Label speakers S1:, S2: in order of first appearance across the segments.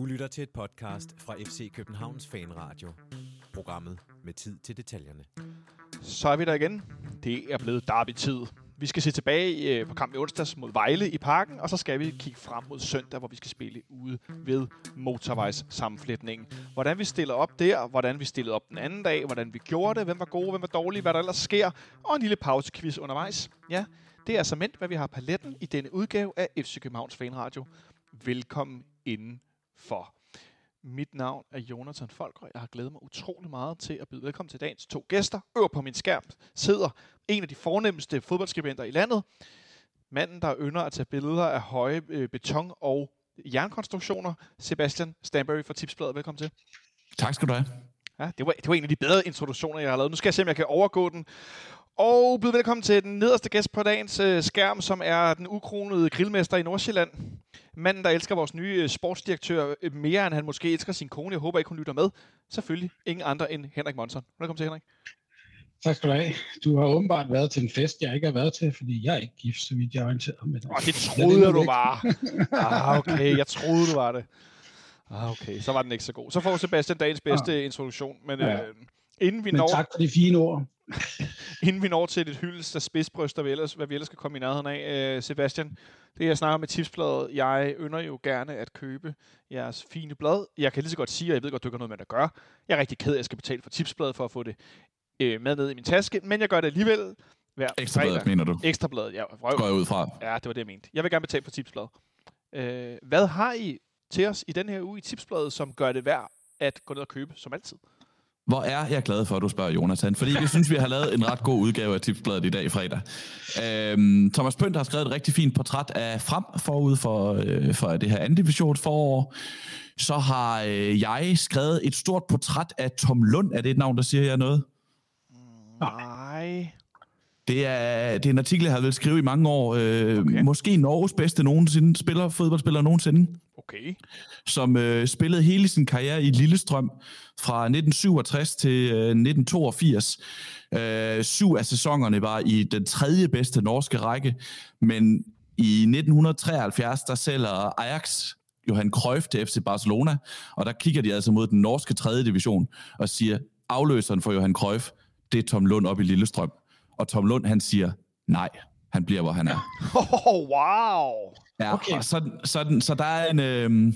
S1: Du lytter til et podcast fra FC Københavns Fanradio. Programmet med tid til detaljerne.
S2: Så er vi der igen. Det er blevet derby-tid. Vi skal se tilbage øh, på kampen i onsdags mod Vejle i parken, og så skal vi kigge frem mod søndag, hvor vi skal spille ude ved motorvejs sammenflætningen. Hvordan vi stiller op der, hvordan vi stillede op den anden dag, hvordan vi gjorde det, hvem var gode, hvem var dårlige, hvad der ellers sker, og en lille pausequiz undervejs. Ja, det er som hvad vi har paletten i denne udgave af FC Københavns Fanradio. Velkommen indenfor. Mit navn er Jonathan Folk, og jeg har glædet mig utrolig meget til at byde velkommen til dagens to gæster. Øver på min skærm sidder en af de fornemmeste fodboldskribenter i landet. Manden, der ynder at tage billeder af høje øh, beton- og jernkonstruktioner. Sebastian Stanbury fra Tipsbladet. Velkommen til.
S3: Tak skal du have.
S2: Ja, det var, det var en af de bedre introduktioner, jeg har lavet. Nu skal jeg se, om jeg kan overgå den. Og byde velkommen til den nederste gæst på dagens øh, skærm, som er den ukronede grillmester i Nordsjælland. Manden, der elsker vores nye øh, sportsdirektør øh, mere, end han måske elsker sin kone. Jeg håber ikke, hun lytter med. Selvfølgelig ingen andre end Henrik Monson. Velkommen til, Henrik.
S4: Tak skal du have. Du har åbenbart været til en fest, jeg ikke har været til, fordi jeg er ikke gift, så vidt jeg er orienteret med
S2: det. Oh, det troede jeg, du var. ah, okay, jeg troede, du var det. Ah, okay, så var den ikke så god. Så får Sebastian dagens bedste ah. introduktion, men ja. øh, inden vi
S4: men
S2: når...
S4: tak for de fine ord.
S2: inden vi når til et hyldest af spidsbryster, vi ellers, hvad vi ellers skal komme i nærheden af, øh, Sebastian, det jeg snakker med tipsbladet, jeg ynder jo gerne at købe jeres fine blad. Jeg kan lige så godt sige, og jeg ved godt, du ikke har noget med det at gøre. Jeg er rigtig ked af, at jeg skal betale for tipsbladet for at få det øh, med ned i min taske, men jeg gør det alligevel hver
S3: Ekstrabladet, mener du?
S2: Ekstrabladet, ja.
S3: Røv. Går jeg ud fra.
S2: Ja, det var det, jeg mente. Jeg vil gerne betale for tipsbladet. Øh, hvad har I til os i den her uge i tipsbladet, som gør det værd at gå ned og købe, som altid?
S3: Hvor er jeg glad for, at du spørger, Jonathan, fordi jeg synes, vi har lavet en ret god udgave af Tipsbladet i dag fredag. Øhm, Thomas Pønt har skrevet et rigtig fint portræt af Frem forud for, øh, for det her anden division forår. Så har øh, jeg skrevet et stort portræt af Tom Lund. Er det et navn, der siger jer noget?
S2: Nej.
S3: Det er, det er en artikel, jeg har vel skrive i mange år. Øh, okay. Måske Norges bedste nogensinde, spiller, fodboldspiller nogensinde.
S2: Okay.
S3: Som øh, spillede hele sin karriere i Lillestrøm fra 1967 til øh, 1982. Øh, syv af sæsonerne var i den tredje bedste norske række, men i 1973, der sælger Ajax Johan Cruyff til FC Barcelona, og der kigger de altså mod den norske tredje division og siger, afløseren for Johan Cruyff, det er Tom Lund op i Lillestrøm. Og Tom Lund, han siger, nej, han bliver, hvor han er.
S2: Oh, wow!
S3: Ja, okay. og så, så, så der er en... Øh,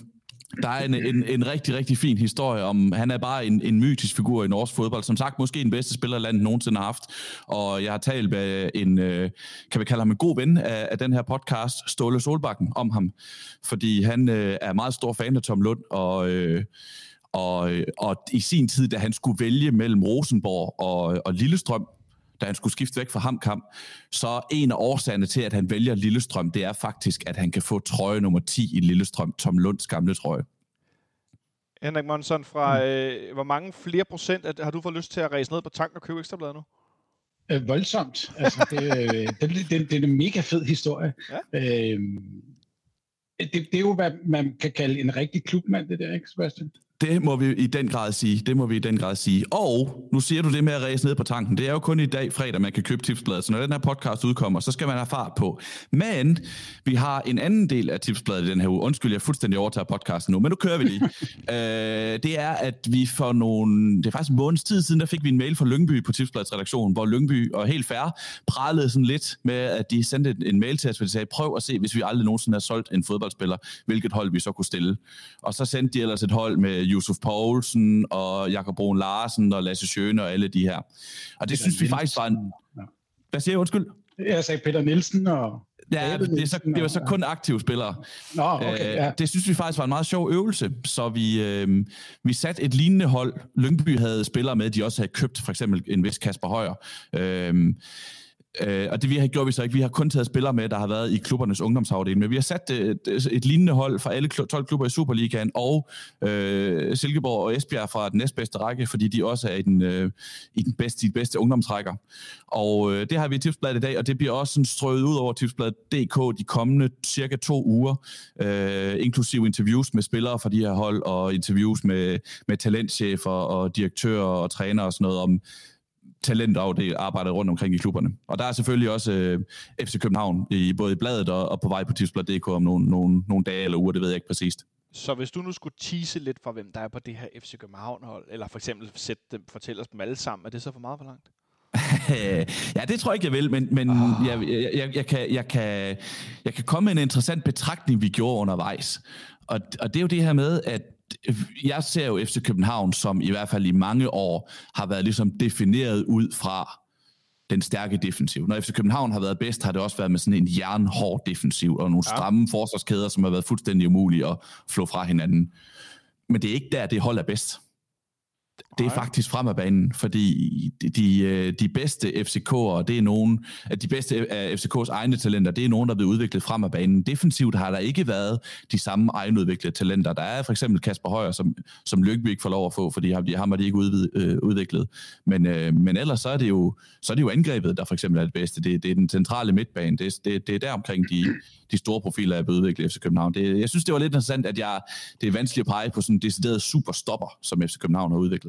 S3: der er en, en, en rigtig, rigtig fin historie om, han er bare en, en mytisk figur i norsk fodbold. Som sagt, måske den bedste spiller, landet nogensinde har haft. Og jeg har talt med en, øh, kan vi kalde ham en god ven af, af den her podcast, Ståle Solbakken, om ham. Fordi han øh, er meget stor fan af Tom Lund, og... Øh, og, og i sin tid, da han skulle vælge mellem Rosenborg og, og Lillestrøm, da han skulle skifte væk fra Hamkamp, så en af årsagerne til, at han vælger Lillestrøm, det er faktisk, at han kan få trøje nummer 10 i Lillestrøm, Tom Lunds gamle trøje.
S2: Henrik Monson, fra mm. øh, hvor mange flere procent at, har du fået lyst til at ræse ned på tanken og købe ekstrabladet nu?
S4: Øh, voldsomt. Altså, det, det, det, det, det er en mega fed historie. Ja. Øh, det, det er jo, hvad man kan kalde en rigtig klubmand, det der, ikke Sebastian?
S3: Det må vi i den grad sige. Det må vi i den grad sige. Og nu siger du det med at ræse ned på tanken. Det er jo kun i dag fredag, man kan købe tipsbladet. Så når den her podcast udkommer, så skal man have fart på. Men vi har en anden del af tipsbladet i den her uge. Undskyld, jeg fuldstændig overtager podcasten nu, men nu kører vi lige. øh, det er, at vi for nogle... Det er faktisk en måneds tid siden, der fik vi en mail fra Lyngby på tipsbladets redaktion, hvor Lyngby og helt færre pralede sådan lidt med, at de sendte en mail til os, hvor de sagde, prøv at se, hvis vi aldrig nogensinde har solgt en fodboldspiller, hvilket hold vi så kunne stille. Og så sendte de ellers et hold med Yusuf Poulsen og Jakob Brun Larsen og Lasse Schøne og alle de her. Og det Peter synes vi Nielsen. faktisk var en... Hvad siger jeg? Undskyld?
S4: Jeg sagde Peter Nielsen og...
S3: Ja, det, er så, det var så kun aktive spillere.
S4: Nå, okay, øh, ja.
S3: Det synes vi faktisk var en meget sjov øvelse, så vi, øh, vi satte et lignende hold. Lyngby havde spillere med, de også havde købt for eksempel en vis Kasper Højer. Øh, Øh, og det vi har gjort vi så ikke. Vi har kun taget spillere med, der har været i klubbernes ungdomsafdeling, men vi har sat øh, et, altså et lignende hold fra alle 12 klubber i Superligaen, og øh, Silkeborg og Esbjerg fra den næstbedste række, fordi de også er i den, øh, i den bedste, i de bedste ungdomsrækker. Og øh, det har vi i tipsbladet i dag, og det bliver også sådan strøget ud over tipsbladet.dk de kommende cirka to uger, øh, inklusive interviews med spillere fra de her hold, og interviews med, med talentchefer og direktører og trænere og sådan noget om talentafdel arbejdet rundt omkring i klubberne. Og der er selvfølgelig også øh, FC København, i både i bladet og, og på vej på tipsblad.dk om nogle, nogle, nogle dage eller uger, det ved jeg ikke præcist.
S2: Så hvis du nu skulle tease lidt for, hvem der er på det her FC København-hold, eller for eksempel sætte dem, fortælle os dem alle sammen, er det så for meget for langt?
S3: ja, det tror jeg ikke, jeg vil, men, men oh. jeg, jeg, jeg, jeg, kan, jeg, kan, jeg kan komme med en interessant betragtning, vi gjorde undervejs. Og, og det er jo det her med, at jeg ser jo FC København, som i hvert fald i mange år har været ligesom defineret ud fra den stærke defensiv. Når FC København har været bedst, har det også været med sådan en jernhård defensiv og nogle stramme ja. forsvarskæder, som har været fuldstændig umulige at flå fra hinanden. Men det er ikke der, det hold er bedst det er faktisk frem af banen, fordi de, de, øh, de bedste FCK'ere, det er nogen, at de bedste af FCK's egne talenter, det er nogen, der er blevet udviklet frem af banen. Defensivt har der ikke været de samme egenudviklede talenter. Der er for eksempel Kasper Højer, som, som Lykkeby ikke får lov at få, fordi ham, ham har de ikke udvid, øh, udviklet. Men, øh, men ellers så er, det jo, så er det jo angrebet, der for eksempel er det bedste. Det, det er den centrale midtbane. Det, det, det er der omkring de, de store profiler, er blevet udviklet i FC København. Det, jeg synes, det var lidt interessant, at jeg, det er vanskeligt at pege på sådan en decideret superstopper, som FC København har udviklet.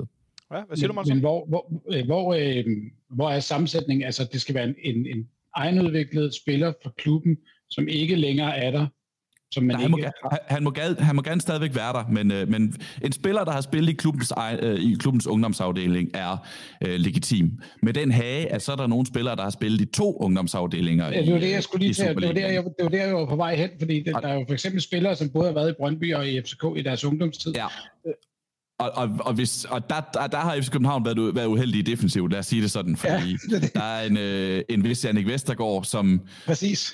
S2: Ja, hvad siger
S4: men,
S2: du, Monsen?
S4: Men hvor, hvor, øh, hvor, øh, hvor er sammensætningen? Altså, det skal være en, en, en egenudviklet spiller for klubben, som ikke længere er der, som man
S3: Nej,
S4: ikke...
S3: han, må, han, må, han må gerne stadigvæk være der, men, øh, men en spiller, der har spillet i klubbens, øh, i klubbens ungdomsafdeling, er øh, legitim. Med den hage, at så er der nogle spillere, der har spillet i to ungdomsafdelinger
S4: ja, det var det, jeg skulle lige tage. Det var der, jeg, det var der, jeg var på vej hen, fordi det, der er jo for eksempel spillere, som både har været i Brøndby og i FCK i deres ungdomstid.
S3: Ja. Og, og, og, hvis, og der, der, der har FC København været, været uheldig defensivt, lad os sige det sådan, fordi ja, det. der er en, øh, en vis Jannik Vestergaard, som
S4: Præcis.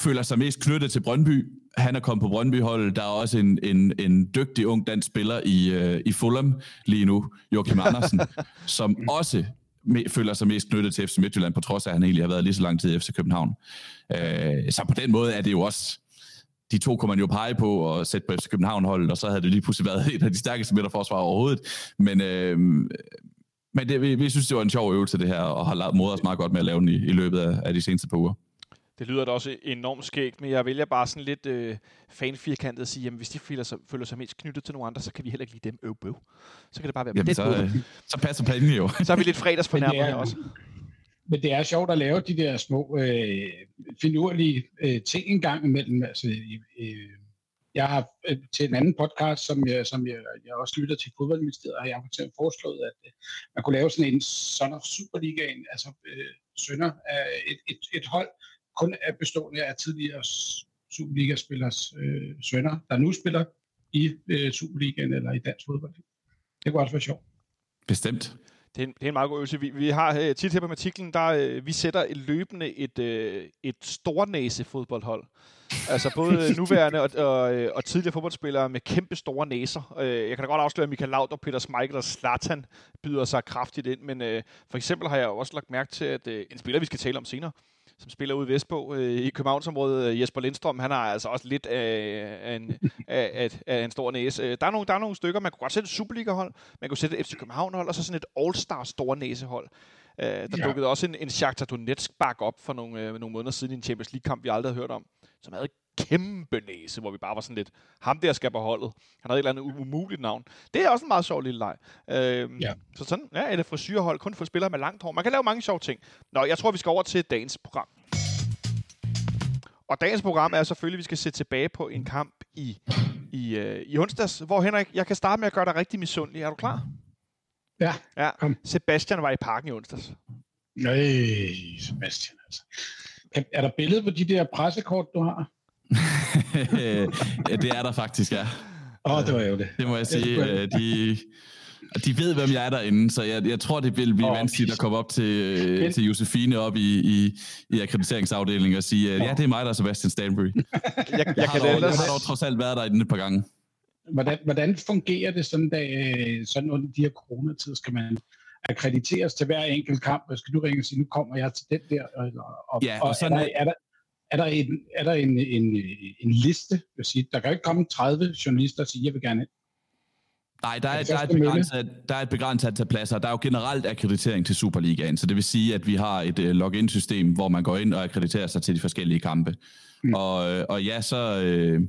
S3: føler sig mest knyttet til Brøndby. Han er kommet på Brøndby-holdet. Der er også en, en, en dygtig ung dansk spiller i, øh, i Fulham lige nu, Joachim Andersen, som også me, føler sig mest knyttet til FC Midtjylland, på trods af, at han egentlig har været lige så lang tid i FC København. Øh, så på den måde er det jo også de to kunne man jo pege på og sætte på FC København-holdet, og så havde det lige pludselig været et af de stærkeste midterforsvar overhovedet. Men, øh, men det, vi, vi synes, det var en sjov øvelse, det her, og har modet os meget godt med at lave den i, i løbet af, af de seneste par uger.
S2: Det lyder da også enormt skægt, men jeg vælger bare sådan lidt øh, fanfirkantet at sige, jamen hvis de føler sig, føler sig mest knyttet til nogle andre, så kan vi heller ikke lide dem øv bøv. Så kan det bare være
S3: jamen, så, øh, så passer planen jo.
S2: så er vi lidt fredagsfornærmende også
S4: men det er sjovt at lave de der små øh, finurlige øh, ting engang imellem. Altså, øh, jeg har øh, til en anden podcast, som jeg, som jeg, jeg også lytter til fodboldministeriet, har jeg for foreslået, at øh, man kunne lave sådan en sådan Superligaen, altså øh, sønder af et, et, et hold, kun er bestående af tidligere Superliga-spillers øh, sønner, der nu spiller i øh, Superligaen eller i dansk fodbold. Det kunne også være sjovt.
S3: Bestemt.
S2: Det er, en, det er en meget god øvelse. Vi, vi har uh, tit her på artiklen, der uh, vi sætter løbende et, uh, et stornæse fodboldhold. Altså både nuværende og, og, og tidligere fodboldspillere med kæmpe store næser. Uh, jeg kan da godt afsløre, at Michael Laudrup, Peter Schmeichel og Zlatan byder sig kraftigt ind, men uh, for eksempel har jeg også lagt mærke til, at uh, en spiller, vi skal tale om senere, som spiller ude i Vestpå øh, i Københavnsområdet. Øh, Jesper Lindstrøm, han har altså også lidt af, af, en, af, af, af en stor næse. Øh, der er, nogle, der er nogle stykker, man kunne godt sætte et Superliga-hold, man kunne sætte et FC København-hold, og så sådan et All-Star store næsehold. Uh, der ja. dukkede også en, en Shakhtar Donetsk back op for nogle, uh, nogle måneder siden i en Champions League-kamp, vi aldrig havde hørt om, som havde kæmpe næse, hvor vi bare var sådan lidt, ham der skal på holdet. Han havde et eller andet umuligt navn. Det er også en meget sjov lille leg. Øhm, ja. Så sådan, ja, et frisyrhold, kun for spillere med langt hår. Man kan lave mange sjove ting. Nå, jeg tror, vi skal over til dagens program. Og dagens program er selvfølgelig, at vi skal se tilbage på en kamp i, i, øh, i onsdags, hvor Henrik, jeg kan starte med at gøre dig rigtig misundelig. Er du klar?
S4: Ja,
S2: ja. Kom. Sebastian var i parken i onsdags.
S4: Nej, Sebastian altså. Er der billede på de der pressekort, du har?
S3: Det er der faktisk, ja.
S4: Åh, oh, det var jo det.
S3: Det må jeg sige. Øh, de, de ved, hvem jeg er derinde, så jeg, jeg tror, det vil blive oh, vanskeligt at komme op til, Men... til Josefine op i, i, i akkrediteringsafdelingen og sige, oh. ja, det er mig, der er Sebastian Stanbury. jeg, jeg, jeg, har dog, ellers... jeg har dog trods alt været derinde et par gange.
S4: Hvordan, hvordan fungerer det sådan, da, sådan under de her coronatider? Skal man akkrediteres til hver enkelt kamp? Skal du ringe og sige, nu kommer jeg til den der? Og, og,
S3: ja, og, og sådan
S4: er, der, er, der, er der en, er der en, en, en liste? Jeg sige, der kan jo ikke komme 30 journalister og sige, jeg vil gerne ind.
S3: Nej, der er, der, er et begrænset, der er et begrænset antal pladser. Der er jo generelt akkreditering til Superligaen, så det vil sige, at vi har et uh, login-system, hvor man går ind og akkrediterer sig til de forskellige kampe. Mm. Og, øh, og ja, så, øh,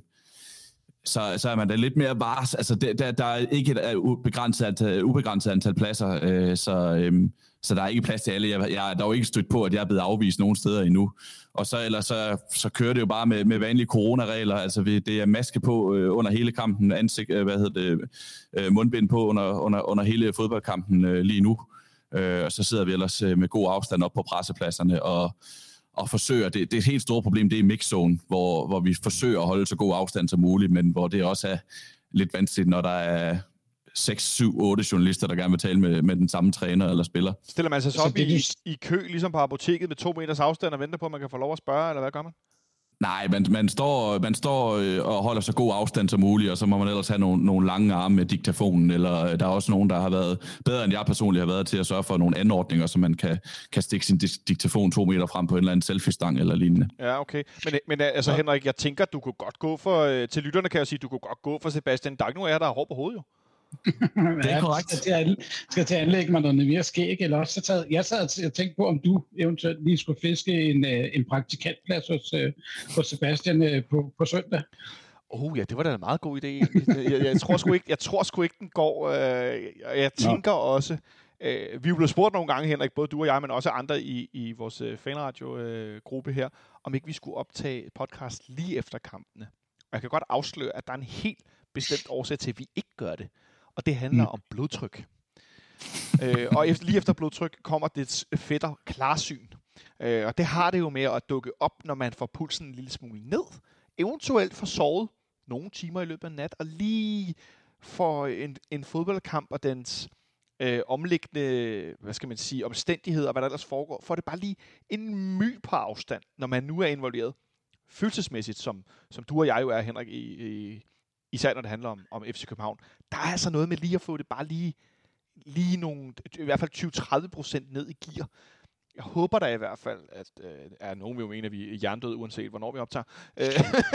S3: så, så er man da lidt mere vars. Altså, der, der, der er ikke et begrænset antal, ubegrænset antal pladser, øh, så, øh, så der er ikke plads til alle. Jeg, jeg, der er dog ikke stødt på, at jeg er blevet afvist nogen steder endnu. Og så, ellers så, så kører det jo bare med, med vanlige coronaregler. Altså, det er maske på øh, under hele kampen, ansigt, øh, hvad hedder det, øh, mundbind på under, under, under hele fodboldkampen øh, lige nu. Øh, og så sidder vi ellers øh, med god afstand op på pressepladserne og, og forsøger, det, det er et helt stort problem, det er mixzone, hvor, hvor vi forsøger at holde så god afstand som muligt, men hvor det også er lidt vanskeligt, når der er 6, 7, 8 journalister, der gerne vil tale med, med den samme træner eller spiller.
S2: Stiller man sig så op altså, i, i kø, ligesom på apoteket, med to meters afstand og venter på, at man kan få lov at spørge, eller hvad gør man?
S3: Nej, man, man står, man står øh, og holder så god afstand som muligt, og så må man ellers have nogle, nogle lange arme med diktafonen, eller øh, der er også nogen, der har været bedre end jeg personligt har været til at sørge for nogle anordninger, så man kan, kan stikke sin diktafon to meter frem på en eller anden selfie-stang eller lignende.
S2: Ja, okay. Men, men altså, Henrik, jeg tænker, du kunne godt gå for, til lytterne kan jeg sige, du kunne godt gå for Sebastian Dag. Nu er der hår på hovedet jo.
S3: Det er korrekt.
S4: Skal til, at, skal til at anlægge mig noget mere skæg, eller også så taget, jeg sad og tænkte på, om du eventuelt lige skulle fiske en, øh, en praktikantplads hos, øh, hos Sebastian øh, på, på søndag.
S2: Oh ja, det var da en meget god idé. Jeg, jeg, tror, sgu ikke, jeg tror sgu ikke, den går. Øh, jeg tænker Nå. også, øh, vi er blevet spurgt nogle gange, Henrik, både du og jeg, men også andre i, i vores fanradio-gruppe øh, her, om ikke vi skulle optage podcast lige efter kampene. Og jeg kan godt afsløre, at der er en helt bestemt årsag til, at vi ikke gør det og det handler mm. om blodtryk. øh, og efter, lige efter blodtryk kommer det fætter klarsyn. Øh, og det har det jo med at dukke op, når man får pulsen en lille smule ned. Eventuelt får sovet nogle timer i løbet af nat, og lige for en, en fodboldkamp og dens øh, omliggende, hvad skal man sige, omstændigheder og hvad der ellers foregår, får det bare lige en my på afstand, når man nu er involveret følelsesmæssigt, som, som du og jeg jo er, Henrik, i, i, især når det handler om, om FC København, der er altså noget med lige at få det bare lige, lige nogle, i hvert fald 20-30 procent ned i gear. Jeg håber da i hvert fald, at øh, er nogen vil jo mene, at vi er hjernedøde, uanset hvornår vi optager. Øh,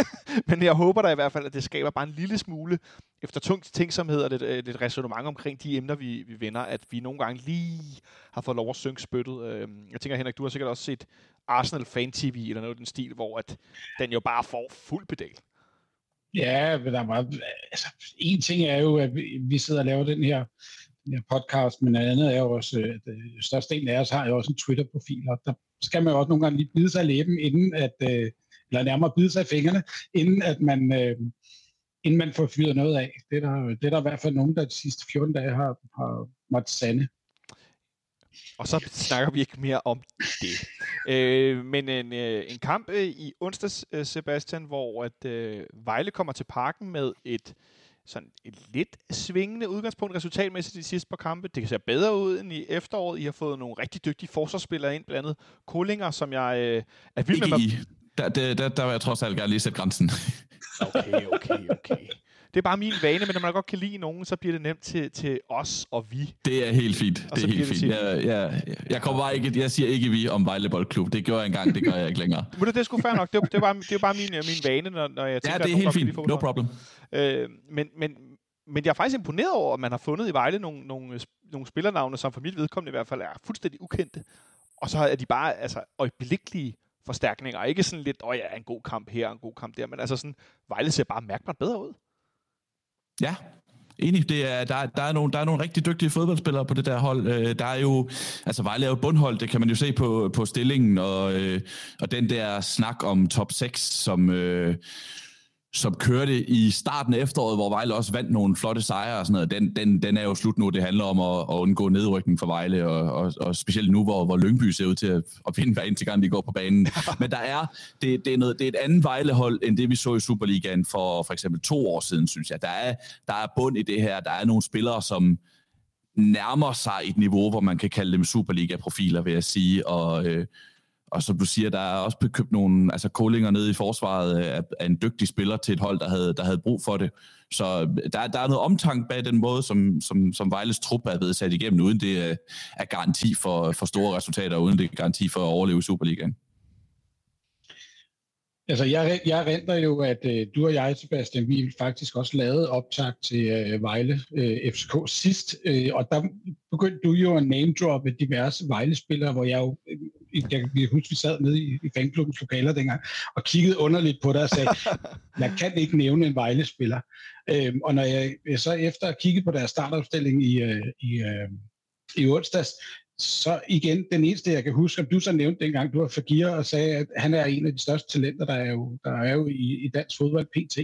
S2: men jeg håber da i hvert fald, at det skaber bare en lille smule, efter tungt tænksomhed og lidt, øh, lidt resonemang omkring de emner, vi, vi vender, at vi nogle gange lige har fået lov at synge spyttet. Øh, jeg tænker, Henrik, du har sikkert også set Arsenal Fan TV eller noget i den stil, hvor at den jo bare får fuld pedal.
S4: Ja, men der var, altså, en ting er jo, at vi, vi sidder og laver den her, den her podcast, men andet er jo også, at øh, størstedelen af os har jo også en Twitter-profil, og der skal man jo også nogle gange lige bide sig af læben, inden at, øh, eller nærmere bide sig af fingrene, inden at man, øh, inden man får fyret noget af. Det er, der, det er der i hvert fald nogen, der de sidste 14 dage har, har måttet sande.
S2: Og så snakker vi ikke mere om det. Øh, men en, øh, en kamp øh, i onsdags, øh, Sebastian, hvor at øh, Vejle kommer til parken med et sådan et lidt svingende udgangspunkt resultatmæssigt de sidste par kampe. Det kan se bedre ud end i efteråret. I har fået nogle rigtig dygtige forsvarsspillere ind, blandt andet Kolinger, som jeg øh, er vild med.
S3: Mig. Der, der, der, der vil jeg trods alt gerne lige sætte grænsen.
S2: okay, okay, okay. Det er bare min vane, men når man godt kan lide nogen, så bliver det nemt til, til os og vi.
S3: Det er helt fint. Og det er helt fint. Jeg, jeg, jeg, kommer bare ikke, jeg siger ikke vi om Vejle Boldklub. Det gjorde jeg engang, det gør jeg ikke længere.
S2: men det, det er sgu fair nok. Det er, det er bare, det er bare min, min vane, når, når jeg tænker,
S3: Ja, det er helt fint. No problem.
S2: Øh, men, men, men jeg er faktisk imponeret over, at man har fundet i Vejle nogle, nogle, nogle spillernavne, som for mit vedkommende i hvert fald er fuldstændig ukendte. Og så er de bare altså, øjeblikkelige forstærkninger. Ikke sådan lidt, åh oh ja, en god kamp her, en god kamp der, men altså sådan, Vejle ser bare mærkbart bedre ud.
S3: Ja, Enig, det er, der, der, er nogle, der er nogle rigtig dygtige fodboldspillere på det der hold. Øh, der er jo, altså Vejle er jo bundhold, det kan man jo se på, på stillingen, og, øh, og den der snak om top 6, som, øh, som kørte i starten af efteråret, hvor Vejle også vandt nogle flotte sejre og sådan noget, den, den, den er jo slut nu. Det handler om at, at undgå nedrykning for Vejle, og, og, og specielt nu, hvor, hvor Lyngby ser ud til at, at vinde hver eneste gang, de går på banen. Men der er, det, det, er noget, det er et andet Vejlehold, end det vi så i Superligaen for for eksempel to år siden, synes jeg. Der er, der er bund i det her. Der er nogle spillere, som nærmer sig et niveau, hvor man kan kalde dem Superliga-profiler, vil jeg sige, og... Øh, og som du siger, der er også købt nogle altså Kolinger nede i forsvaret af, af en dygtig spiller til et hold, der havde, der havde brug for det. Så øh, der, der er noget omtank bag den måde, som, som, som Vejles trup er blevet sat igennem, uden det er, er garanti for, for store resultater, uden det er garanti for at overleve Superligaen.
S4: Altså, jeg, jeg renter jo, at øh, du og jeg, Sebastian, vi faktisk også lavede optag til øh, Vejle øh, FCK sidst, øh, og der begyndte du jo at name-droppe diverse Vejle-spillere, hvor jeg jo, øh, jeg kan huske, vi sad nede i, i fanklubbens lokaler dengang, og kiggede underligt på dig og sagde, jeg kan ikke nævne en Vejle-spiller. Øh, og når jeg så efter at kigge på deres startopstilling i, øh, i, øh, i onsdags, så igen, den eneste, jeg kan huske, at du så nævnte dengang, du var Fagir og sagde, at han er en af de største talenter, der er jo, der er jo i, i dansk fodbold PT.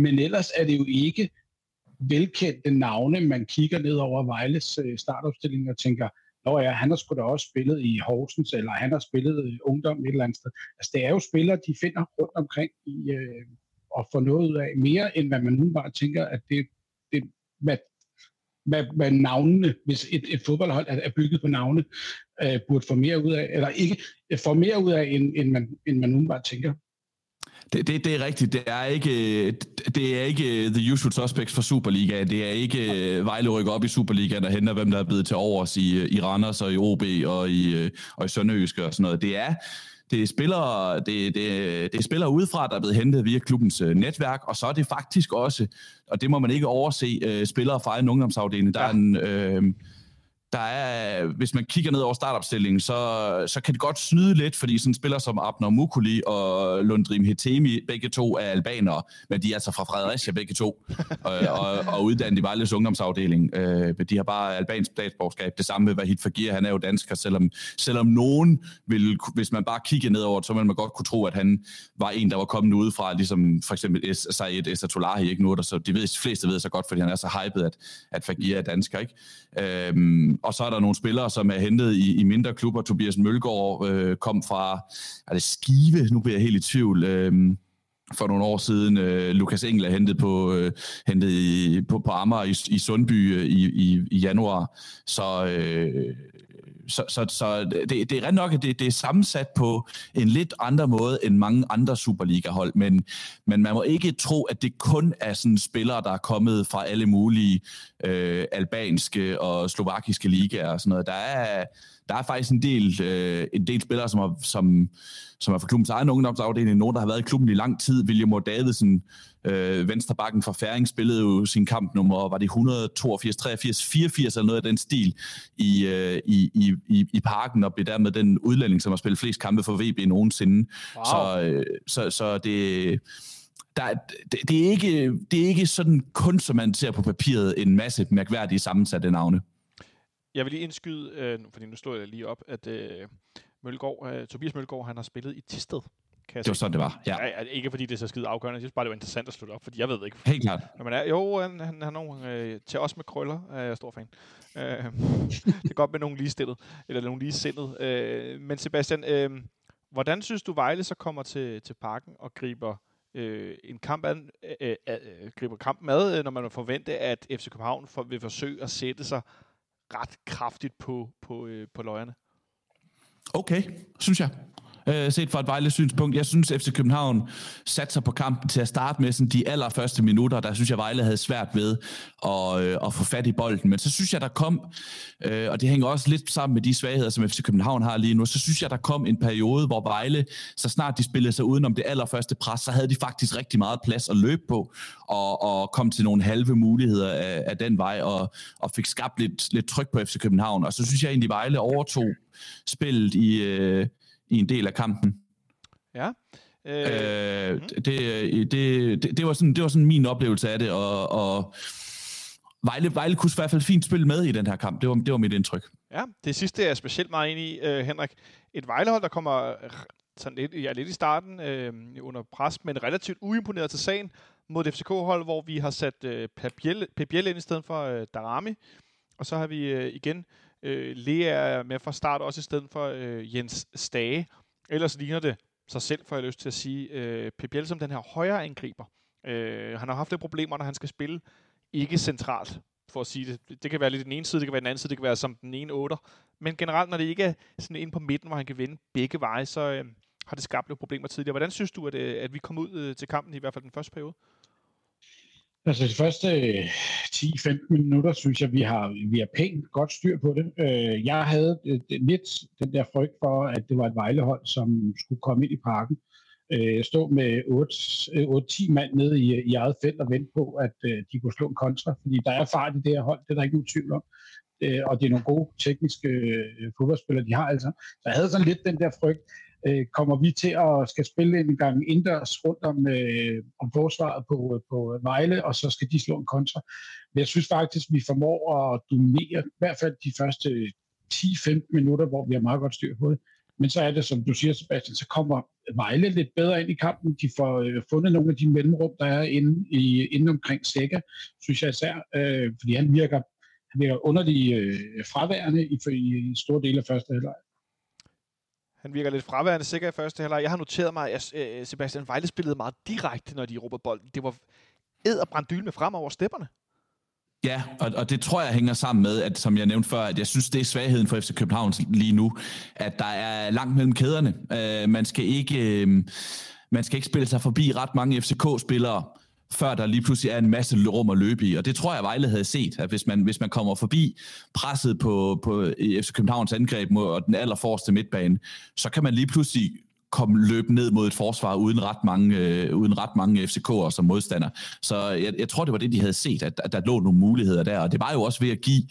S4: Men ellers er det jo ikke velkendte navne, man kigger ned over Vejles øh, startopstilling og tænker, Nå ja, han har sgu da også spillet i Horsens, eller han har spillet i ungdom et eller andet sted. Altså, det er jo spillere, de finder rundt omkring i, øh, og får noget ud af mere, end hvad man nu bare tænker, at det, det hvad, hvad, hvad navnene, hvis et, et fodboldhold er, er bygget på navne, øh, burde få mere ud af, eller ikke øh, få mere ud af, end, end, man, end man nu bare tænker.
S3: Det, det, det er rigtigt. Det er ikke øh, det er ikke øh, the usual suspects for Superliga. Det er ikke Vejle rykker op i Superligaen og henter, hvem der er blevet til overs i, i Randers og i OB og i, og i Sønderjysk og sådan noget. Det er det er spillere, det, det, det er spillere udefra, der er blevet hentet via klubbens øh, netværk, og så er det faktisk også, og det må man ikke overse, øh, spillere fra en ungdomsafdeling. Der ja. er en, øh, der er, hvis man kigger ned over startopstillingen, så, så kan det godt snyde lidt, fordi sådan spiller som Abner Mukuli og Lundrim Hetemi, begge to er albanere, men de er altså fra Fredericia begge to, og, og, og uddannet i Vejles ungdomsafdeling. Øh, de har bare albansk statsborgerskab. Det samme med Vahid Fagir, han er jo dansker, selvom, selvom nogen vil, hvis man bare kigger ned over så vil man godt kunne tro, at han var en, der var kommet udefra, ligesom for eksempel Said Esatolahi, ikke nu, der så de, ved, de fleste ved så godt, fordi han er så hyped, at, at Fagir er dansker, ikke? Øhm, og så er der nogle spillere, som er hentet i, i mindre klubber. Tobias Mølgaard øh, kom fra, er det Skive? Nu bliver jeg helt i tvivl. Øh, for nogle år siden. Øh, Lukas Engel er hentet på, øh, hentet i, på, på Amager i, i Sundby øh, i, i, i januar. Så, øh, så, så, så det, det er ret nok, at det, det er sammensat på en lidt andre måde end mange andre Superliga-hold, men, men man må ikke tro, at det kun er sådan spillere, der er kommet fra alle mulige øh, albanske og slovakiske ligaer og sådan noget. Der er, der er faktisk en del, øh, en del spillere, som er, som, som er fra klubbens egen ungdomsafdeling, nogen, der har været i klubben i lang tid. William Davidsen, øh, venstrebakken fra Færing, spillede jo sin kampnummer, var det 182, 83, 84 eller noget af den stil i, øh, i, i, i, i parken, og blev dermed den udlænding, som har spillet flest kampe for VB nogensinde. Wow. Så, øh, så, så det... Der, det, det, er ikke, det er ikke sådan kun, som man ser på papiret, en masse mærkværdige sammensatte navne.
S2: Jeg vil lige indskyde, øh, fordi nu står jeg lige op, at øh, Mølgaard, øh, Tobias Mølgaard, han har spillet i Tisted.
S3: Kan det var sådan, det var, ja.
S2: ja. Ikke fordi det er så skide afgørende, jeg synes bare, det var interessant at slutte op, fordi jeg ved ikke.
S3: Helt klart.
S2: Men man er, jo, han, han har nogle, øh, til os med krøller, er jeg stor fan. Øh, det er godt med nogle ligestillet, eller nogle ligesindet. Øh, men Sebastian, øh, hvordan synes du, Vejle så kommer til, til parken og griber øh, en kamp an, øh, øh, øh griber kampen med, øh, når man forventer, at FC København for, vil forsøge at sætte sig ret kraftigt på, på, øh, på løjerne.
S3: Okay, synes jeg øh, set fra et Vejle synspunkt. Jeg synes, FC København satte sig på kampen til at starte med sådan de allerførste minutter. Der synes jeg, Vejle havde svært ved at, øh, at få fat i bolden. Men så synes jeg, der kom, øh, og det hænger også lidt sammen med de svagheder, som FC København har lige nu, så synes jeg, der kom en periode, hvor Vejle, så snart de spillede sig udenom det allerførste pres, så havde de faktisk rigtig meget plads at løbe på, og, og kom til nogle halve muligheder af, af den vej, og, og fik skabt lidt, lidt tryk på FC København. Og så synes jeg egentlig, Vejle overtog spillet i, øh, i en del af kampen.
S2: Ja.
S3: Øh, mm. det, det, det, det, var sådan, det var sådan min oplevelse af det, og, og Vejle, Vejle kunne i hvert fald fint spille med i den her kamp. Det var, det var mit indtryk.
S2: Ja, det sidste er jeg specielt meget enig i, uh, Henrik. Et Vejlehold, der kommer sådan lidt, ja, lidt i starten øh, under pres, men relativt uimponeret til sagen mod et FCK-hold, hvor vi har sat øh, Pep Biel ind i stedet for øh, Darami. Og så har vi øh, igen Øh, Lea er med fra start også i stedet for øh, Jens Stage. Ellers ligner det sig selv, får jeg lyst til at sige, øh, Pep som den her højre angriber. Øh, han har haft lidt problemer, når han skal spille ikke centralt, for at sige det. Det kan være lidt den ene side, det kan være den anden side, det kan være som den ene otter. Men generelt, når det ikke er sådan ind på midten, hvor han kan vinde begge veje, så øh, har det skabt lidt problemer tidligere. Hvordan synes du, at, øh, at vi kom ud øh, til kampen, i hvert fald den første periode?
S4: Altså de første øh, 10-15 minutter, synes jeg, vi har, vi har pænt godt styr på det. Øh, jeg havde øh, lidt den der frygt for, at det var et vejlehold, som skulle komme ind i parken. Stå med 8-10 mand nede i, i eget felt og vente på, at de kunne slå en kontra. Fordi der er fart i det her hold, det er der ikke nogen tvivl om. Og det er nogle gode tekniske fodboldspillere, de har altså. Så jeg havde sådan lidt den der frygt øh, kommer vi til at skal spille en gang indendørs rundt om, øh, om forsvaret på, på Vejle, og så skal de slå en kontra. Men jeg synes faktisk, vi formår at dominere i hvert fald de første 10-15 minutter, hvor vi har meget godt styr på det. Men så er det, som du siger, Sebastian, så kommer Vejle lidt bedre ind i kampen. De får øh, fundet nogle af de mellemrum, der er inde, i, inde omkring Sækker, synes jeg især, øh, fordi han virker, han virker underlig øh, fraværende i, i, i store dele af første halvleg.
S2: Han virker lidt fraværende sikker i første halvleg. Jeg har noteret mig, at øh, Sebastian Vejle spillede meget direkte, når de råber bolden. Det var ed og branddyl med frem over stepperne.
S3: Ja, og, og det tror jeg hænger sammen med, at som jeg nævnte før, at jeg synes, det er svagheden for FC København lige nu, at der er langt mellem kæderne. Uh, man, skal ikke, uh, man skal ikke spille sig forbi ret mange FCK-spillere, før der lige pludselig er en masse rum at løbe i. Og det tror jeg, Vejle havde set, at hvis man, hvis man kommer forbi presset på, på FC Københavns angreb mod den allerforreste midtbane, så kan man lige pludselig komme løb ned mod et forsvar uden ret mange, øh, uden ret mange FCK'er som modstander. Så jeg, jeg tror, det var det, de havde set, at, at der lå nogle muligheder der. Og det var jo også ved at give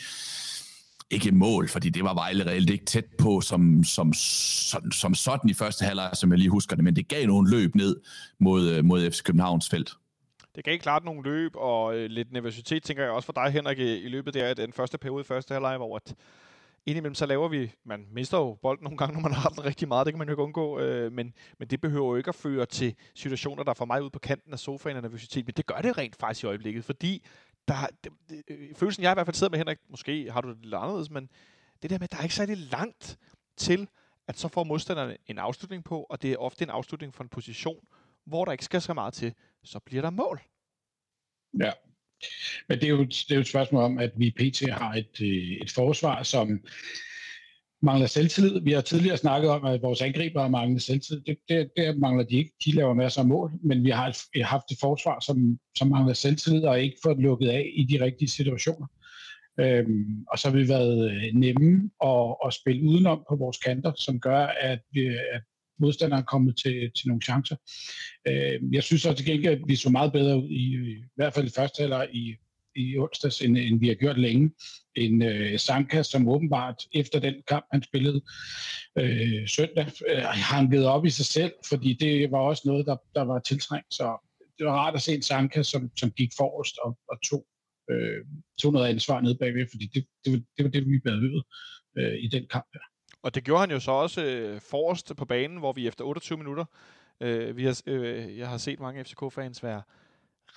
S3: ikke et mål, fordi det var Vejle reelt ikke tæt på som, som, som, som sådan i første halvleg, som jeg lige husker det, men det gav nogle løb ned mod, øh, mod FC Københavns felt.
S2: Det gav klart nogle løb, og øh, lidt nervøsitet, tænker jeg også for dig, Henrik, i, i løbet der den første periode i første halvleg, hvor at, indimellem så laver vi, man mister jo bolden nogle gange, når man har den rigtig meget, det kan man jo ikke undgå, øh, men, men det behøver jo ikke at føre til situationer, der får mig ud på kanten af sofaen af nervøsitet, men det gør det rent faktisk i øjeblikket, fordi der, det, det, øh, følelsen, jeg i hvert fald sidder med, Henrik, måske har du det lidt anderledes, men det der med, at der er ikke særlig langt til, at så får modstanderne en afslutning på, og det er ofte en afslutning for en position, hvor der ikke skal så meget til, så bliver der mål.
S4: Ja, men det er, jo, det er jo et spørgsmål om, at vi pt. har et, øh, et forsvar, som mangler selvtillid. Vi har tidligere snakket om, at vores angriber mangler selvtillid. Det, det, det mangler de ikke. De laver masser af mål, men vi har et, haft et forsvar, som, som mangler selvtillid og ikke fået lukket af i de rigtige situationer. Øhm, og så har vi været øh, nemme at, at spille udenom på vores kanter, som gør, at, vi, at modstander er kommet til, til nogle chancer. Øh, jeg synes også til gengæld, at vi så meget bedre ud, i, i hvert fald i første halvleg i, i onsdags, end, end vi har gjort længe. En øh, Sanka, som åbenbart efter den kamp, han spillede øh, søndag, øh, har han givet op i sig selv, fordi det var også noget, der, der var tiltrængt. Så det var rart at se en Sanka, som, som gik forrest og, og tog, øh, tog noget ansvar ned bagved, fordi det, det, var, det var det, vi behøvede øh, i den kamp her.
S2: Og det gjorde han jo så også øh, forrest på banen, hvor vi efter 28 minutter, øh, vi har, øh, jeg har set mange FCK-fans være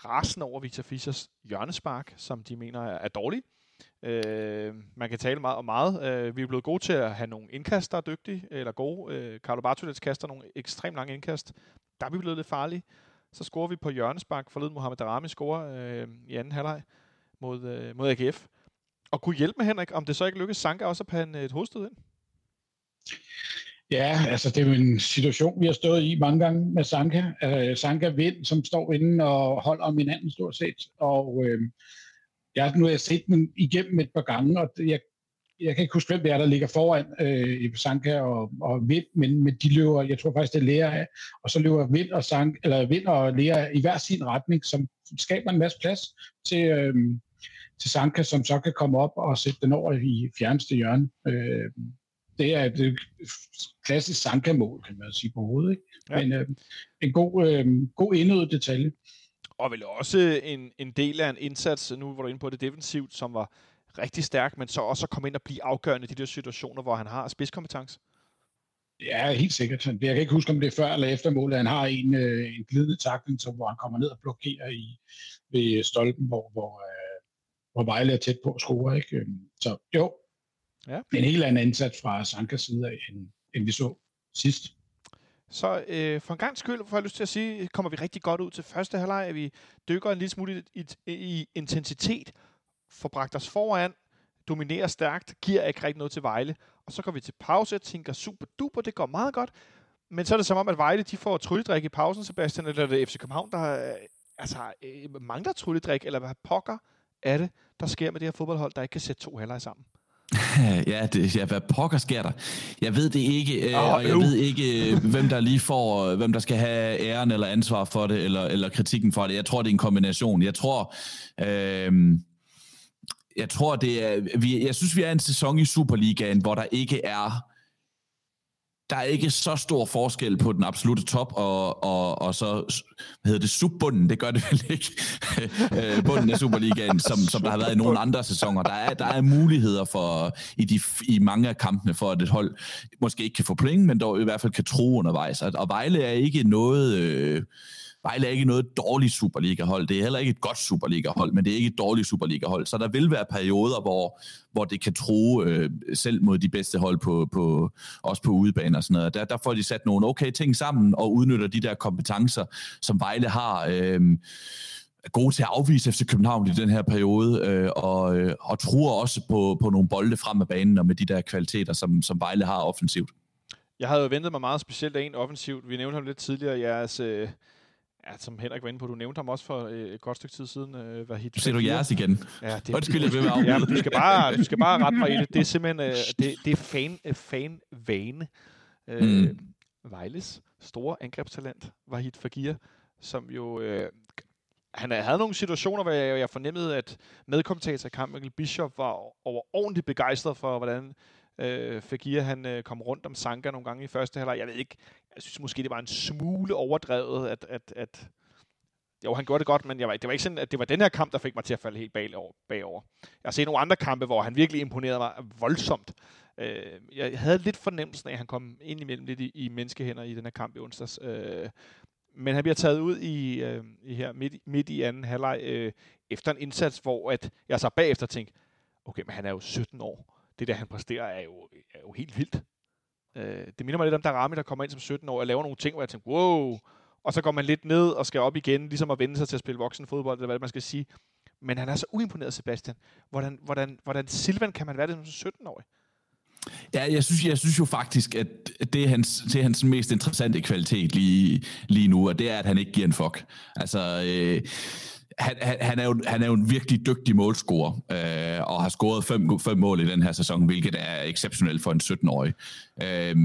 S2: rasende over Victor Fischers hjørnespark, som de mener er, er dårlig. Øh, man kan tale meget om meget. Øh, vi er blevet gode til at have nogle indkast, der er dygtige, eller gode. Øh, Carlo Bartolets kaster nogle ekstremt lange indkast. Der er vi blevet lidt farlige. Så scorer vi på hjørnespark. Forleden Mohamed Darami scorer øh, i anden halvleg mod, øh, mod AGF. Og kunne hjælpe med Henrik, om det så ikke lykkes Sanka også at pande et hovedstød ind?
S4: Ja, altså det er jo en situation, vi har stået i mange gange med Sanka. Uh, Sanka Vind, som står inde og holder om hinanden stort set. Og uh, jeg, nu har jeg set den igennem et par gange, og jeg, jeg kan ikke huske, hvem det er, der ligger foran uh, Sanka og, og Vind, men, men de løber, jeg tror faktisk, det er Lea af, og så løber Vind og, Sank, eller Vind og Lea i hver sin retning, som skaber en masse plads til, uh, til Sanka, som så kan komme op og sætte den over i fjerneste hjørne. Uh, det er et klassisk Sanka-mål, kan man sige på hovedet. Ikke? Ja. Men øh, en god, øh, god indødet detalje.
S2: Og vel også en, en del af en indsats, nu var du inde på det defensivt, som var rigtig stærk, men så også at komme ind og blive afgørende i de der situationer, hvor han har spidskompetence.
S4: Ja, helt sikkert. Jeg kan ikke huske, om det er før eller efter målet. Han har en, øh, en glidende takling, så, hvor han kommer ned og blokerer i, ved stolpen, hvor, hvor, øh, hvor Vejle er tæt på at score. Ikke? Så jo, Ja. En helt anden indsats fra Sankas side af, end, end vi så sidst.
S2: Så øh, for en gang skyld, får jeg lyst til at sige, kommer vi rigtig godt ud til første halvleg, at vi dykker en lille smule i, i, i intensitet, får bragt os foran, dominerer stærkt, giver ikke rigtig noget til Vejle, og så går vi til pause og tænker super duper, det går meget godt, men så er det som om, at Vejle de får trylledrik i pausen, Sebastian, eller det er FC København, der øh, altså, øh, mangler trylledrik, eller hvad pokker er det, der sker med det her fodboldhold, der ikke kan sætte to halvleg sammen?
S3: ja, det, ja, hvad pokker sker der? Jeg ved det ikke, oh, og jeg ved ikke, øh, hvem der lige får, hvem der skal have æren eller ansvar for det, eller, eller kritikken for det. Jeg tror, det er en kombination. Jeg tror, øh, jeg tror, det er, vi, jeg synes, vi er en sæson i Superligaen, hvor der ikke er der er ikke så stor forskel på den absolute top og, og, og så, hvad hedder det, subbunden, det gør det vel ikke, øh, bunden af Superligaen, som, som der har været i nogle andre sæsoner. Der er, der er muligheder for, i, de, i mange af kampene for, at et hold måske ikke kan få point, men dog i hvert fald kan tro undervejs. Og Vejle er ikke noget... Øh, Vejle er ikke noget dårligt Superliga-hold. Det er heller ikke et godt Superliga-hold, men det er ikke et dårligt Superliga-hold. Så der vil være perioder, hvor, hvor det kan tro øh, selv mod de bedste hold, på, på, også på udebane og sådan noget. Der, der får de sat nogle okay ting sammen og udnytter de der kompetencer, som Vejle har. Øh, er gode til at afvise FC København i den her periode, øh, og, øh, og tror også på, på nogle bolde frem af banen og med de der kvaliteter, som, som Vejle har offensivt.
S2: Jeg havde jo ventet mig meget specielt af en offensivt. Vi nævnte ham lidt tidligere, jeres... Øh Ja, som Henrik var inde på, du nævnte ham også for øh, et godt stykke tid siden. Øh,
S3: hvad hit, Ser du jeres igen?
S2: Ja,
S3: det, Undskyld, jeg vil
S2: ja, du skal bare, du skal bare rette mig i det. Det er simpelthen øh, det, det er fan, øh, fan vane. Øh, mm. Vejles store angrebstalent, Vahid Fagir, som jo... Øh, han havde nogle situationer, hvor jeg, jeg fornemmede, at medkommentator kamp Mikkel Bishop var overordentligt begejstret for, hvordan øh, Fagir han øh, kom rundt om Sanka nogle gange i første halvleg. Jeg ved ikke, jeg synes måske, det var en smule overdrevet, at, at, at jo, han gjorde det godt, men jeg var, det var ikke sådan, at det var den her kamp, der fik mig til at falde helt bagover. bagover. Jeg har set nogle andre kampe, hvor han virkelig imponerede mig voldsomt. Øh, jeg havde lidt fornemmelsen af, at han kom ind imellem lidt i, i menneskehænder i den her kamp i onsdags. Øh, men han bliver taget ud i, øh, i her midt, midt i anden halvleg øh, efter en indsats, hvor at jeg så bagefter tænkte, okay, men han er jo 17 år. Det der, han præsterer, er jo, er jo helt vildt. Øh, det minder mig lidt om Darami, der kommer ind som 17 år og laver nogle ting, hvor jeg tænker, wow, og så går man lidt ned og skal op igen, ligesom at vende sig til at spille voksen fodbold, eller hvad man skal sige. Men han er så uimponeret, Sebastian. Hvordan, hvordan, hvordan Silvan kan man være det som 17-årig?
S3: Ja, jeg synes, jeg synes jo faktisk, at det er hans, det er hans mest interessante kvalitet lige, lige nu, og det er, at han ikke giver en fuck. Altså, øh, han, han, han, er jo, han er jo en virkelig dygtig målscorer, øh, og har scoret fem, fem mål i den her sæson, hvilket er exceptionelt for en 17-årig. Øh,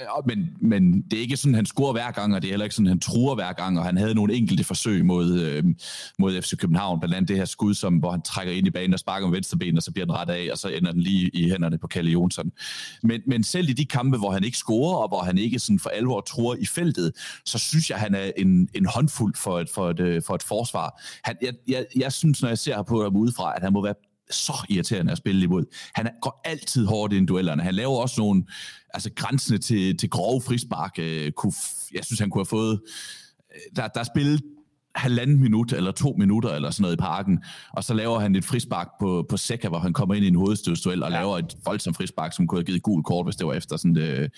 S3: Øh, men, men det er ikke sådan, han scorer hver gang, og det er heller ikke sådan, han truer hver gang, og han havde nogle enkelte forsøg mod, øh, mod FC København, blandt andet det her skud, som, hvor han trækker ind i banen og sparker med venstre ben, og så bliver den ret af, og så ender den lige i hænderne på Kalle Jonsson. Men, men selv i de kampe, hvor han ikke scorer, og hvor han ikke sådan for alvor truer i feltet, så synes jeg, han er en, en håndfuld for et, for et, øh, for et forsvar. Han, jeg, jeg, jeg synes, når jeg ser ham på ham udefra, at han må være så irriterende at spille imod. Han går altid hårdt ind i duellerne. Han laver også nogle altså, grænsende til, til grove frispark. Øh, kunne, jeg synes, han kunne have fået... Øh, der, der er spillet halvanden minut eller to minutter eller sådan noget i parken, og så laver han et frispark på, på Seca, hvor han kommer ind i en hovedstødstuel og ja. laver et voldsomt frispark, som kunne have givet gul kort, hvis det var efter, sådan det,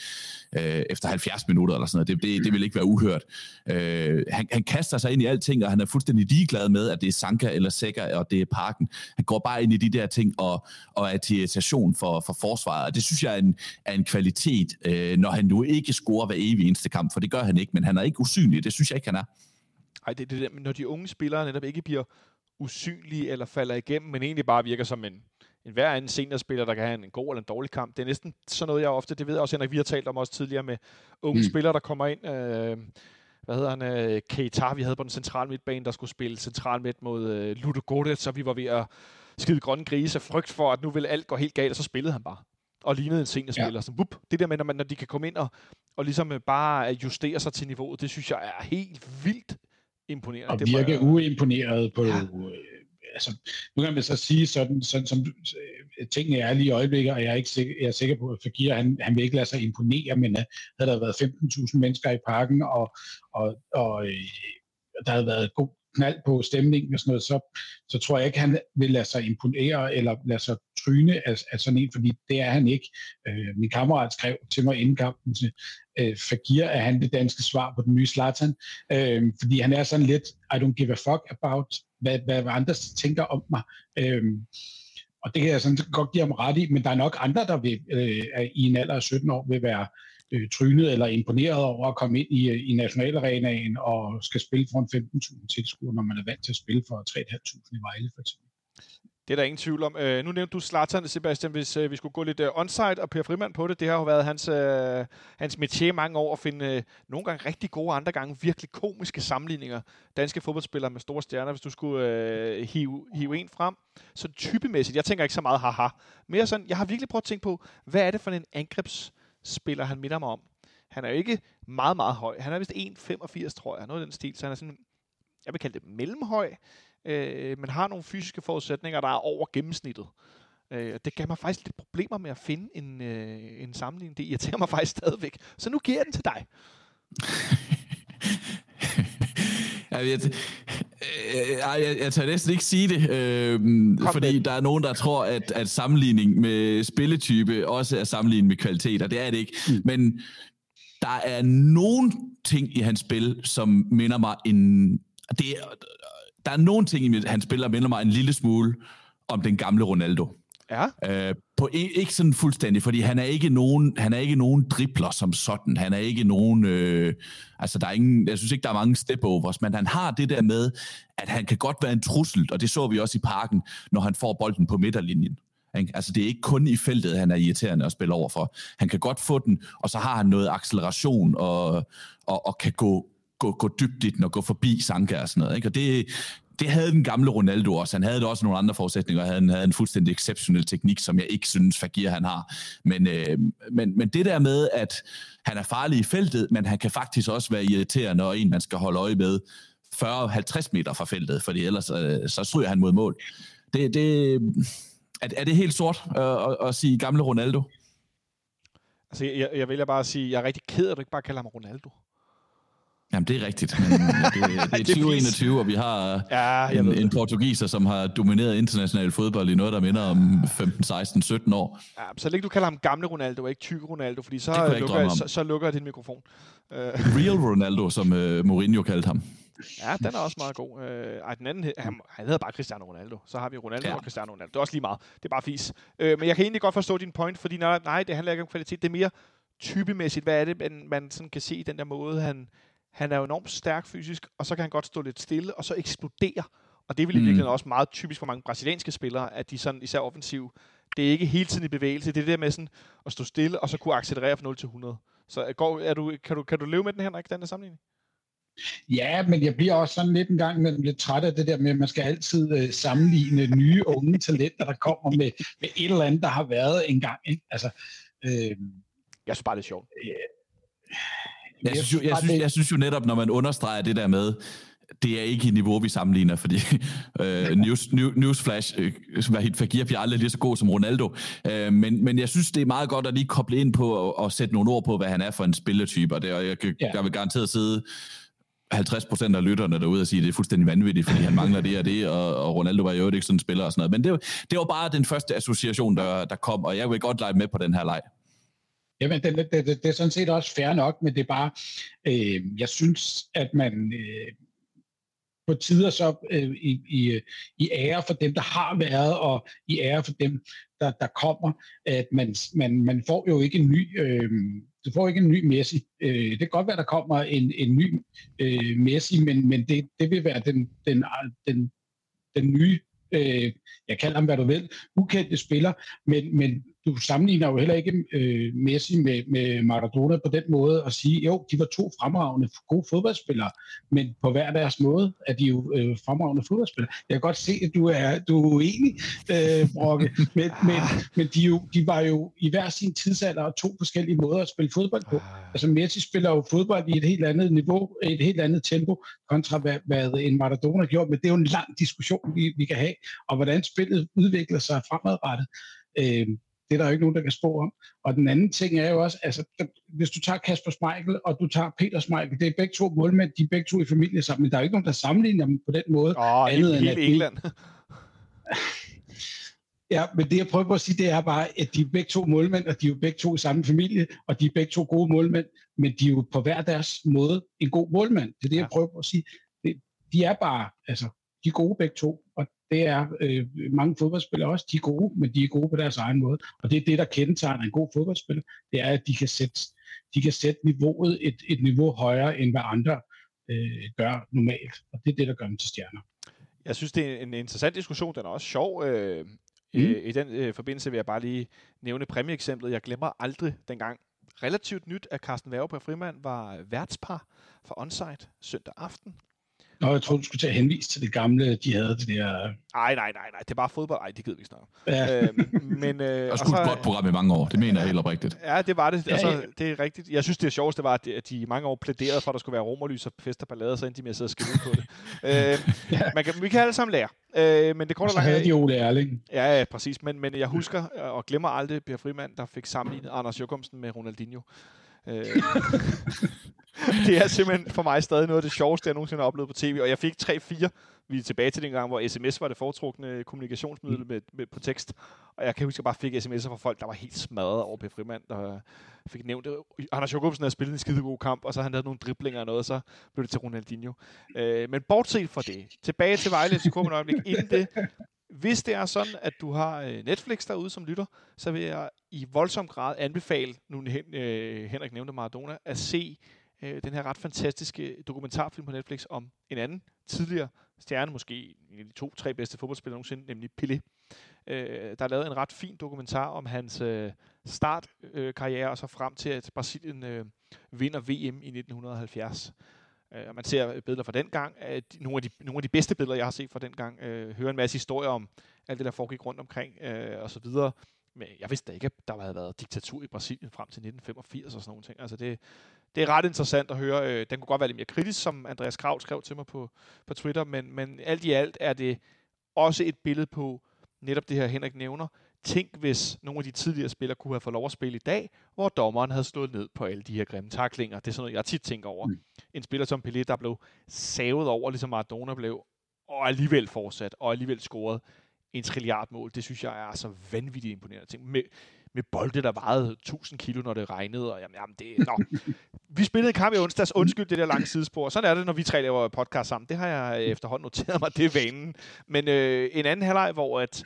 S3: øh, efter 70 minutter eller sådan noget. Det, det, det vil ikke være uhørt. Øh, han, han kaster sig ind i alting, og han er fuldstændig ligeglad med, at det er Sanka eller Seca, og det er parken. Han går bare ind i de der ting og, og er til irritation for, for forsvaret, og det synes jeg er en, er en kvalitet, øh, når han nu ikke scorer hver evig eneste kamp, for det gør han ikke, men han er ikke usynlig, det synes jeg ikke, han er.
S2: Ej, det, det, når de unge spillere netop ikke bliver usynlige eller falder igennem, men egentlig bare virker som en, en hver anden seniorspiller, der kan have en god eller en dårlig kamp. Det er næsten sådan noget, jeg ofte, det ved jeg også, Henrik, vi har talt om også tidligere med unge mm. spillere, der kommer ind. Øh, hvad hedder han? Øh, Keita, vi havde på den centrale midtbane, der skulle spille central midt mod øh, Ludo Godet, så vi var ved at skide grønne grise, frygt for, at nu ville alt gå helt galt, og så spillede han bare og lignede en seniorspiller. Ja. Så, whoop, det der med, når, man, når de kan komme ind og, og ligesom øh, bare justere sig til niveauet, det synes jeg er helt vildt imponerende.
S4: Og virke jeg... uimponeret på... Ja. Øh, altså, nu kan man så sige, sådan, sådan som øh, tingene er lige i øjeblikket, og jeg er ikke sikker, jeg er sikker på, at Fagir, han, han vil ikke lade sig imponere, men uh, havde der været 15.000 mennesker i parken, og, og, og øh, der havde været god knald på stemningen og sådan noget, så, så tror jeg ikke, han vil lade sig imponere eller lade sig tryne af, af sådan en, fordi det er han ikke. Øh, min kammerat skrev til mig inden kampen, til, øh, Fagir er han det danske svar på den nye Zlatan, øh, fordi han er sådan lidt, I don't give a fuck about, hvad, hvad andre tænker om mig. Øh, og det kan jeg sådan godt give ham ret i, men der er nok andre, der vil, øh, i en alder af 17 år vil være øh, trynet eller imponeret over at komme ind i, øh, i nationalarenaen og skal spille for en 15.000 tilskuere, når man er vant til at spille for 3.500 i Vejle for eksempel.
S2: Det er der ingen tvivl om. Øh, nu nævnte du Zlatan, Sebastian, hvis øh, vi skulle gå lidt øh, onside og Per Frimand på det. Det har jo været hans, øh, hans métier mange år at finde øh, nogle gange rigtig gode, andre gange virkelig komiske sammenligninger. Danske fodboldspillere med store stjerner, hvis du skulle øh, hive, hive en frem. Så typemæssigt, jeg tænker ikke så meget haha. Mere sådan, jeg har virkelig prøvet at tænke på, hvad er det for en angrebs spiller han midt mig om. Han er jo ikke meget, meget høj. Han er vist 1,85, tror jeg. Noget af den stil. Så han er sådan, jeg vil kalde det mellemhøj, øh, men har nogle fysiske forudsætninger, der er over gennemsnittet. Øh, det gav mig faktisk lidt problemer med at finde en, øh, en sammenligning. Det irriterer mig faktisk stadigvæk. Så nu giver jeg den til dig.
S3: jeg, ved, jeg, jeg, jeg tør næsten ikke sige det, øh, fordi med. der er nogen, der tror, at, at sammenligning med spilletype også er sammenligning med kvalitet, og det er det ikke. Mm. Men der er nogle ting i hans spil, som minder mig en... Det, der er nogle ting i hans spil, der minder mig en lille smule om den gamle Ronaldo.
S2: Ja.
S3: Øh, på, e, ikke sådan fuldstændig, fordi han er ikke nogen, han er ikke nogen dribler som sådan. Han er ikke nogen, øh, altså der er ingen, jeg synes ikke, der er mange stepovers, men han har det der med, at han kan godt være en trussel, og det så vi også i parken, når han får bolden på midterlinjen. Altså det er ikke kun i feltet, han er irriterende at spille over for. Han kan godt få den, og så har han noget acceleration og, og, og kan gå, gå, gå dybt i den og gå forbi Sanka og sådan noget. Ikke? Og det, det havde den gamle Ronaldo også. Han havde det også nogle andre forudsætninger. Han havde en fuldstændig exceptionel teknik, som jeg ikke synes, Fagir han har. Men, øh, men, men det der med, at han er farlig i feltet, men han kan faktisk også være irriterende, og en, man skal holde øje med 40-50 meter fra feltet, fordi ellers øh, så stryger han mod mål. Det, det, er, er det helt sort øh, at, at sige gamle Ronaldo?
S2: Altså, jeg, jeg vælger bare at sige, jeg er rigtig ked af, at du ikke bare kalder ham Ronaldo.
S3: Jamen, det er rigtigt. Men det, det er 2021, og vi har ja, en, en portugiser, som har domineret international fodbold i noget, der minder om 15, 16, 17 år.
S2: Ja, så længe du kalder ham gamle Ronaldo, og ikke tyk Ronaldo, fordi så, lukker, så, så lukker jeg din mikrofon.
S3: Real Ronaldo, som uh, Mourinho kaldte ham.
S2: Ja, den er også meget god. Uh, ej, den anden, han, han hedder bare Cristiano Ronaldo. Så har vi Ronaldo ja. og Cristiano Ronaldo. Det er også lige meget. Det er bare fis. Uh, men jeg kan egentlig godt forstå din point, fordi nej, nej, det handler ikke om kvalitet. Det er mere typemæssigt. Hvad er det, man, man sådan kan se i den der måde, han, han er jo enormt stærk fysisk, og så kan han godt stå lidt stille, og så eksplodere. Og det er vel i mm. virkeligheden også meget typisk for mange brasilianske spillere, at de sådan, især offensiv, det er ikke hele tiden i bevægelse. Det er det der med sådan at stå stille, og så kunne accelerere fra 0 til 100. Så går, er du, kan, du, kan du leve med den, Henrik, den der sammenligning?
S4: Ja, men jeg bliver også sådan lidt en gang med lidt træt af det der med, at man skal altid øh, sammenligne nye unge talenter, der kommer med, med et eller andet, der har været engang. Ikke? Altså, øh,
S2: jeg synes bare, det er sjovt. Øh,
S3: jeg synes, jo, jeg, synes, jeg synes jo netop, når man understreger det der med, det er ikke i niveau, vi sammenligner, fordi øh, news, news, Newsflash, øh, Vahid Fagir bliver aldrig lige så god som Ronaldo. Øh, men, men jeg synes, det er meget godt at lige koble ind på og, og sætte nogle ord på, hvad han er for en spillertype, og, det, og jeg, ja. jeg vil garanteret sidde 50 procent af lytterne derude og sige, at det er fuldstændig vanvittigt, fordi han mangler det og det, og, og Ronaldo var jo ikke sådan en spiller og sådan noget. Men det, det var bare den første association, der, der kom, og jeg vil godt lege med på den her leg.
S4: Jamen, det, det, det, det er sådan set også fair nok, men det er bare, øh, jeg synes, at man øh, på tider så øh, i, i, i ære for dem, der har været, og i ære for dem, der, der kommer, at man, man, man får jo ikke en ny, øh, du får ikke en ny Messi. Øh, det kan godt være, der kommer en, en ny øh, Messi, men, men det, det vil være den, den, den, den nye, øh, jeg kalder ham hvad du vil, ukendte spiller, men, men du sammenligner jo heller ikke øh, Messi med, med Maradona på den måde og sige, jo, de var to fremragende gode fodboldspillere, men på hver deres måde er de jo øh, fremragende fodboldspillere. Jeg kan godt se, at du er, du er uenig, øh, Brokke, men, men, men de, jo, de var jo i hver sin tidsalder og to forskellige måder at spille fodbold på. Altså Messi spiller jo fodbold i et helt andet niveau, et helt andet tempo, kontra hvad, hvad en Maradona gjorde, men det er jo en lang diskussion, vi, vi kan have, og hvordan spillet udvikler sig fremadrettet. Øh, det er der jo ikke nogen, der kan spå om. Og den anden ting er jo også, altså, hvis du tager Kasper Schmeichel, og du tager Peter Schmeichel, det er begge to målmænd, de er begge to i familie sammen, men der er jo ikke nogen, der sammenligner dem på den måde.
S2: Åh, andet helt, helt England.
S4: Ja, men det jeg prøver på at sige, det er bare, at de er begge to målmænd, og de er jo begge to i samme familie, og de er begge to gode målmænd, men de er jo på hver deres måde en god målmand. Det er det, jeg prøver på at sige. De er bare, altså, de er gode begge to, og det er øh, mange fodboldspillere også, de er gode, men de er gode på deres egen måde. Og det er det, der kendetegner en god fodboldspiller, det er, at de kan sætte, de kan sætte niveauet et, et niveau højere, end hvad andre øh, gør normalt. Og det er det, der gør dem til stjerner.
S2: Jeg synes, det er en interessant diskussion. Den er også sjov. Øh, mm. øh, I den øh, forbindelse vil jeg bare lige nævne præmieeksemplet. Jeg glemmer aldrig dengang relativt nyt, at Carsten Værge på Frimand var værtspar for Onsite søndag aften
S4: Nå, jeg tror du skulle til at henvise til det gamle, de havde det der...
S2: Nej, nej, nej, nej. Det er bare fodbold. Nej, det gider vi ikke snakke.
S4: Ja.
S2: Øh, men, øh,
S3: Og sgu et godt program i mange år, det mener jeg helt oprigtigt.
S2: Ja, det var det.
S4: Ja,
S2: Altså,
S4: ja.
S2: det er rigtigt. Jeg synes, det sjoveste var, at de- at de i mange år plæderede for, at der skulle være romerlys og fest og ballade, så endte de med at sidde og skrive på det. øh, man kan, vi kan alle sammen lære. Øh, men det korte og
S4: så
S2: lange
S4: havde
S2: er-
S4: de Ole Erling.
S2: Ja, ja, præcis. Men, men jeg husker og glemmer aldrig Per Frimand, der fik sammenlignet Anders Jokumsen med Ronaldinho. Øh, det er simpelthen for mig stadig noget af det sjoveste, jeg nogensinde har oplevet på tv. Og jeg fik 3-4. Vi er tilbage til den gang, hvor sms var det foretrukne kommunikationsmiddel med, med, på tekst. Og jeg kan huske, at jeg bare fik sms'er fra folk, der var helt smadret over Per Frimand. Og fik nævnt, at Anders Jokumsen havde spillet en skide god kamp, og så han havde nogle driblinger og noget, og så blev det til Ronaldinho. Øh, men bortset fra det, tilbage til Vejle FCK med øjeblik. Inden det, hvis det er sådan, at du har øh, Netflix derude som lytter, så vil jeg i voldsom grad anbefale, nu øh, Henrik nævnte Maradona, at se øh, den her ret fantastiske dokumentarfilm på Netflix om en anden tidligere stjerne, måske en af de to-tre bedste fodboldspillere nogensinde, nemlig Pelé. Øh, der er lavet en ret fin dokumentar om hans øh, startkarriere, øh, karriere, og så frem til, at Brasilien øh, vinder VM i 1970. Øh, og man ser billeder fra den gang. Øh, nogle, af de, nogle af de bedste billeder, jeg har set fra den gang. Øh, hører en masse historier om alt det, der foregik rundt omkring øh, og så videre. Men jeg vidste da ikke, at der havde været diktatur i Brasilien frem til 1985 og sådan nogle ting. Altså det, det er ret interessant at høre. Øh, den kunne godt være lidt mere kritisk, som Andreas Krav skrev til mig på, på Twitter, men, men alt i alt er det også et billede på netop det her, Henrik nævner. Tænk, hvis nogle af de tidligere spillere kunne have fået lov at spille i dag, hvor dommeren havde slået ned på alle de her grimme taklinger. Det er sådan noget, jeg tit tænker over. Mm. En spiller som Pelé, der blev savet over, ligesom Maradona blev, og alligevel fortsat, og alligevel scoret en trilliard mål. Det synes jeg er så vanvittigt imponerende ting. Med, med bolde, der vejede 1000 kilo, når det regnede. Og jamen, jamen det, nå. Vi spillede en kamp i onsdags. Undskyld det der lange sidespor. Sådan er det, når vi tre laver podcast sammen. Det har jeg øh, efterhånden noteret mig. Det er vanen. Men øh, en anden halvleg, hvor at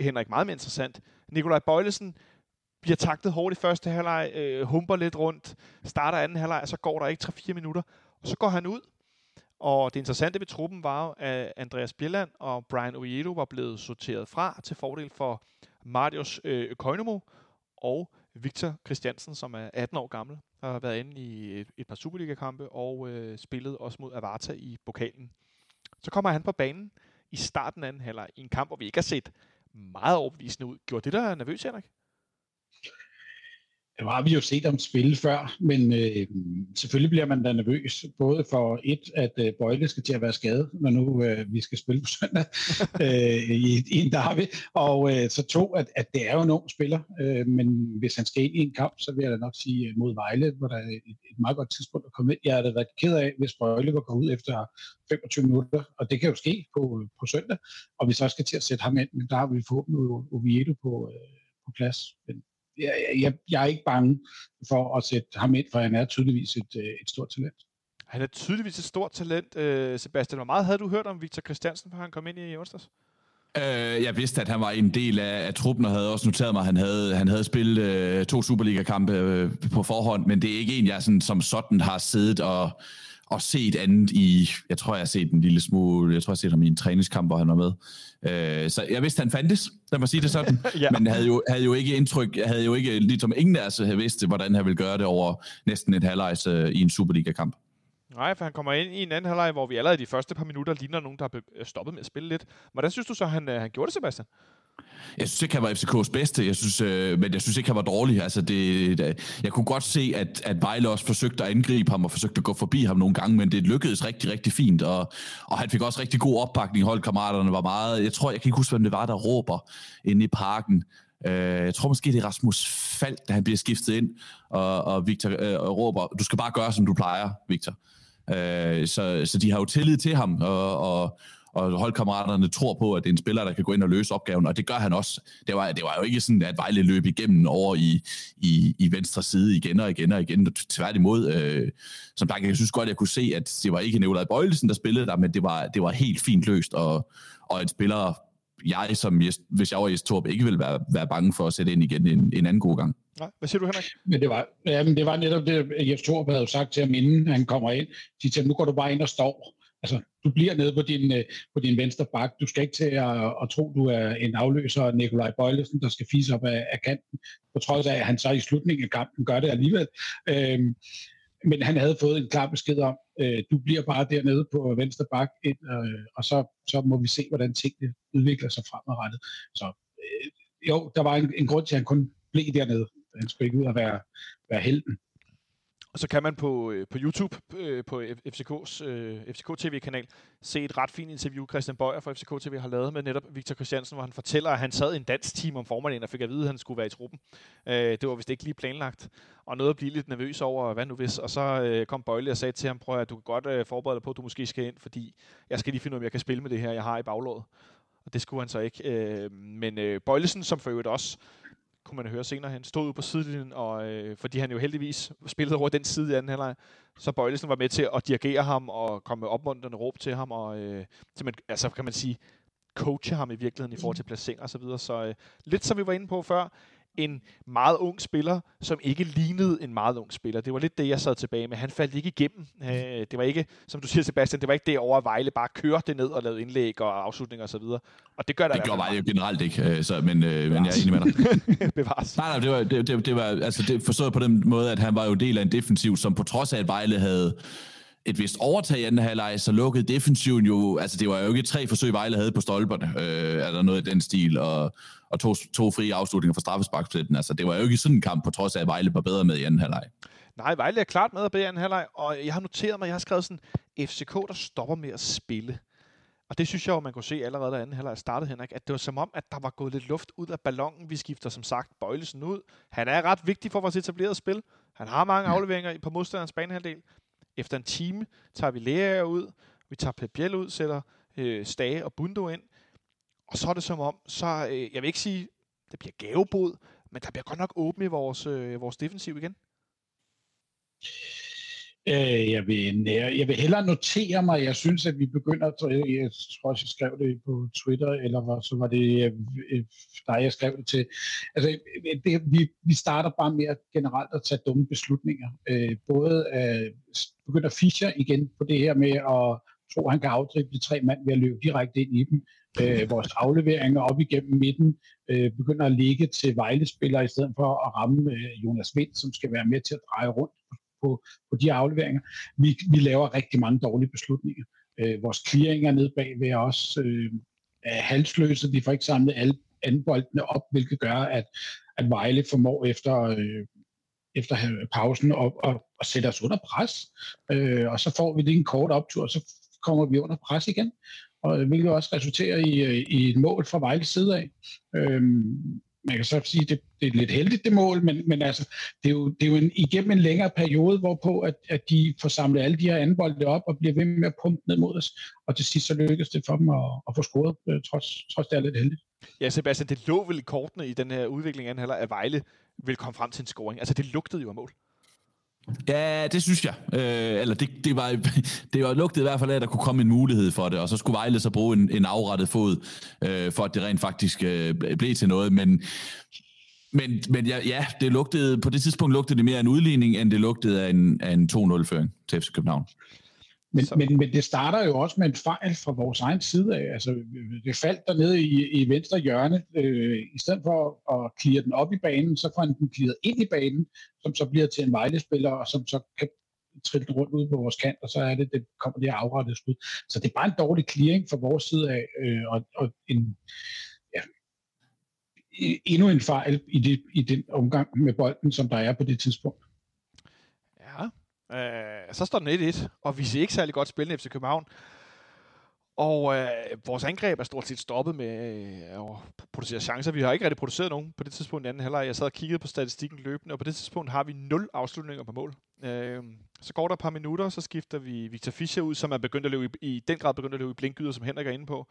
S2: Henrik meget mere interessant. Nikolaj Bøjlesen bliver taktet hårdt i første halvleg, øh, humper lidt rundt, starter anden halvleg, og så går der ikke 3-4 minutter. Og så går han ud, og det interessante ved truppen var, jo, at Andreas Bjelland og Brian Oviedo var blevet sorteret fra til fordel for Marius øh, Koinomo og Victor Christiansen, som er 18 år gammel, og har været inde i et, et par Superliga-kampe og øh, spillet også mod Avarta i pokalen. Så kommer han på banen i starten af anden halvleg i en kamp, hvor vi ikke har set meget overbevisende ud. Gjorde det der nervøs, Henrik?
S4: Nu har vi jo set ham spille før, men øh, selvfølgelig bliver man da nervøs, både for et, at øh, Bøjle skal til at være skadet, når nu øh, vi skal spille på søndag øh, i, i en derby, og øh, så to, at, at det er jo en ung spiller, øh, men hvis han skal ind i en kamp, så vil jeg da nok sige øh, mod Vejle, hvor der er et, et meget godt tidspunkt at komme ind. Jeg havde da været ked af, hvis Bøjle var gået ud efter 25 minutter, og det kan jo ske på, på søndag, og vi så skal til at sætte ham ind, men der har vi forhåbentlig Oviedo på, øh, på plads. Men jeg, jeg, jeg er ikke bange for at sætte ham ind, for han er tydeligvis et, øh, et stort talent.
S2: Han er tydeligvis et stort talent, øh, Sebastian. Hvor meget havde du hørt om Victor Christiansen, før han kom ind i onsdags?
S3: Øh, jeg vidste, at han var en del af, af truppen, og havde også noteret mig, at han havde, han havde spillet øh, to Superliga-kampe øh, på forhånd, men det er ikke en, jeg sådan, som sådan har siddet og, og set andet i, jeg tror, jeg har set en lille smule, jeg tror, jeg har set ham i en træningskamp, hvor han var med. Øh, så jeg vidste, han fandtes, lad mig sige det sådan,
S2: Ja.
S3: men havde jo, havde jo ikke indtryk, havde jo ikke, ligesom ingen af os havde vidst, hvordan han ville gøre det over næsten et halvlejs øh, i en Superliga-kamp.
S2: Nej, for han kommer ind i en anden halvleg, hvor vi allerede i de første par minutter ligner nogen, der øh, stoppet med at spille lidt. Hvordan synes du så, han, øh, han gjorde det, Sebastian?
S3: Jeg synes ikke, han var FCK's bedste, jeg synes, øh, men jeg synes ikke, han var dårlig. Altså, det, det, jeg kunne godt se, at, at Vejle også forsøgte at angribe ham og forsøgte at gå forbi ham nogle gange, men det lykkedes rigtig, rigtig fint, og, og han fik også rigtig god opbakning. Holdkammeraterne var meget... Jeg tror, jeg kan ikke huske, hvem det var, der råber inde i parken. Øh, jeg tror måske, det er Rasmus Falk, da han bliver skiftet ind, og, og Victor øh, råber, du skal bare gøre, som du plejer, Victor. Øh, så, så de har jo tillid til ham, og, og, og holdkammeraterne tror på, at det er en spiller, der kan gå ind og løse opgaven, og det gør han også. Det var, det var jo ikke sådan, at Vejle løb igennem over i, i, i venstre side igen og igen og igen. Tværtimod, øh, som sagt, jeg synes godt, jeg kunne se, at det var ikke Nikolaj Bøjlesen, der spillede der, men det var, det var helt fint løst, og, og en spiller, jeg som, Jes- hvis jeg var Jes Torp, ikke ville være, være bange for at sætte ind igen en, en anden god gang.
S2: Nej, hvad siger du, Henrik?
S4: Men det var, ja, men det var netop det, Jens Torp havde sagt til ham, inden han kommer ind. De siger, nu går du bare ind og står. Altså, du bliver nede på din, øh, på din venstre bak. Du skal ikke til at, at tro, du er en afløser af Nikolaj Bøjlesen, der skal fise op af, af kanten. På trods af, at han så i slutningen af kampen gør det alligevel. Øhm, men han havde fået en klar besked om, øh, du bliver bare dernede på venstre bak, ind, øh, og så, så må vi se, hvordan tingene udvikler sig fremadrettet. Så øh, jo, der var en, en grund til, at han kun blev dernede. Han skulle ikke ud og være, være helten.
S2: Og så kan man på, øh, på YouTube, øh, på FCK's øh, FCK TV-kanal, se et ret fint interview, Christian Bøjer fra FCK TV har lavet med netop Victor Christiansen, hvor han fortæller, at han sad i en dansk team om formiddagen og fik at vide, at han skulle være i truppen. Øh, det var vist ikke lige planlagt. Og noget at blive lidt nervøs over, hvad nu hvis. Og så øh, kom Bøjle og sagde til ham, prøv at du kan godt øh, forberede dig på, at du måske skal ind, fordi jeg skal lige finde ud af, om jeg kan spille med det her, jeg har i baglåret. Og det skulle han så ikke. Øh, men øh, Bøjlesen, som for øvrigt også kunne man høre senere hen, stod ude på sidelinjen, og, øh, fordi han jo heldigvis spillede over den side i anden halvleg, så Bøjlesen var med til at dirigere ham og komme med opmuntrende råb til ham, og øh, man, altså kan man sige, coache ham i virkeligheden i forhold til placering og så videre. Så øh, lidt som vi var inde på før, en meget ung spiller, som ikke lignede en meget ung spiller. Det var lidt det, jeg sad tilbage med. Han faldt ikke igennem. Øh, det var ikke, som du siger, Sebastian, det var ikke det over, at Vejle bare kørte ned og lavede indlæg og afslutninger osv. Og, og det gør der
S3: Det gjorde Vejle jo generelt ikke, øh, så, men, øh, men jeg er enig med dig.
S2: Bevares.
S3: Nej, nej, det var, det, det, det var altså, det forstået på den måde, at han var jo del af en defensiv, som på trods af, at Vejle havde et vist overtag i anden halvleg, så lukkede defensiven jo, altså det var jo ikke tre forsøg, Vejle havde på stolperne, øh, er der noget i den stil, og, og to, to frie afslutninger fra straffesparkspletten. Altså det var jo ikke sådan en kamp, på trods af, at Vejle var bedre med i anden halvleg.
S2: Nej, Vejle er klart med at bedre i anden halvleg, og jeg har noteret mig, jeg har skrevet sådan, FCK, der stopper med at spille. Og det synes jeg jo, man kunne se allerede, da anden halvleg startede, Henrik, at det var som om, at der var gået lidt luft ud af ballonen. Vi skifter som sagt Bøjlesen ud. Han er ret vigtig for vores etablerede spil. Han har mange afleveringer på modstanderens banehalvdel. Efter en time tager vi læger ud, vi tager Pep Biel ud, sætter øh, Stage og Bundo ind, og så er det som om, så øh, jeg vil ikke sige, det bliver gavebod, men der bliver godt nok åbent i vores, øh, vores defensiv igen.
S4: Øh, jeg, vil, jeg vil hellere notere mig, jeg synes, at vi begynder, jeg tror også, jeg skrev det på Twitter, eller hvad, så var det øh, øh, dig, jeg skrev det til. Altså, øh, det, vi, vi starter bare med at generelt at tage dumme beslutninger. Øh, både øh, begynder Fischer igen på det her med at tro, at han kan afdrible tre mand ved at løbe direkte ind i dem. Øh, vores afleveringer op igennem midten øh, begynder at ligge til Vejlespillere, i stedet for at ramme øh, Jonas Vind, som skal være med til at dreje rundt på, på de afleveringer. Vi, vi laver rigtig mange dårlige beslutninger. Øh, vores clearinger nede bagved os øh, er halsløse. Vi får ikke samlet alle anboldene op, hvilket gør, at, at Vejle formår efter, øh, efter pausen og, og, at sætte os under pres. Øh, og så får vi lige en kort optur, og så kommer vi under pres igen og øh, hvilket også resulterer i, øh, i et mål fra Vejles side af. Øh, man kan så sige, at det, det er lidt heldigt det mål, men, men altså, det er jo, det er jo en, igennem en længere periode, hvorpå at, at de får samlet alle de her anbolde op og bliver ved med at pumpe ned mod os, og til sidst så lykkes det for dem at, at få scoret, øh, trods, trods det er lidt heldigt.
S2: Ja, Sebastian, det lå vel i kortene i den her udvikling at Vejle vil komme frem til en scoring. Altså, det lugtede jo af mål.
S3: Ja, det synes jeg. Øh, eller det, det, var, det var lugtet i hvert fald af, at der kunne komme en mulighed for det, og så skulle Vejle så bruge en, en afrettet fod, øh, for at det rent faktisk øh, blev til noget. Men, men, men ja, ja, det lugtede, på det tidspunkt lugtede det mere af en udligning, end det lugtede af en, af en 2-0-føring til FC København.
S4: Men, men, men det starter jo også med en fejl fra vores egen side af. Altså, det faldt dernede i, i venstre hjørne. Øh, I stedet for at klire den op i banen, så får han den kliret ind i banen, som så bliver til en vejlespiller, og som så kan trille rundt ud på vores kant, og så er det, det kommer det afrettet skud. Så det er bare en dårlig clearing fra vores side af, øh, og, og en, ja, endnu en fejl i, det, i den omgang med bolden, som der er på det tidspunkt.
S2: Øh, så står den 1-1, og vi ser ikke særlig godt spillende FC København. Og øh, vores angreb er stort set stoppet med øh, at producere chancer. Vi har ikke rigtig produceret nogen på det tidspunkt i anden halvleg. Jeg sad og kiggede på statistikken løbende, og på det tidspunkt har vi 0 afslutninger på mål. Øh, så går der et par minutter, så skifter vi Victor Fischer ud, som er begyndt at løbe i, i den grad begyndt at løbe i blinkgyder, som Henrik er inde på.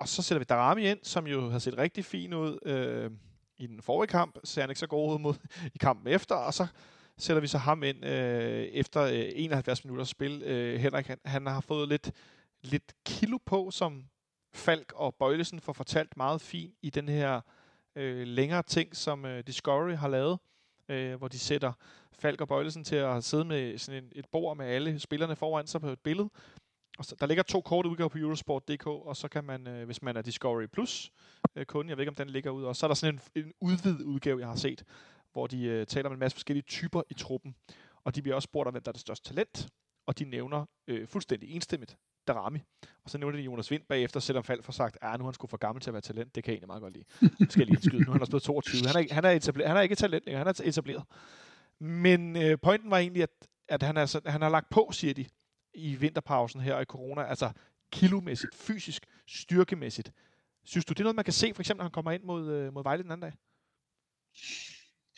S2: Og så sætter vi Darami ind, som jo har set rigtig fin ud øh, i den forrige kamp. Ser han ikke så god ud mod i kampen efter, og så sætter vi så ham ind øh, efter øh, 71 minutters spil. Øh, Henrik, han, han har fået lidt, lidt kilo på, som Falk og Bøjlesen får fortalt meget fint i den her øh, længere ting, som øh, Discovery har lavet, øh, hvor de sætter Falk og Bøjlesen til at sidde med sådan en, et bord med alle spillerne foran sig på et billede. Og så, der ligger to korte udgaver på Eurosport.dk, og så kan man, øh, hvis man er Discovery Plus øh, kunde, jeg ved ikke om den ligger ud, og så er der sådan en, en udvidet udgave, jeg har set, hvor de øh, taler om en masse forskellige typer i truppen. og de bliver også spurgt om, hvem der er det største talent, og de nævner øh, fuldstændig enstemmigt Darami. Og så nævner de Jonas Vind bagefter, selvom Falk får sagt, at nu er han skulle for gammel til at være talent. Det kan jeg egentlig meget godt lide. Det skal jeg lige skyde. Nu er han også blevet 22. Han er, han er, etableret, han er ikke talent længere, han er etableret. Men øh, pointen var egentlig, at, at han, er, han har lagt på, siger de, i vinterpausen her i corona. Altså kilomæssigt, fysisk, styrkemæssigt. Synes du, det er noget, man kan se, for eksempel, når han kommer ind mod, øh, mod Vejle den anden dag?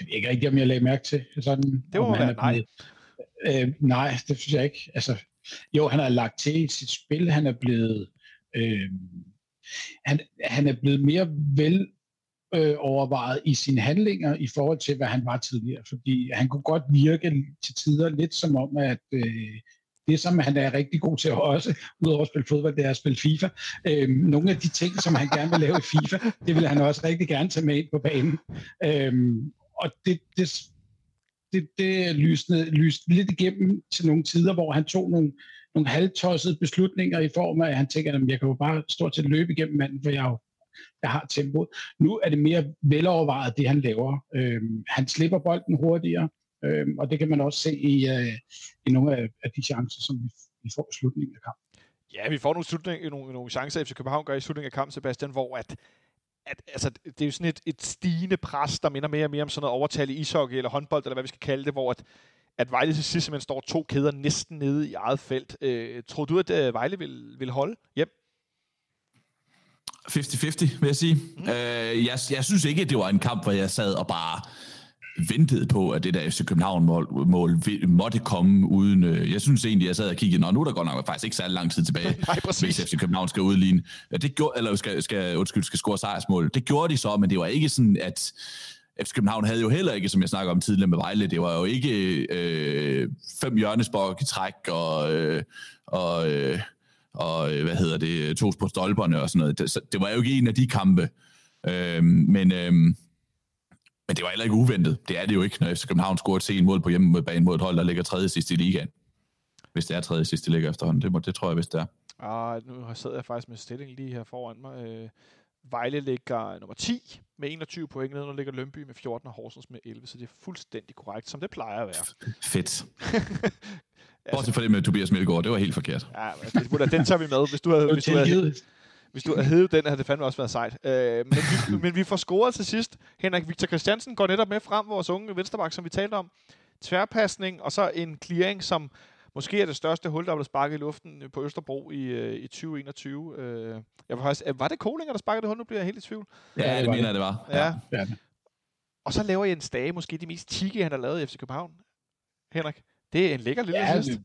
S4: Det ved ikke rigtigt, om jeg lagde mærke til. Sådan,
S2: det må være nej.
S4: Øh, nej, det synes jeg ikke. Altså, jo, han har lagt til i sit spil. Han er blevet, øh, han, han er blevet mere vel øh, overvejet i sine handlinger i forhold til, hvad han var tidligere. Fordi han kunne godt virke til tider lidt som om, at øh, det, som han er rigtig god til også, udover at spille fodbold, det er at spille FIFA. Øhm, nogle af de ting, som han gerne vil lave i FIFA, det vil han også rigtig gerne tage med ind på banen. Øhm, og det, det, det, det lysende, lyste lidt igennem til nogle tider, hvor han tog nogle, nogle halvtossede beslutninger i form af, at han tænker, at jeg kan jo bare stort set løbe igennem manden, for jeg, jo, jeg har tempoet. Nu er det mere velovervejet, det han laver. Øhm, han slipper bolden hurtigere, øhm, og det kan man også se i, øh, i nogle af, af de chancer, som vi, vi får i slutningen af kampen.
S2: Ja, vi får nogle, slutning, nogle, nogle chancer, FC København gør i slutningen af kampen, Sebastian, hvor at at, altså, det er jo sådan et, et stigende pres, der minder mere og mere om sådan noget overtal i ishockey eller håndbold, eller hvad vi skal kalde det, hvor at, at Vejle til sidst simpelthen står to kæder næsten nede i eget felt. Øh, tror du, at uh, Vejle vil, vil holde hjem?
S3: 50-50, vil jeg sige. Mm. Øh, jeg, jeg synes ikke, at det var en kamp, hvor jeg sad og bare ventede på, at det der FC København-mål mål, måtte komme uden... Øh, jeg synes egentlig, jeg sad og kiggede, og nu er der godt nok faktisk ikke særlig lang tid tilbage,
S2: Nej,
S3: hvis FC København skal udligne. Det gjorde, eller skal, skal, undskyld, skal score sejrsmål. Det gjorde de så, men det var ikke sådan, at... FC København havde jo heller ikke, som jeg snakker om tidligere med Vejle, det var jo ikke øh, fem hjørnesbok i træk og, øh, og, øh, og hvad hedder det, to på stolperne og sådan noget. Det, det var jo ikke en af de kampe. Øh, men, øh, men det var heller ikke uventet. Det er det jo ikke, når FC København scorer et sent mål på hjemmebane mod et hold, der ligger tredje sidst i ligaen. Hvis det er tredje sidst, det ligger efterhånden. Det, må, det tror jeg, hvis det er.
S2: Ah, nu sidder jeg faktisk med stillingen lige her foran mig. Øh, Vejle ligger nummer 10 med 21 point, nu ligger Lønby med 14 og Horsens med 11, så det er fuldstændig korrekt, som det plejer at være.
S3: Fedt. Bortset fra det med Tobias Melgaard, det var helt forkert.
S2: Ja, det, den tager vi med. Hvis du havde, hvis du havde, hvis du havde hævet den, havde det fandme også været sejt. Øh, men, vi, men vi får scoret til sidst. Henrik Victor Christiansen går netop med frem, vores unge venstreback, som vi talte om. Tværpasning, og så en clearing, som måske er det største hul, der blev sparket i luften på Østerbro i, øh, i 2021. Øh, jeg var, faktisk, var det Kolinger, der sparkede det hul? Nu bliver jeg helt i tvivl.
S3: Ja, det, det mener jeg, det var.
S2: Ja. ja. Og så laver Jens Dage måske de mest chique, han har lavet i FC København. Henrik, det er en lækker lille ja, assist
S4: det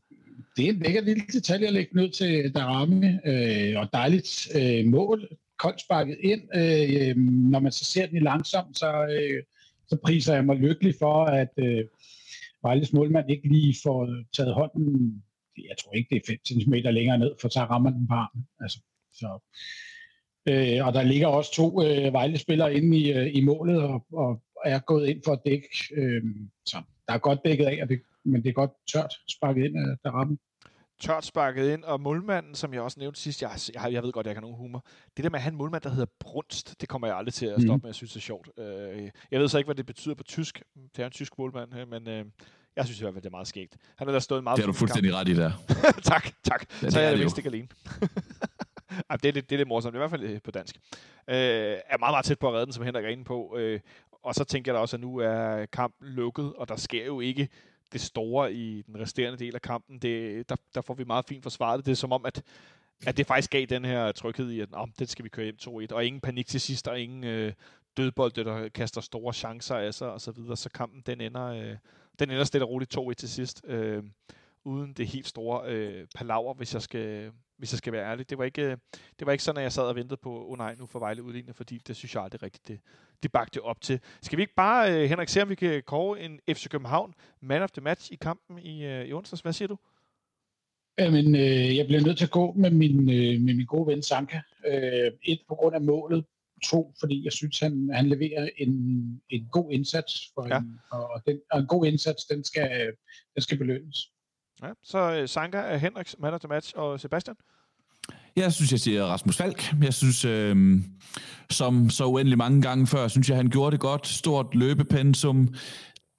S4: det er en lækker lille detalje at lægge ned til Darami, øh, og dejligt øh, mål, koldt sparket ind. Øh, når man så ser den i langsomt, så, øh, så priser jeg mig lykkelig for, at øh, Vejles målmand ikke lige får taget hånden, jeg tror ikke, det er 5 cm længere ned, for så rammer den på armen. Altså, så, øh, og der ligger også to øh, Vejle-spillere inde i, øh, i målet, og, og er gået ind for at dække. Øh, så der er godt dækket af, og det, men det er godt tørt sparket ind af Darami
S2: tørt sparket ind, og målmanden, som jeg også nævnte sidst, jeg, jeg, jeg ved godt, jeg kan nogen humor, det der med at have en målmand, der hedder Brunst, det kommer jeg aldrig til at stoppe mm. med, jeg synes det er sjovt. Øh, jeg ved så ikke, hvad det betyder på tysk, det er en tysk målmand, men øh, jeg synes i hvert fald, det er meget skægt. Han har da stået meget
S3: Det har du fuldstændig kamp. ret i der.
S2: tak, tak. Ja, så er jeg vist ikke alene. Ej, det, er lidt, det er lidt morsomt, i hvert fald øh, på dansk. Øh, er meget, meget tæt på at redde den, som Henrik er inde på. Øh, og så tænker jeg da også, at nu er kampen lukket, og der sker jo ikke det store i den resterende del af kampen. Det, der, der får vi meget fint forsvaret. Det er som om, at, at det faktisk gav den her tryghed i, at oh, det skal vi køre hjem 2-1, og ingen panik til sidst, og ingen øh, dødbold, der kaster store chancer af sig, og så videre. Så kampen, den ender, øh, den ender stille og roligt 2-1 til sidst, øh, uden det helt store øh, palaver, hvis jeg skal, hvis jeg skal være ærlig. Det var ikke, det var ikke sådan, at jeg sad og ventede på, oh nej, nu får Vejle udlignet, fordi det synes jeg aldrig rigtigt, det, det bagte op til. Skal vi ikke bare, uh, Henrik, se om vi kan kåre en FC København man of the match i kampen i, uh, i onsdags? Hvad siger du?
S4: Jamen, øh, jeg bliver nødt til at gå med min, øh, med min gode ven Sanka. Øh, et, på grund af målet. To, fordi jeg synes, han, han leverer en, en god indsats. For ja. en, og, den, og en god indsats, den skal, den skal belønnes.
S2: Ja, så uh, Sanka er Henriks man of the match, og Sebastian?
S3: Jeg synes, jeg siger Rasmus Falk. Jeg synes, øh, som så uendelig mange gange før, synes jeg, han gjorde det godt. Stort løbepensum.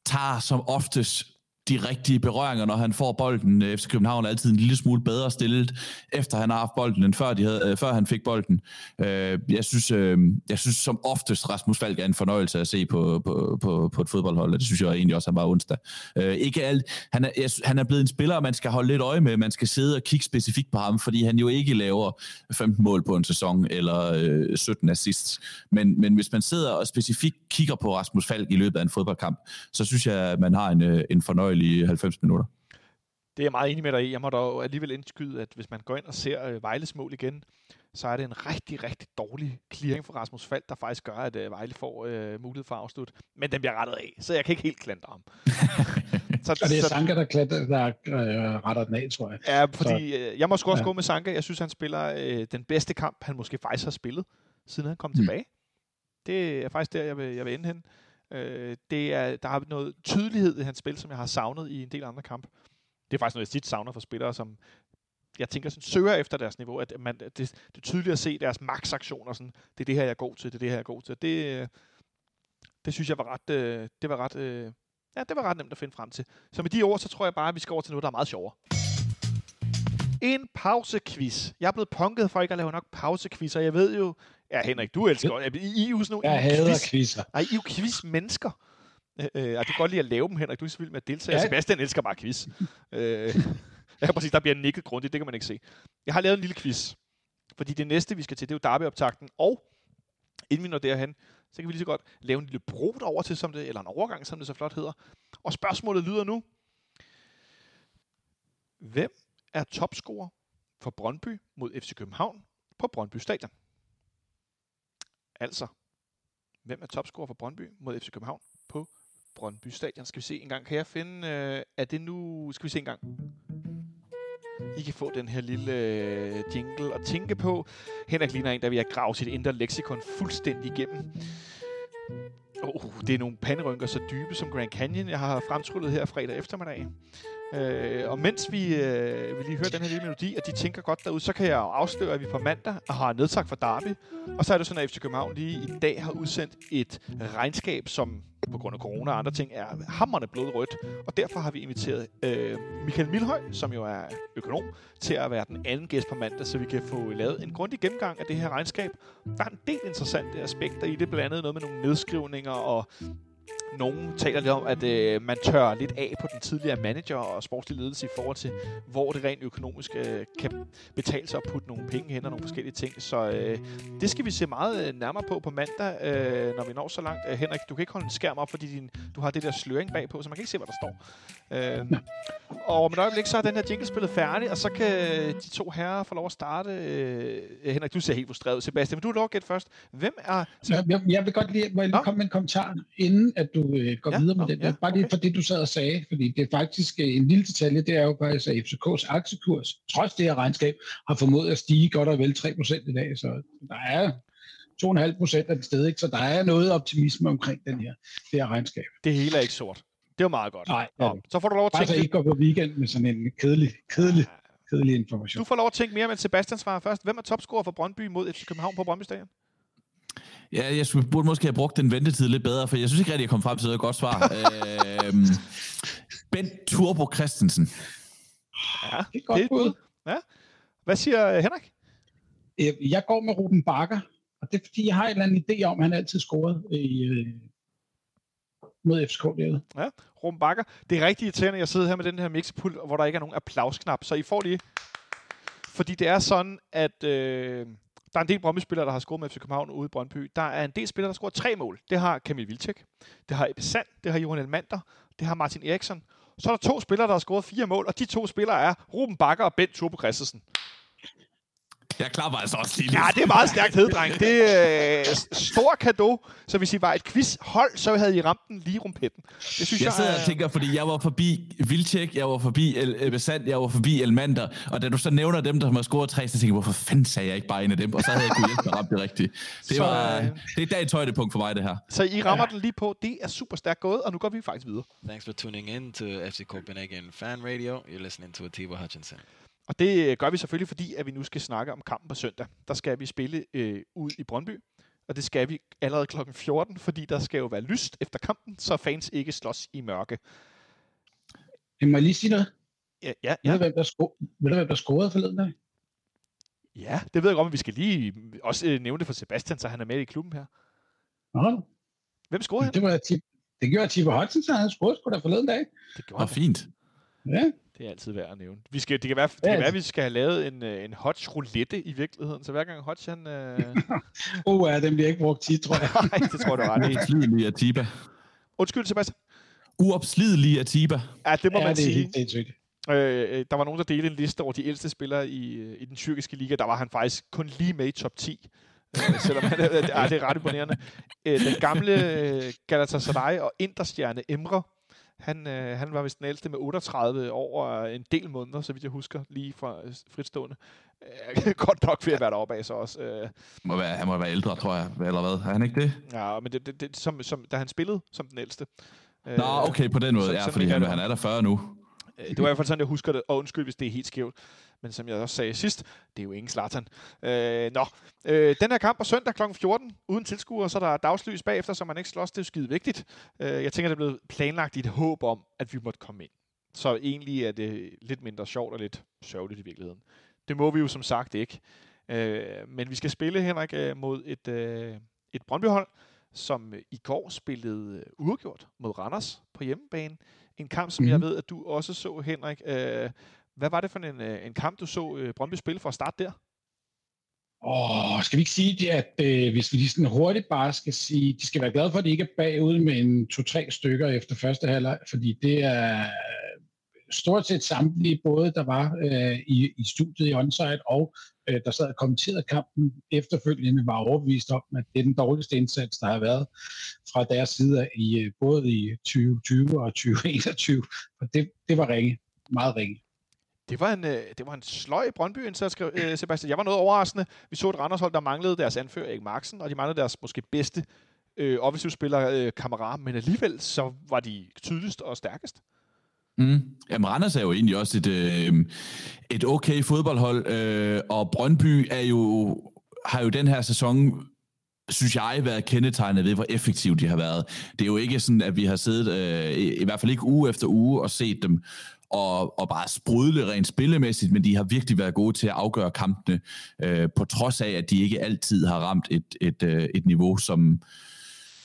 S3: Tager som oftest de rigtige berøringer, når han får bolden. Øh, FC København er altid en lille smule bedre stillet, efter han har haft bolden, end før, de havde, øh, før han fik bolden. Øh, jeg, synes, øh, jeg synes som oftest, Rasmus Falk er en fornøjelse at se på, på, på, på et fodboldhold, og det synes jeg egentlig også, han var onsdag. Øh, ikke alt, han, er, jeg, han er blevet en spiller, man skal holde lidt øje med. Man skal sidde og kigge specifikt på ham, fordi han jo ikke laver 15 mål på en sæson, eller øh, 17 assists. Men, men hvis man sidder og specifikt kigger på Rasmus Falk i løbet af en fodboldkamp, så synes jeg, at man har en, øh, en fornøjelig 90 minutter.
S2: Det er jeg meget enig med dig i. Jeg må dog alligevel indskyde, at hvis man går ind og ser øh, Vejles mål igen, så er det en rigtig, rigtig dårlig clearing for Rasmus Fald, der faktisk gør, at øh, Vejle får øh, mulighed for at afslutte. Men den bliver rettet af, så jeg kan ikke helt klandre ham.
S4: så, og det er Sanka, der, klatter, der øh, retter den af, tror jeg.
S2: Ja, fordi så, øh, jeg må sgu også ja. gå med Sanka. Jeg synes, han spiller øh, den bedste kamp, han måske faktisk har spillet, siden han kom mm. tilbage. Det er faktisk der, jeg vil, jeg vil ende hen. Øh, Øh, det er, der har noget tydelighed i hans spil, som jeg har savnet i en del andre kampe. Det er faktisk noget, jeg tit savner for spillere, som jeg tænker sådan, søger efter deres niveau. At man, det, det er tydeligt at se deres maksaktioner, Sådan, det er det her, jeg er god til. Det er det her, jeg er god til. Det, øh, det synes jeg var ret, øh, det var ret, øh, ja, det var ret nemt at finde frem til. Så med de ord, så tror jeg bare, at vi skal over til noget, der er meget sjovere. En pausequiz. Jeg er blevet punket for ikke at lave nok pausequizzer. Jeg ved jo, ja Henrik, du elsker I, I, I er jo sådan
S4: nogle, Jeg hader quiz. quizzer.
S2: Nej, I er jo quiz-mennesker. Øh, og det kan godt lide at lave dem, Henrik. Du er så vild med at deltage. Ja. Sebastian elsker bare quiz. øh, ja, præcis. Der bliver nikket grundigt. Det kan man ikke se. Jeg har lavet en lille quiz. Fordi det næste, vi skal til, det er jo Derby-optakten. Og inden vi når derhen, så kan vi lige så godt lave en lille bro over til, som det, eller en overgang, som det så flot hedder. Og spørgsmålet lyder nu. Hvem er topscorer for Brøndby mod FC København på Brøndby Stadion? Altså, hvem er topscorer for Brøndby mod FC København på Brøndby Stadion? Skal vi se en gang. Kan jeg finde, øh, er det nu... Skal vi se en gang. I kan få den her lille øh, jingle at tænke på. Henrik ligner en, der vil have grave sit indre leksikon fuldstændig igennem. Oh, det er nogle panderynker så dybe som Grand Canyon, jeg har fremtryllet her fredag eftermiddag. Øh, og mens vi, øh, vi lige hører den her lille melodi, og de tænker godt derude, så kan jeg jo afsløre, at vi på mandag har nedtak for Derby. Og så er det sådan, at FC København lige i dag har udsendt et regnskab, som på grund af corona og andre ting er hammerne blodrødt. Og derfor har vi inviteret øh, Michael Milhøj, som jo er økonom, til at være den anden gæst på mandag, så vi kan få lavet en grundig gennemgang af det her regnskab. Der er en del interessante aspekter i det, blandt andet noget med nogle nedskrivninger og nogen taler lidt om, at øh, man tør lidt af på den tidligere manager og sportslige ledelse i forhold til, hvor det rent økonomisk øh, kan betale sig at putte nogle penge hen og nogle forskellige ting. Så øh, det skal vi se meget øh, nærmere på på mandag, øh, når vi når så langt. Øh, Henrik, du kan ikke holde en skærm op, fordi din, du har det der sløring bagpå, så man kan ikke se, hvad der står. Øh, og om et øjeblik, så er den her jingle spillet færdig, og så kan de to herrer få lov at starte. Øh, Henrik, du ser helt frustreret Sebastian, men du er lov at gætte først. Hvem er...
S4: Jeg, jeg vil godt lige, må jeg lige komme med en kommentar, inden at du øh, går ja, videre med ja, den. Ja, Bare lige for det, du sad og sagde, fordi det er faktisk øh, en lille detalje, det er jo faktisk, at FCK's aktiekurs, trods det her regnskab, har formået at stige godt og vel 3% i dag, så der er 2,5 procent af det sted, ikke? så der er noget optimisme omkring den her, det her regnskab.
S2: Det hele er ikke sort. Det er meget godt.
S4: Nej, Nå,
S2: så får du lov at
S4: tænke... Bare så ikke går på weekend med sådan en kedelig, kedelig, kedelig information.
S2: Du får lov at tænke mere, men Sebastian svarer først. Hvem er topscorer for Brøndby mod FC København på Brøndby Stadion?
S3: Ja, jeg skulle, burde måske have brugt den ventetid lidt bedre, for jeg synes ikke rigtig, jeg kom frem til et godt svar. øhm, Bent Turbo Christensen.
S2: Ja, det er godt det bud. Ja. Hvad siger Henrik?
S4: Øh, jeg går med Ruben Bakker, og det er fordi, jeg har en eller anden idé om, at han altid scoret i, øh, mod FCK derude.
S2: Ja, Ruben Bakker. Det er rigtig irriterende, at jeg sidder her med den her mixepult, hvor der ikke er nogen applausknap, så I får lige... Fordi det er sådan, at... Øh, der er en del Brøndby-spillere, der har scoret med FC København ude i Brøndby. Der er en del spillere, der har scoret tre mål. Det har Kamil Vilcek, det har Ebbe Sand, det har Johan Elmander, det har Martin Eriksson. Så er der to spillere, der har scoret fire mål, og de to spillere er Ruben Bakker og Bent Turbo Christensen.
S3: Jeg klapper altså også lige
S2: Ja, det er meget stærkt heddreng. Det er øh, stor kado. Så hvis I var et quizhold, så havde I ramt den lige rumpetten.
S3: Det synes jeg, jeg sidder og tænker, fordi jeg var forbi Vilcek, jeg var forbi El Besand, jeg var forbi Elmander, og da du så nævner dem, der har scoret tre, så tænker jeg, hvorfor fanden sagde jeg ikke bare en af dem, og så havde jeg kunne hjælpe mig ramt det rigtigt. Det, så, var, øh, det er dagens højdepunkt for mig, det her.
S2: Så I rammer ja. den lige på. Det er super stærkt gået, og nu går vi faktisk videre.
S5: Thanks for tuning in to FC Copenhagen Fan Radio. You're listening to Atiba Hutchinson.
S2: Og det gør vi selvfølgelig, fordi at vi nu skal snakke om kampen på søndag. Der skal vi spille øh, ud i Brøndby, og det skal vi allerede kl. 14, fordi der skal jo være lyst efter kampen, så fans ikke slås i mørke.
S4: Jeg må lige sige noget.
S2: Ja, ja,
S4: Ved,
S2: ja.
S4: du, hvem der sko- ved du, hvem der scorede forleden dag?
S2: ja, det ved jeg godt, men vi skal lige også øh, nævne det for Sebastian, så han er med i klubben her.
S4: Nå,
S2: Hvem scorede han?
S4: det, var tip, det gjorde Tipper Hudson, så han scorede sgu da forleden dag.
S2: Det gjorde han.
S3: fint.
S4: Ja,
S2: Det er altid værd at nævne. Vi skal, det kan være, det kan være at vi skal have lavet en, øh, en Hodge roulette i virkeligheden, så hver gang Hodge han... Øh...
S4: uh, ja, den bliver ikke brugt tit, tror jeg.
S2: Nej, det tror du ret i.
S3: Uopslidelig Atiba.
S2: Undskyld, Sebastian.
S3: Uopslidelig Atiba.
S2: Ja, det må
S4: ja,
S2: man
S4: det er
S2: sige.
S4: helt sindssygt.
S2: Øh, øh, der var nogen, der delte en liste over de ældste spillere i, øh, i den tyrkiske liga. Der var han faktisk kun lige med i top 10. Øh, selvom han, øh, det, er, det er ret imponerende. Øh, den gamle Galatasaray og Interstjerne Emre, han, øh, han var vist den ældste med 38 over en del måneder, så vidt jeg husker, lige fra øh, fritstående. Øh, godt nok ved at være deroppe af så også. Øh,
S3: Må være, han må være ældre, tror jeg. Eller hvad? Er han ikke det?
S2: ja, men det, det, det som, som, da han spillede som den ældste. Øh,
S3: Nå, okay, på den måde.
S2: så-
S3: Ja, fordi han, han er der 40 nu.
S2: Øh, Det var i hvert fald sådan, jeg husker det, og undskyld, hvis det er helt skævt. Men som jeg også sagde sidst, det er jo ingen Zlatan. Øh, nå, øh, den her kamp er søndag kl. 14, uden tilskuere, så der er dagslys bagefter, så man ikke slås. Det er jo skide vigtigt. Øh, jeg tænker, det er blevet planlagt i et håb om, at vi måtte komme ind. Så egentlig er det lidt mindre sjovt og lidt sørgeligt i virkeligheden. Det må vi jo som sagt ikke. Øh, men vi skal spille, Henrik, øh, mod et, øh, et Brøndby-hold, som øh, i går spillede øh, uafgjort mod Randers på hjemmebane. En kamp, som mm-hmm. jeg
S4: Mhm.
S2: ved, at du også så, Henrik. Øh, hvad var det for en, øh, en kamp, du så øh, Brøndby spille for at starte der?
S4: Åh, skal vi ikke sige, det, at øh, hvis vi lige sådan hurtigt bare skal sige, de skal være glade for, at de ikke er bagud med en to-tre stykker efter første halvleg, fordi det er øh, stort set samtlige både, der var øh, i, i studiet i onsite og øh, der sad og kommenterede kampen efterfølgende, var overbevist om, at det er den dårligste indsats, der har været fra deres side i øh, både i 2020 og 2021. Og det, det var ringe, meget ringe.
S2: Det var en, øh, det var en sløj Brøndby-indsats, skrev, øh, Sebastian. Jeg var noget overraskende. Vi så et Randershold, der manglede deres anfører, Erik Marksen, og de manglede deres måske bedste øh, offensiv spiller, øh, Kamara, men alligevel så var de tydeligst og stærkest.
S3: Mm. Jamen, Randers er jo egentlig også et, øh, et okay fodboldhold, øh, og Brøndby er jo, har jo den her sæson synes jeg, været kendetegnet ved, hvor effektive de har været. Det er jo ikke sådan, at vi har siddet, øh, i, i hvert fald ikke uge efter uge, og set dem og, og bare sprudle rent spillemæssigt, men de har virkelig været gode til at afgøre kampene, øh, på trods af, at de ikke altid har ramt et, et, øh, et niveau, som,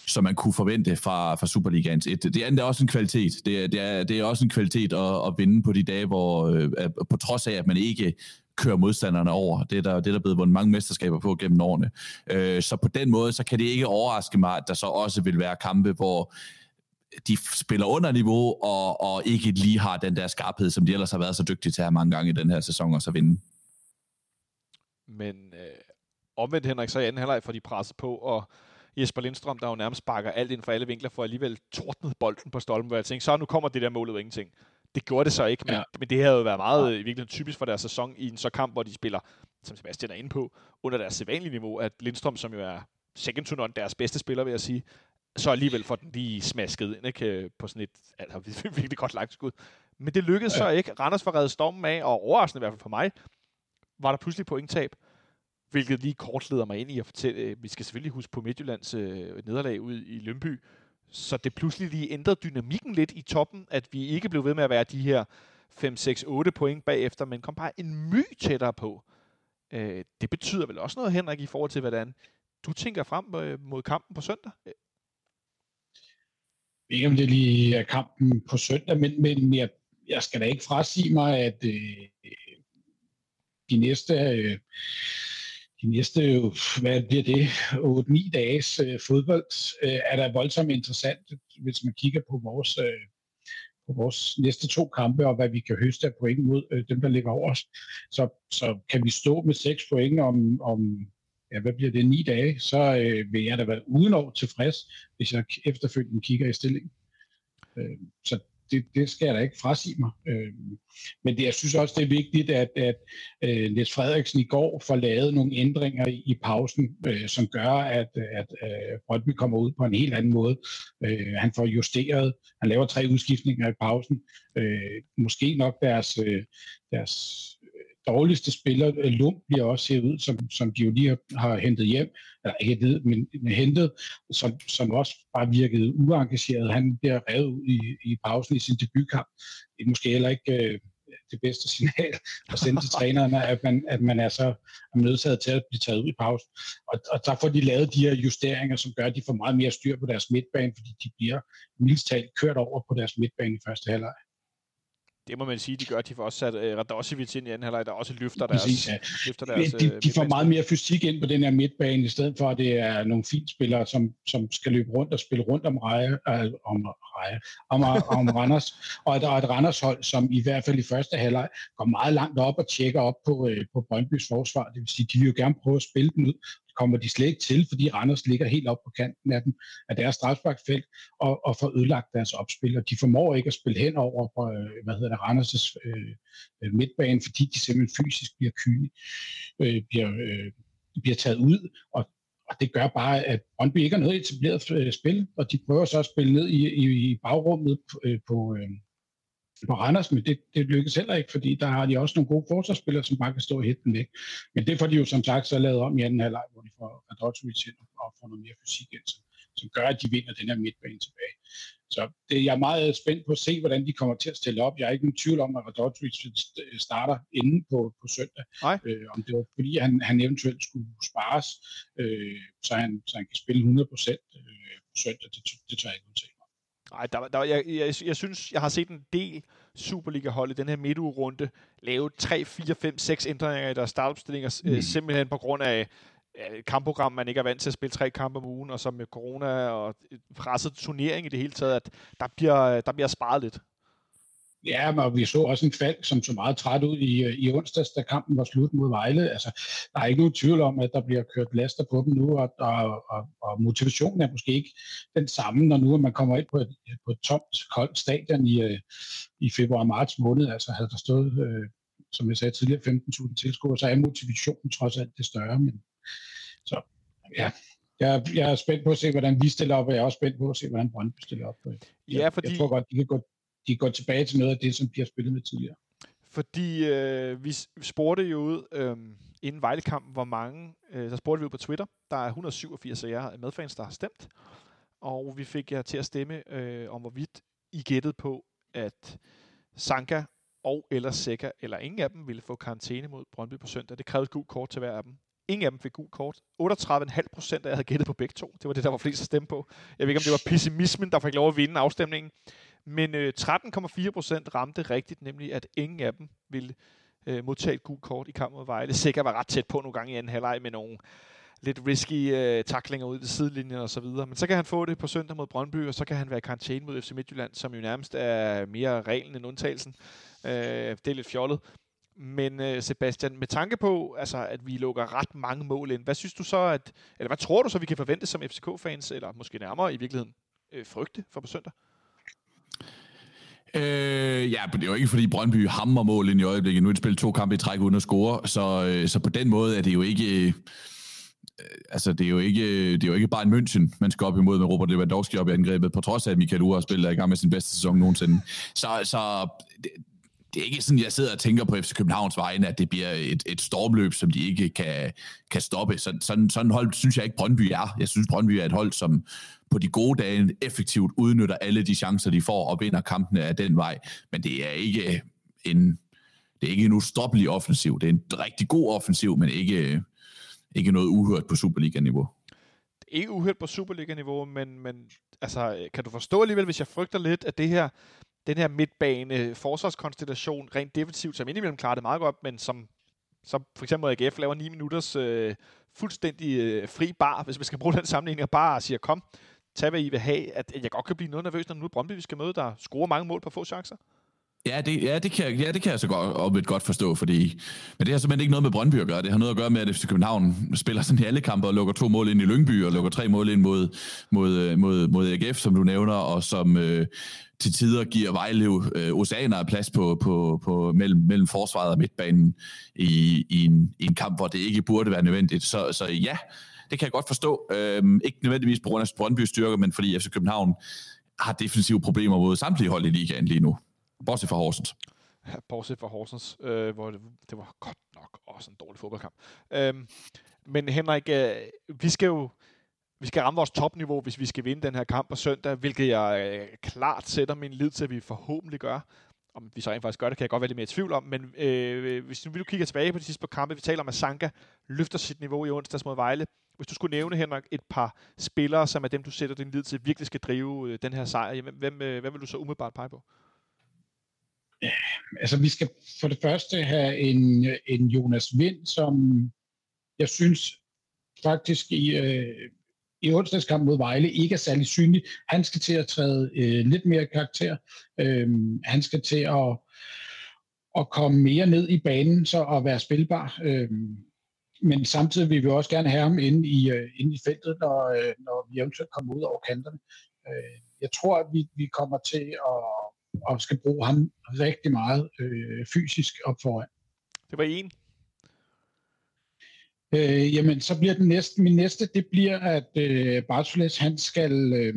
S3: som man kunne forvente fra, fra Superligaens et. Det andet er også en kvalitet. Det det er, det er også en kvalitet at, at vinde på de dage, hvor øh, på trods af, at man ikke kører modstanderne over. Det er der, det er der blevet vundet mange mesterskaber på gennem årene. Øh, så på den måde, så kan det ikke overraske mig, at der så også vil være kampe, hvor de spiller under niveau, og, og ikke lige har den der skarphed, som de ellers har været så dygtige til at have mange gange i den her sæson, og så vinde.
S2: Men øh, omvendt, Henrik, så i anden halvleg får de presset på, og Jesper Lindstrøm, der jo nærmest sparker alt ind for alle vinkler, får alligevel tordnet bolden på stolpen, hvor jeg tænkte, så nu kommer det der mål ud af ingenting. Det gjorde det så ikke, men, ja.
S4: Ja.
S2: men det havde jo været meget i virkeligheden typisk for deres sæson i en så kamp, hvor de spiller, som Sebastian er inde på, under deres sædvanlige niveau, at Lindstrøm, som jo er second to none, deres bedste spiller, vil jeg sige, så alligevel får den lige smasket ind ikke? på sådan et altså, virkelig godt lagt skud. Men det lykkedes ja. så ikke. Randers var reddet stormen af, og overraskende i hvert fald for mig, var der pludselig pointtab, hvilket lige kort leder mig ind i at fortælle, øh, vi skal selvfølgelig huske på Midtjyllands øh, nederlag ud i Lønby, så det pludselig lige ændrede dynamikken lidt i toppen, at vi ikke blev ved med at være de her 5, 6, 8 point bagefter, men kom bare en my tættere på. Øh, det betyder vel også noget, Henrik, i forhold til, hvordan du tænker frem øh, mod kampen på søndag?
S4: Ikke om det lige er kampen på søndag, men, men jeg, jeg skal da ikke frasige mig, at øh, de næste, øh, de næste, øh, hvad bliver det, 8-9 dages øh, fodbold, øh, er der voldsomt interessant, hvis man kigger på vores, øh, på vores næste to kampe, og hvad vi kan høste af point mod øh, dem, der ligger over os. Så, så kan vi stå med seks point om, om ja, hvad bliver det, ni dage, så øh, vil jeg da være udenår tilfreds, hvis jeg efterfølgende kigger i stillingen. Øh, så det, det skal jeg da ikke frasige mig. Øh, men det, jeg synes også, det er vigtigt, at, at øh, Niels Frederiksen i går får lavet nogle ændringer i, i pausen, øh, som gør, at, at øh, Brøndby kommer ud på en helt anden måde. Øh, han får justeret, han laver tre udskiftninger i pausen. Øh, måske nok deres, øh, deres dårligste spiller, øh, Lund, bliver også set ud, som, som de jo lige har, har hentet hjem, eller ikke hentet, men, men hentet, som, som også bare virkede uengageret. Han bliver revet ud i, i pausen i sin debutkamp. Det er måske heller ikke øh, det bedste signal at sende til trænerne, at man, at man er så er nødsaget til at blive taget ud i pausen. Og, og der får de lavet de her justeringer, som gør, at de får meget mere styr på deres midtbane, fordi de bliver mildst talt kørt over på deres midtbane i første halvleg.
S2: Det må man sige, de gør. De får også sat uh, Radosevic ind i anden halvleg, der også løfter deres... Præcis, ja. løfter
S4: deres de, de, de får meget mere fysik ind på den her midtbane, i stedet for, at det er nogle fint spillere, som, som skal løbe rundt og spille rundt om Reje, øh, om, Reje, om, om Randers. Og der er et Randers-hold, som i hvert fald i første halvleg går meget langt op og tjekker op på, øh, på Brøndbys forsvar. Det vil sige, de vil jo gerne prøve at spille den ud kommer de slet ikke til, fordi Randers ligger helt op på kanten af, dem, af deres strafsparkfelt og, og får ødelagt deres opspil. Og de formår ikke at spille hen over på, øh, hvad hedder det, Randers' øh, øh, midtbane, fordi de simpelthen fysisk bliver kyne, øh, bliver, øh, bliver taget ud, og, og det gør bare, at Brøndby ikke har noget etableret øh, spil, og de prøver så at spille ned i, i, i bagrummet på, på, øh, på Randers, men det, det lykkes heller ikke, fordi der har de også nogle gode forsvarsspillere, som bare kan stå og hætte den væk. Men det får de jo som sagt så lavet om i anden halvleg, hvor de får Radotovic ind og får noget mere fysik ind, som, som gør, at de vinder den her midtbane tilbage. Så det, jeg er meget spændt på at se, hvordan de kommer til at stille op. Jeg er ikke nogen tvivl om, at Radotovic starter inde på, på søndag. Øh, om det var fordi, han, han eventuelt skulle spares, øh, så, han, så han kan spille 100% øh, på søndag. Det, det tør jeg ikke udtale.
S2: Nej, der, der, jeg, jeg, jeg synes, jeg har set en del Superliga-hold i den her midtugerunde lave 3, 4, 5, 6 ændringer i deres startopstillinger, øh, mm. simpelthen på grund af et kampprogram, man ikke er vant til at spille tre kampe om ugen, og så med corona og presset turnering i det hele taget, at der bliver, der bliver sparet lidt.
S4: Ja, men vi så også en fald, som så meget træt ud i, i onsdags, da kampen var slut mod Vejle. Altså, der er ikke nogen tvivl om, at der bliver kørt laster på dem nu, og, og, og, og motivationen er måske ikke den samme, når nu man kommer ind på et, på et tomt, koldt stadion i, i februar-marts måned. Altså havde der stået, øh, som jeg sagde tidligere, 15.000 tilskuere, så er motivationen trods alt det større. Men, så ja, jeg, jeg er spændt på at se, hvordan vi stiller op, og jeg er også spændt på at se, hvordan Brøndby stiller op. Jeg, ja, fordi... jeg tror godt, de kan gå de går tilbage til noget af det, som de har spillet med tidligere.
S2: Fordi øh, vi spurgte jo ud øh, inden Vejlekampen, hvor mange, øh, der spurgte vi ud på Twitter, der er 187 af jer medfans, der har stemt, og vi fik jer til at stemme øh, om, hvorvidt I gættede på, at Sanka og eller Sækker, eller ingen af dem ville få karantæne mod Brøndby på søndag. Det krævede gult kort til hver af dem. Ingen af dem fik gult kort. 38,5 procent af jer havde gættet på begge to. Det var det, der var flest at stemme på. Jeg ved ikke, om det var pessimismen, der fik lov at vinde afstemningen. Men øh, 13,4% ramte rigtigt, nemlig at ingen af dem ville øh, modtage et gult kort i kampen mod Vejle. Sikker var ret tæt på nogle gange i anden halvleg med nogle lidt risky øh, taklinger ud i sidelinjen og så videre. Men så kan han få det på søndag mod Brøndby, og så kan han være i karantæne mod FC Midtjylland, som jo nærmest er mere reglen end undtagelsen. Øh, det er lidt fjollet. Men øh, Sebastian, med tanke på, altså, at vi lukker ret mange mål ind, hvad synes du så, at, eller hvad tror du så, vi kan forvente som FCK-fans, eller måske nærmere i virkeligheden øh, frygte for på søndag?
S3: Øh, ja, det er jo ikke fordi Brøndby hammer mål ind i øjeblikket. Nu er det spillet to kampe i træk uden at score, så, øh, så på den måde er det jo ikke... Øh, øh altså, det er, jo ikke, øh, det er jo ikke bare en München, man skal op imod med Robert Lewandowski op i angrebet, på trods af, at Michael Ure har spillet i gang med sin bedste sæson nogensinde. Så, så det, det er ikke sådan, jeg sidder og tænker på FC Københavns vegne, at det bliver et, et stormløb, som de ikke kan, kan stoppe. Så, sådan, sådan hold synes jeg ikke, Brøndby er. Jeg synes, Brøndby er et hold, som på de gode dage effektivt udnytter alle de chancer, de får, og vinder kampene af den vej. Men det er ikke øh, en, det er ikke en ustoppelig offensiv. Det er en rigtig god offensiv, men ikke, øh, ikke noget uhørt på Superliga-niveau.
S2: Ikke uhørt på Superliga-niveau, men, men altså, øh, kan du forstå alligevel, hvis jeg frygter lidt, at det her den her midtbane forsvarskonstellation rent defensivt, som indimellem klarer det meget godt, men som, som for eksempel AGF laver 9 minutters øh, fuldstændig øh, fri bar, hvis man skal bruge den sammenligning, og bare siger, kom, tag hvad I vil have, at jeg godt kan blive noget nervøs, når nu er Brøndby, vi skal møde, der scorer mange mål på få chancer.
S3: Ja, det, ja, det kan, ja, det kan jeg så godt, om et godt forstå, fordi, men det har simpelthen ikke noget med Brøndby at gøre. Det har noget at gøre med, at FC København spiller sådan i alle kampe og lukker to mål ind i Lyngby og lukker tre mål ind mod, mod, øh, mod, mod AGF, som du nævner, og som øh, til tider giver Vejlev øh, oceaner plads på, på, på, mellem, mellem forsvaret og midtbanen i, i, en, i en kamp, hvor det ikke burde være nødvendigt. Så, så ja, det kan jeg godt forstå. Øhm, ikke nødvendigvis på grund af Brøndby styrke, men fordi FC København har defensive problemer mod samtlige hold i ligaen lige nu. Bortset fra Horsens.
S2: bortset fra Horsens, øh, hvor det, det var godt nok også en dårlig fodboldkamp. Øhm, men Henrik, øh, vi skal jo vi skal ramme vores topniveau, hvis vi skal vinde den her kamp på søndag, hvilket jeg øh, klart sætter min lid til, at vi forhåbentlig gør. Om vi så rent faktisk gør det, kan jeg godt være lidt mere i tvivl om. Men øh, hvis nu, vi nu kigger tilbage på de sidste par kampe, vi taler om, at Sanka løfter sit niveau i onsdags mod Vejle. Hvis du skulle nævne, Henrik, et par spillere, som er dem, du sætter din lid til, virkelig skal drive øh, den her sejr, hvem, øh, hvem, hvem vil du så umiddelbart pege på?
S4: Altså, vi skal for det første have en, en Jonas Vind, som jeg synes faktisk i, øh, i onsdagskampen mod Vejle ikke er særlig synlig. Han skal til at træde øh, lidt mere karakter. Øh, han skal til at, at komme mere ned i banen så at være spilbar. Øh, men samtidig vil vi også gerne have ham inde i, øh, inde i feltet, når, øh, når vi eventuelt kommer ud over kanterne. Øh, jeg tror, at vi, vi kommer til at, at skal bruge ham rigtig meget øh, fysisk op foran.
S2: Det var en.
S4: Øh, jamen, så bliver den næste, min næste, det bliver, at øh, Bartoles, han skal, øh,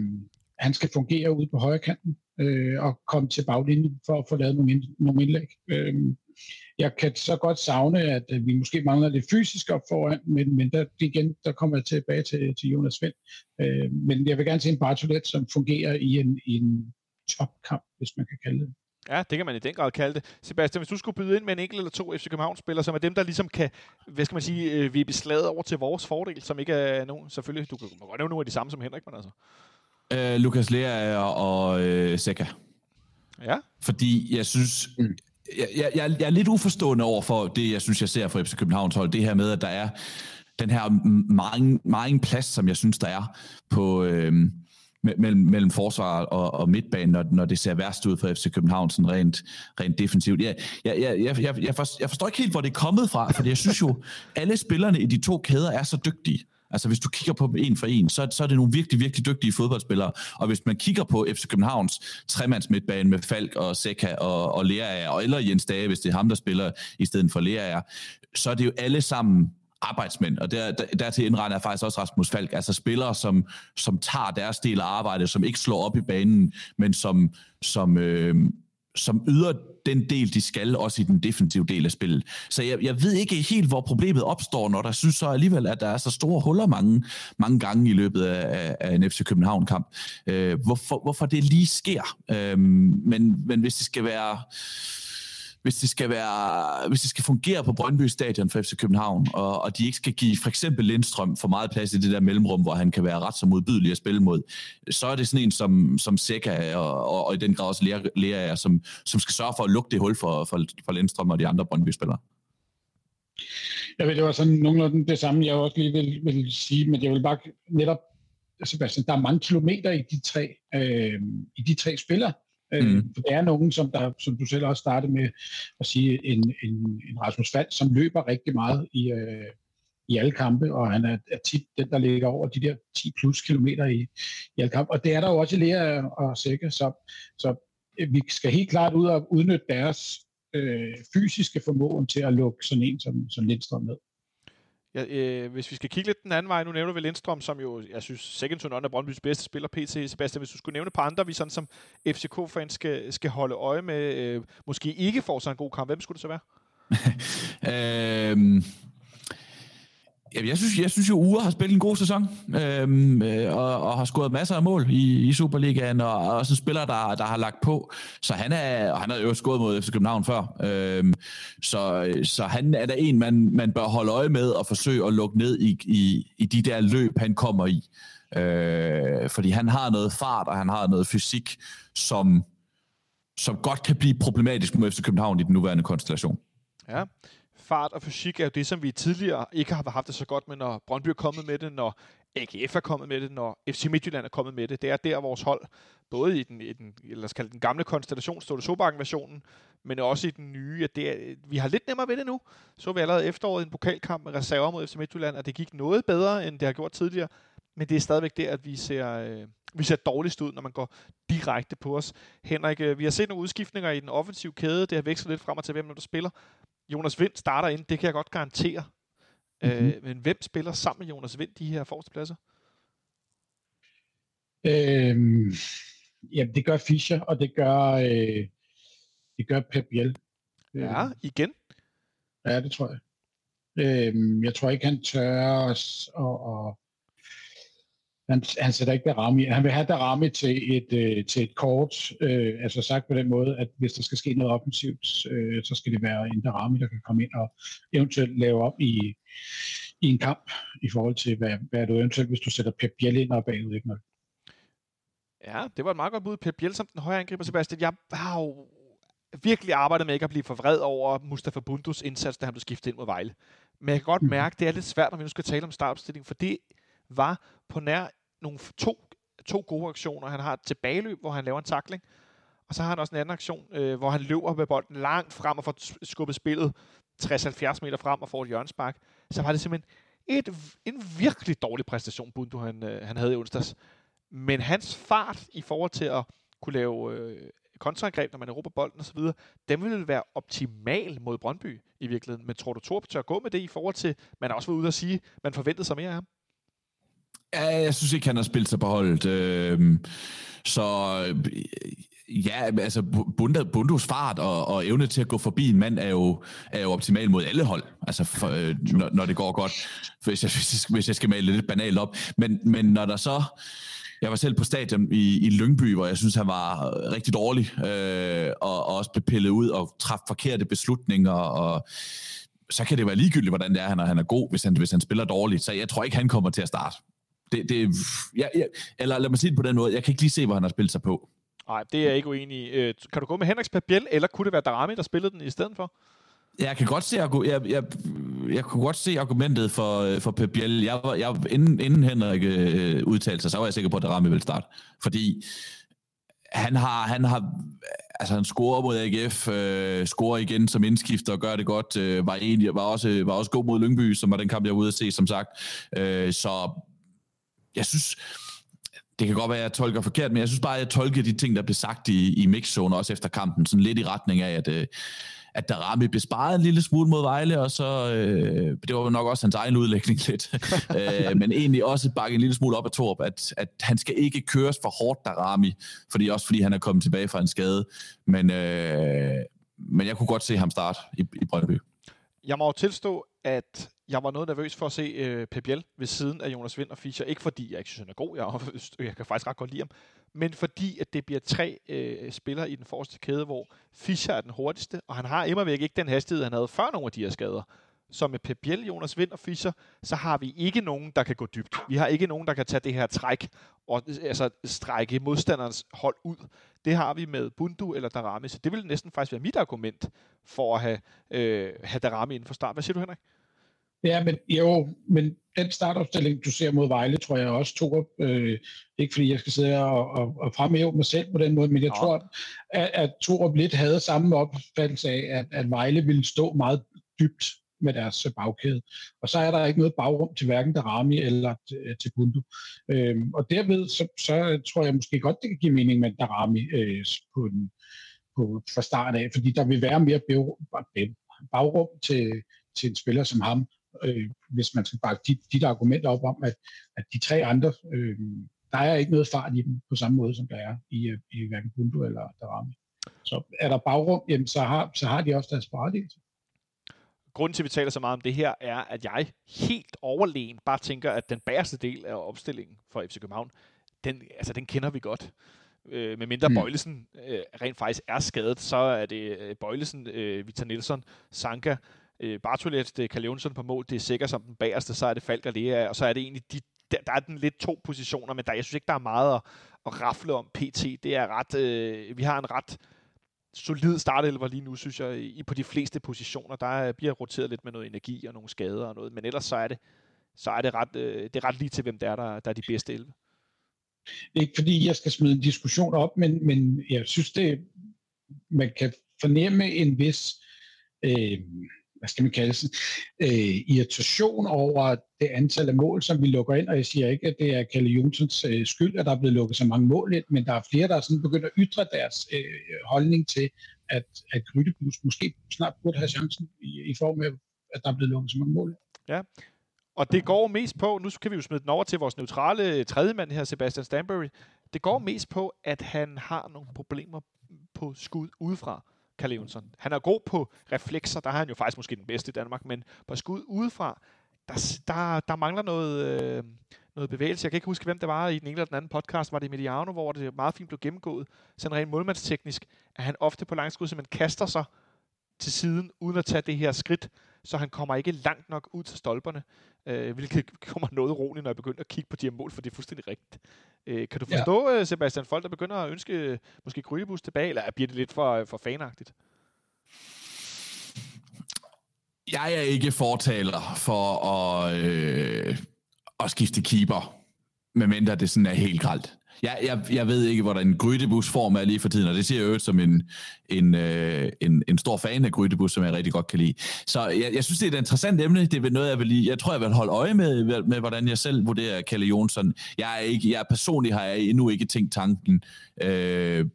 S4: han skal fungere ude på højre kanten øh, og komme til baglinjen for at få lavet nogle, ind, nogle indlæg. Øh, jeg kan så godt savne, at øh, vi måske mangler lidt fysisk op foran, men, men der, igen, der kommer jeg tilbage til, til Jonas Svend. Øh, men jeg vil gerne se en Bartolet, som fungerer i en, i en topkamp, hvis man kan kalde det.
S2: Ja, det kan man i den grad kalde det. Sebastian, hvis du skulle byde ind med en enkelt eller to FC København-spillere, som er dem, der ligesom kan, hvad skal man sige, øh, vippe slaget over til vores fordel, som ikke er nogen, selvfølgelig, du kan godt nævne nogle af de samme som Henrik, men altså.
S3: Øh, Lukas Lea og øh, Seca.
S2: Ja.
S3: Fordi jeg synes, mm jeg, jeg, jeg er lidt uforstående over for det, jeg synes, jeg ser for FC Københavns hold. Det her med, at der er den her meget, meget plads, som jeg synes, der er på... Øh, mellem, mellem forsvar og, og midtbanen, når, når det ser værst ud for FC København, sådan rent, rent defensivt. Jeg, jeg, jeg, jeg, jeg, forstår, jeg forstår ikke helt, hvor det er kommet fra, for jeg synes jo, alle spillerne i de to kæder er så dygtige. Altså hvis du kigger på dem en for en, så, så er det nogle virkelig, virkelig dygtige fodboldspillere. Og hvis man kigger på FC Københavns tremands midtbane med Falk og Seca og, og Lea, eller Jens Dage, hvis det er ham, der spiller i stedet for Lerager, så er det jo alle sammen arbejdsmænd, og der, der, dertil indregner jeg faktisk også Rasmus Falk, altså spillere, som, som tager deres del af arbejdet, som ikke slår op i banen, men som, som, øh, som yder den del, de skal, også i den defensive del af spillet. Så jeg, jeg ved ikke helt, hvor problemet opstår, når der synes så alligevel, at der er så store huller mange, mange gange i løbet af, af en FC København-kamp. Øh, hvorfor, hvorfor det lige sker. Øh, men, men hvis det skal være hvis det skal være, hvis det skal fungere på Brøndby Stadion for FC København, og, og de ikke skal give for eksempel Lindstrøm for meget plads i det der mellemrum, hvor han kan være ret så modbydelig at spille mod, så er det sådan en som, som Seca og, og, og i den grad også Lea, Lea som, som skal sørge for at lukke det hul for, for, for Lindstrøm og de andre Brøndby-spillere.
S4: Jeg ved, det var sådan nogenlunde det samme, jeg også lige vil, vil sige, men jeg vil bare netop, Sebastian, der er mange kilometer i de tre, øh, i de tre spillere, mm. For der er nogen, som, der, som du selv også startede med at sige, en, en, en Rasmus Fald, som løber rigtig meget i, øh, i alle kampe, og han er, er tit den, der ligger over de der 10 plus kilometer i, i alle kampe. Og det er der jo også i Lea og Sække, så, så øh, vi skal helt klart ud og udnytte deres øh, fysiske formåen til at lukke sådan en som, som Lindstrøm ned.
S2: Ja, øh, hvis vi skal kigge lidt den anden vej, nu nævner vi Lindstrøm, som jo, jeg synes, second to none er Brøndby's bedste spiller, PT. Sebastian, hvis du skulle nævne på andre, vi sådan som FCK-fans skal, skal holde øje med, øh, måske ikke får sig en god kamp, hvem skulle det så være? øhm,
S3: Jamen, jeg synes, jeg synes jo, Ure har spillet en god sæson, øhm, øh, og, og har scoret masser af mål i, i Superligaen, og, og også en spiller, der, der har lagt på. Så han er, han har jo scoret mod FC København før. Øhm, så, så han er der en, man, man bør holde øje med og forsøge at lukke ned i, i, i de der løb, han kommer i. Øh, fordi han har noget fart, og han har noget fysik, som, som godt kan blive problematisk mod FC København i den nuværende konstellation.
S2: Ja, fart og fysik er jo det, som vi tidligere ikke har haft det så godt med, når Brøndby er kommet med det, når AGF er kommet med det, når FC Midtjylland er kommet med det. Det er der vores hold, både i den, i den, lad os kalde den gamle konstellation, Ståle Sobakken-versionen, men også i den nye. At det er, vi har lidt nemmere ved det nu. Så vi allerede efteråret en pokalkamp med reserver mod FC Midtjylland, og det gik noget bedre, end det har gjort tidligere. Men det er stadigvæk der, at vi ser, øh, vi ser dårligst ud, når man går direkte på os. Henrik, øh, vi har set nogle udskiftninger i den offensive kæde. Det har vekslet lidt frem og til, hvem der spiller. Jonas Vind starter ind, det kan jeg godt garantere. Mm-hmm. Øh, men hvem spiller sammen med Jonas Vind de her forreste pladser?
S4: Øhm, jamen, det gør Fischer, og det gør, øh, det gør Pep Biel.
S2: Ja, igen.
S4: Ja, det tror jeg. Øhm, jeg tror ikke, han tør at, og, han, han sætter ikke Darami. Han vil have Darami til et, øh, til et kort, øh, altså sagt på den måde, at hvis der skal ske noget offensivt, øh, så skal det være en Darami, der kan komme ind og eventuelt lave op i, i en kamp, i forhold til, hvad, hvad du eventuelt, hvis du sætter Pep Biel ind og bagud, ikke noget.
S2: Ja, det var et meget godt bud. Pep Biel som den højre angriber, Sebastian. Jeg har jo virkelig arbejdet med ikke at blive for vred over Mustafa Bundus indsats, da han blev skiftet ind mod Vejle. Men jeg kan godt mærke, at det er lidt svært, når vi nu skal tale om startopstilling, for det var på nær nogle to, to gode aktioner. Han har et tilbageløb, hvor han laver en takling, og så har han også en anden aktion, øh, hvor han løber med bolden langt frem og får skubbet spillet 60-70 meter frem og får et hjørnspark. Så var det simpelthen et, en virkelig dårlig præstation, Bundu han, øh, han havde i onsdags. Men hans fart i forhold til at kunne lave øh, kontraangreb, når man erobrer bolden osv., den ville være optimal mod Brøndby i virkeligheden. Men tror du, Torp tør gå med det i forhold til, man har også været ude at sige, man forventede sig mere af ham?
S3: Ja, jeg synes ikke, han har spillet sig på holdet. Øhm, øh, så ja, altså Bundos fart og, og evne til at gå forbi en mand er jo, er jo optimal mod alle hold, altså for, øh, når, når det går godt, hvis jeg, hvis, jeg, hvis jeg skal male lidt banalt op. Men, men når der så... Jeg var selv på stadion i, i Lyngby, hvor jeg synes, han var rigtig dårlig, øh, og, og også blev pillet ud og træffede forkerte beslutninger, og så kan det være ligegyldigt, hvordan det er, han er, han er god, hvis han, hvis han spiller dårligt. Så jeg tror ikke, han kommer til at starte. Det, det, ja, ja, eller lad mig sige det på den måde, jeg kan ikke lige se, hvor han har spillet sig på.
S2: Nej, det er jeg ikke uenig i. Øh, kan du gå med Henriks Pabiel, eller kunne det være Darami, der spillede den i stedet for?
S3: Jeg kan godt se, jeg, jeg, jeg, jeg kunne godt se argumentet for, for Pep Biel. Jeg, jeg, inden, inden Henrik øh, udtalte sig, så var jeg sikker på, at Darami ville starte. Fordi han har, han har altså han scorer mod AGF, øh, scorer igen som indskifter og gør det godt. Øh, var, egentlig, var, også, var også god mod Lyngby, som var den kamp, jeg var ude at se, som sagt. Øh, så jeg synes, det kan godt være, at jeg tolker forkert, men jeg synes bare, at jeg tolker de ting, der blev sagt i, i mixzone, også efter kampen, sådan lidt i retning af, at, øh, at der Darami blev sparet en lille smule mod Vejle, og så, øh, det var nok også hans egen udlægning lidt, øh, men egentlig også bakke en lille smule op af Torp, at, at han skal ikke køres for hårdt, Darami, fordi også fordi han er kommet tilbage fra en skade, men, øh, men jeg kunne godt se ham starte i, i Brøndby.
S2: Jeg må jo tilstå, at jeg var noget nervøs for at se øh, Pep Biel ved siden af Jonas Vind og Fischer. Ikke fordi jeg ikke synes, han er god, jeg, jeg kan faktisk ret godt lide ham, men fordi at det bliver tre øh, spillere i den forreste kæde, hvor Fischer er den hurtigste, og han har immervæk ikke den hastighed, han havde før nogle af de her skader. Så med Pep Biel, Jonas Vind og Fischer, så har vi ikke nogen, der kan gå dybt. Vi har ikke nogen, der kan tage det her træk og altså, strække modstanderens hold ud. Det har vi med Bundu eller Darami, så det vil næsten faktisk være mit argument for at have, øh, have Darami inden for start. Hvad siger du, Henrik?
S4: Ja, men jo, men den startopstilling, du ser mod Vejle, tror jeg også tog. Øh, ikke fordi jeg skal sidde og, og, og fremhæve mig selv på den måde, men jeg ja. tror, at, at Torup lidt havde samme opfattelse af, at, at Vejle ville stå meget dybt med deres bagkæde. Og så er der ikke noget bagrum til hverken Darami eller til, til Bundu. Øhm, og derved, så, så tror jeg måske godt, det kan give mening med Darami øh, på den, på, fra start af, fordi der vil være mere bagrum til, til en spiller som ham, øh, hvis man skal bakke dit, dit argument op om, at, at de tre andre, øh, der er ikke noget fart i dem på samme måde, som der er i, øh, i hverken Bundu eller Darami. Så er der bagrum, jamen, så, har, så har de også deres berettigelse.
S2: Grunden til, at vi taler så meget om det her, er, at jeg helt overlegen bare tænker, at den bæreste del af opstillingen for FC København, den, altså, den kender vi godt. Øh, med mindre mm. Bøjlesen øh, rent faktisk er skadet, så er det øh, Bøjlesen, øh, Victor Nielsen, Sanka, øh, Bartolet, øh, det er Kalevnsson på mål, det er sikkert som den bagerste, så er det Falk og Lea, og så er det egentlig de, der, der er den lidt to positioner, men der, jeg synes ikke, der er meget at, at rafle om PT. Det er ret, øh, vi har en ret solid startelver lige nu, synes jeg, i, på de fleste positioner. Der øh, bliver roteret lidt med noget energi og nogle skader og noget, men ellers så er det, så er det, ret, øh, det er ret lige til, hvem der er, der, der er de bedste 11.
S4: Ikke fordi jeg skal smide en diskussion op, men, men jeg synes, det, man kan fornemme en vis øh, hvad skal man kalde det, øh, irritation over det antal af mål, som vi lukker ind, og jeg siger ikke, at det er Kalle Jonsens øh, skyld, at der er blevet lukket så mange mål ind, men der er flere, der er sådan begyndt at ytre deres øh, holdning til, at, at Grydebus måske snart burde have chancen i, i form af, at der er blevet lukket så mange mål.
S2: Ja, og det går mest på, nu kan vi jo smide den over til vores neutrale tredje mand her, Sebastian Stanbury, det går mest på, at han har nogle problemer på skud udefra. Carl Jonsson. Han er god på reflekser, der har han jo faktisk måske den bedste i Danmark, men på skud udefra, der, der, der mangler noget, øh, noget bevægelse. Jeg kan ikke huske, hvem det var i den ene eller den anden podcast. Var det Mediano, hvor det meget fint blev gennemgået. Sådan rent målmandsteknisk, at han ofte på langskud simpelthen kaster sig til siden, uden at tage det her skridt, så han kommer ikke langt nok ud til stolperne, øh, hvilket kommer noget roligt, når jeg begynder at kigge på de her mål, for det er fuldstændig rigtigt. Øh, kan du forstå, ja. Øh, Sebastian, folk der begynder at ønske øh, måske Grydebus tilbage, eller bliver det lidt for, for fanagtigt?
S3: Jeg er ikke fortaler for at, øh, at skifte keeper, medmindre det sådan er helt gralt. Jeg, jeg, jeg ved ikke, hvordan Grydebus form er lige for tiden, og det siger jeg jo som en, en, øh, en, en stor fan af Grydebus, som jeg rigtig godt kan lide. Så jeg, jeg synes, det er et interessant emne. Det er noget, jeg vil lige, Jeg tror, jeg vil holde øje med, med, hvordan jeg selv vurderer Kalle Jonsson. Jeg er ikke, jeg personligt har jeg endnu ikke tænkt tanken, øh,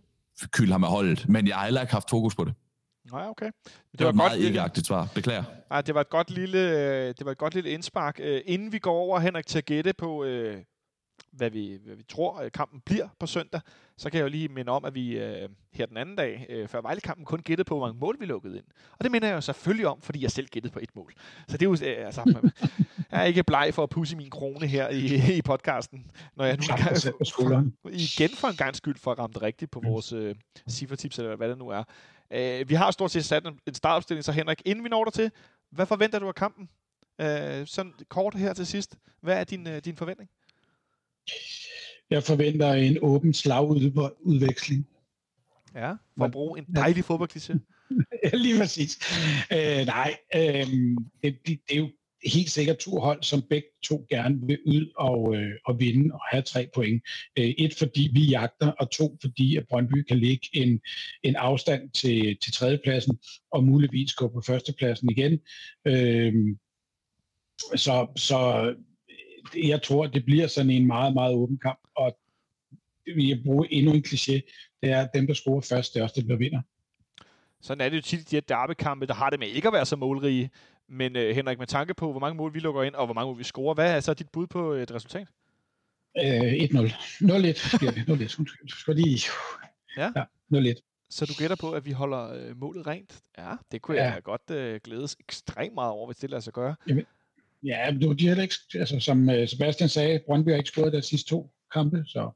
S3: kyld ham af holdet, men jeg har heller ikke haft fokus på det.
S2: Nej, okay. Det,
S3: det var, var et meget ikke-agtigt svar. Beklager.
S2: Nej, det var et godt lille, øh, det var et godt lille indspark. Uh, inden vi går over, Henrik, til at gætte på, hvad vi, hvad vi tror, uh, kampen bliver på søndag, så kan jeg jo lige minde om, at vi uh, her den anden dag, uh, før Vejle-kampen, kun gættede på, hvor mange mål vi lukkede ind. Og det minder jeg jo selvfølgelig om, fordi jeg selv gættede på et mål. Så det er jo, uh, altså, jeg er ikke bleg for at pusse min krone her i, i podcasten, når jeg nu gang, igen for en gang skyld for at ramme det rigtigt på vores uh, cifretips, eller hvad det nu er. Uh, vi har stort set sat en, en startopstilling, så Henrik, inden vi når der til, hvad forventer du af kampen? Uh, sådan kort her til sidst. Hvad er din, uh, din forventning?
S4: Jeg forventer en åben slagudveksling.
S2: Ja, for at bruge en dejlig fodboldklisse.
S4: ja, lige præcis. Uh, nej, uh, det, det, det er jo helt sikkert to hold, som begge to gerne vil ud og, øh, og vinde og have tre point. Øh, et fordi vi jagter, og to fordi at Brøndby kan ligge en, en afstand til, til tredjepladsen, og muligvis gå på førstepladsen igen. Øh, så, så jeg tror, det bliver sådan en meget, meget åben kamp, og vi bruger endnu en kliché, det er, at dem, der scorer først, det er også dem, der vinder.
S2: Sådan er det jo tit i de her derbykampe, der har det med ikke at være så målrige. Men uh, Henrik, med tanke på, hvor mange mål vi lukker ind, og hvor mange mål vi scorer, hvad er så dit bud på et resultat?
S4: Uh, 1-0. 0-1 bliver det. 0-1. Du skal lige... Ja. ja 0-1.
S2: Så du gætter på, at vi holder uh, målet rent? Ja, det kunne ja. jeg godt uh, glædes ekstremt meget over, hvis det lader sig gøre.
S4: Jamen, ja, men de heller ikke, altså, som uh, Sebastian sagde, Brøndby har ikke scoret deres sidste to kampe, så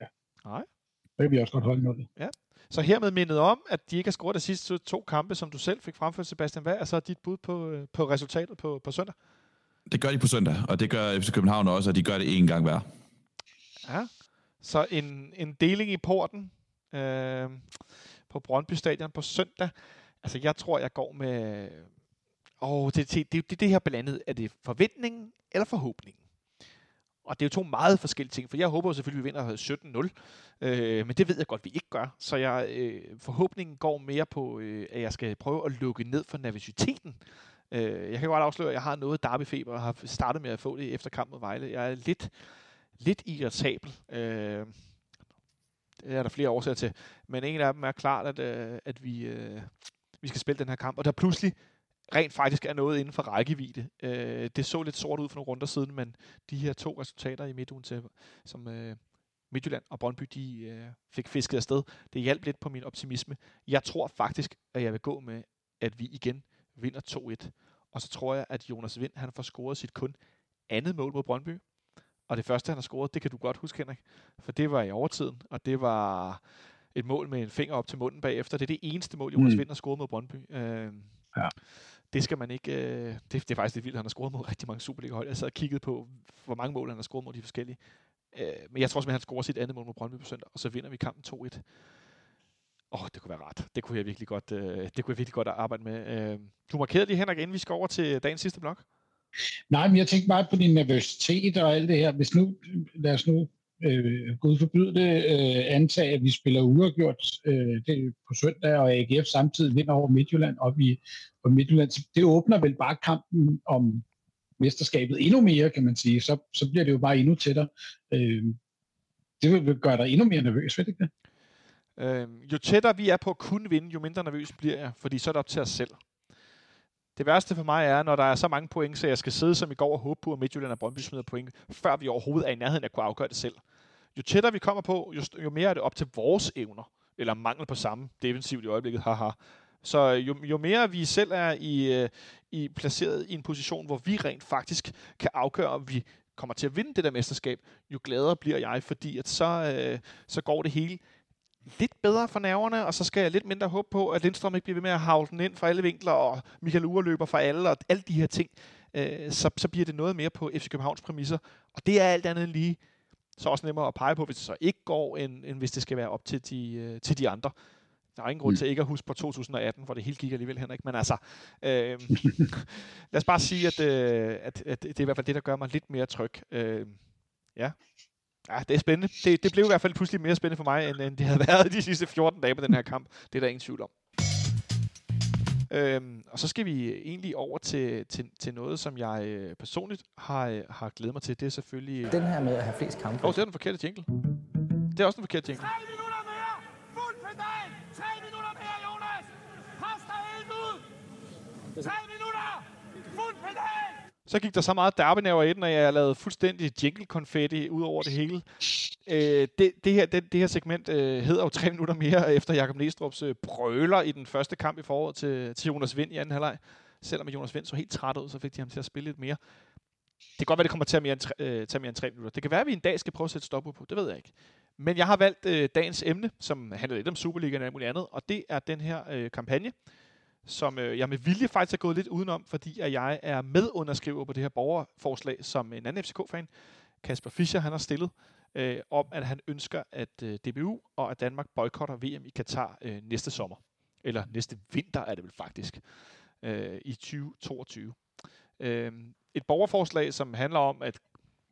S4: ja.
S2: Nej.
S4: Så kan vi også godt holde målet.
S2: Ja. Så hermed mindet om, at de ikke har scoret de sidste to kampe, som du selv fik fremført, Sebastian. Hvad er så dit bud på, øh, på resultatet på, på søndag?
S3: Det gør de på søndag, og det gør FC København også, og de gør det én gang hver.
S2: Ja, så en, en deling i porten øh, på Brøndby Stadion på søndag. Altså, jeg tror, jeg går med... Åh, det, det, det, det, det her blandet. Er det forventningen eller forhåbningen? Og det er jo to meget forskellige ting, for jeg håber jo selvfølgelig, at vi vinder 17-0, øh, men det ved jeg godt, at vi ikke gør. Så jeg, øh, forhåbningen går mere på, øh, at jeg skal prøve at lukke ned for nervøsiteten. Øh, jeg kan godt afsløre, at jeg har noget derbyfeber, og har startet med at få det efter kampen mod Vejle. Jeg er lidt, lidt irritabel. Øh, det er der flere årsager til. Men en af dem er klart, at, øh, at vi, øh, vi skal spille den her kamp. Og der pludselig rent faktisk er noget inden for rækkevidde. Øh, det så lidt sort ud for nogle runder siden, men de her to resultater i midtugen til, som øh, Midtjylland og Brøndby, de øh, fik fisket afsted, det hjalp lidt på min optimisme. Jeg tror faktisk, at jeg vil gå med, at vi igen vinder 2-1. Og så tror jeg, at Jonas Vind, han får scoret sit kun andet mål mod Brøndby. Og det første, han har scoret, det kan du godt huske, Henrik. For det var i overtiden, og det var et mål med en finger op til munden bagefter. Det er det eneste mål, Jonas mm. Vind har scoret mod Brøndby. Øh, ja det skal man ikke... Øh, det, det er faktisk lidt vildt, han har scoret mod rigtig mange Superliga-hold. Jeg sad og kiggede på, hvor mange mål han har scoret mod de forskellige. Øh, men jeg tror simpelthen, han scorer sit andet mål mod Brøndby på søndag, og så vinder vi kampen 2-1. Åh, oh, det kunne være rart. Det kunne jeg virkelig godt, øh, det kunne jeg virkelig godt arbejde med. Øh, du markerede lige, Henrik, inden vi skal over til dagens sidste blok.
S4: Nej, men jeg tænkte meget på din nervøsitet og alt det her. Hvis nu, lad os nu øh, Gud forbyde det, øh, antage, at vi spiller uafgjort øh, det på søndag, og AGF samtidig vinder over Midtjylland op i og Midtjylland. Det åbner vel bare kampen om mesterskabet endnu mere, kan man sige. Så, så bliver det jo bare endnu tættere. Øh, det vil gøre dig endnu mere nervøs, ved ikke det?
S2: Øh, jo tættere vi er på at kunne vinde, jo mindre nervøs bliver jeg, fordi så er det op til os selv. Det værste for mig er, når der er så mange point, så jeg skal sidde som i går og håbe på, at Midtjylland og Brøndby smider point, før vi overhovedet er i nærheden af at kunne afgøre det selv. Jo tættere vi kommer på, jo, jo mere er det op til vores evner, eller mangel på samme defensivt i øjeblikket, haha, Så øh, jo, jo mere vi selv er i, øh, i placeret i en position, hvor vi rent faktisk kan afgøre, om vi kommer til at vinde det der mesterskab, jo gladere bliver jeg, fordi at så, øh, så går det hele lidt bedre for nerverne, og så skal jeg lidt mindre håbe på, at Lindstrøm ikke bliver ved med at havle den ind fra alle vinkler, og Michael Ure løber fra alle, og alle de her ting. Øh, så, så bliver det noget mere på FC Københavns præmisser, og det er alt andet end lige så også nemmere at pege på, hvis det så ikke går, end, end hvis det skal være op til de, øh, til de andre. Der er ingen grund mm. til ikke at huske på 2018, hvor det hele gik alligevel, Henrik. Men altså, øh, lad os bare sige, at, øh, at, at det er i hvert fald det, der gør mig lidt mere tryg. Øh, ja. Ja, det er spændende. Det, det blev i hvert fald pludselig mere spændende for mig, end, end det havde været de sidste 14 dage på den her kamp. Det er der ingen tvivl om. Øhm, og så skal vi egentlig over til, til, til noget, som jeg øh, personligt har, øh, har glædet mig til. Det er selvfølgelig...
S6: Den her med at have flest kampe.
S2: Åh, oh, det er den forkerte jingle. Det er også den forkerte jingle. Tre minutter! Fuld pedal! Så gik der så meget derbynæver i den, at jeg lavede fuldstændig jingle-konfetti ud over det hele. Øh, det, det, her, det, det her segment øh, hedder jo tre minutter mere efter Jakob Næstrup's øh, brøler i den første kamp i foråret til, til Jonas Vind i anden halvleg. Selvom Jonas Vind så helt træt ud, så fik de ham til at spille lidt mere. Det kan godt være, det kommer til at mere end, øh, tage mere end tre minutter. Det kan være, at vi en dag skal prøve at sætte stop på. Det ved jeg ikke. Men jeg har valgt øh, dagens emne, som handler lidt om Superligaen og alt muligt andet, og det er den her øh, kampagne, som øh, jeg med vilje faktisk er gået lidt udenom, fordi at jeg er medunderskriver på det her borgerforslag, som en anden FCK-fan, Kasper Fischer, han har stillet, øh, om at han ønsker, at øh, DBU og at Danmark boykotter VM i Katar øh, næste sommer. Eller næste vinter er det vel faktisk, øh, i 2022. Øh, et borgerforslag, som handler om, at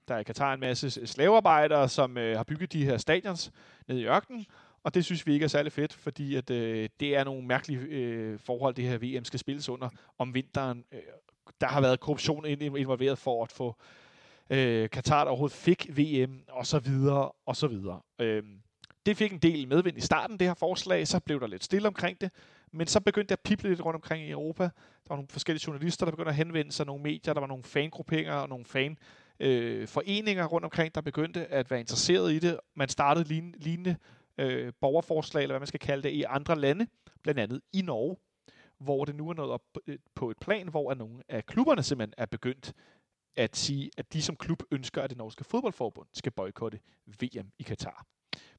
S2: der er i Katar en masse slavearbejdere, som øh, har bygget de her stadions nede i ørkenen, og det synes vi ikke er særlig fedt, fordi at, øh, det er nogle mærkelige øh, forhold, det her VM skal spilles under om vinteren. Øh, der har været korruption involveret for at få øh, Katar, der overhovedet fik VM, og så videre, og så videre. Øh, det fik en del medvind i starten, det her forslag. Så blev der lidt stille omkring det. Men så begyndte det at pible lidt rundt omkring i Europa. Der var nogle forskellige journalister, der begyndte at henvende sig, nogle medier, der var nogle fangrupperinger og nogle fan øh, foreninger rundt omkring, der begyndte at være interesseret i det. Man startede lignende, lignende øh, borgerforslag, eller hvad man skal kalde det, i andre lande, blandt andet i Norge, hvor det nu er nået op øh, på et plan, hvor at nogle af klubberne simpelthen er begyndt at sige, at de som klub ønsker, at det norske fodboldforbund skal boykotte VM i Katar.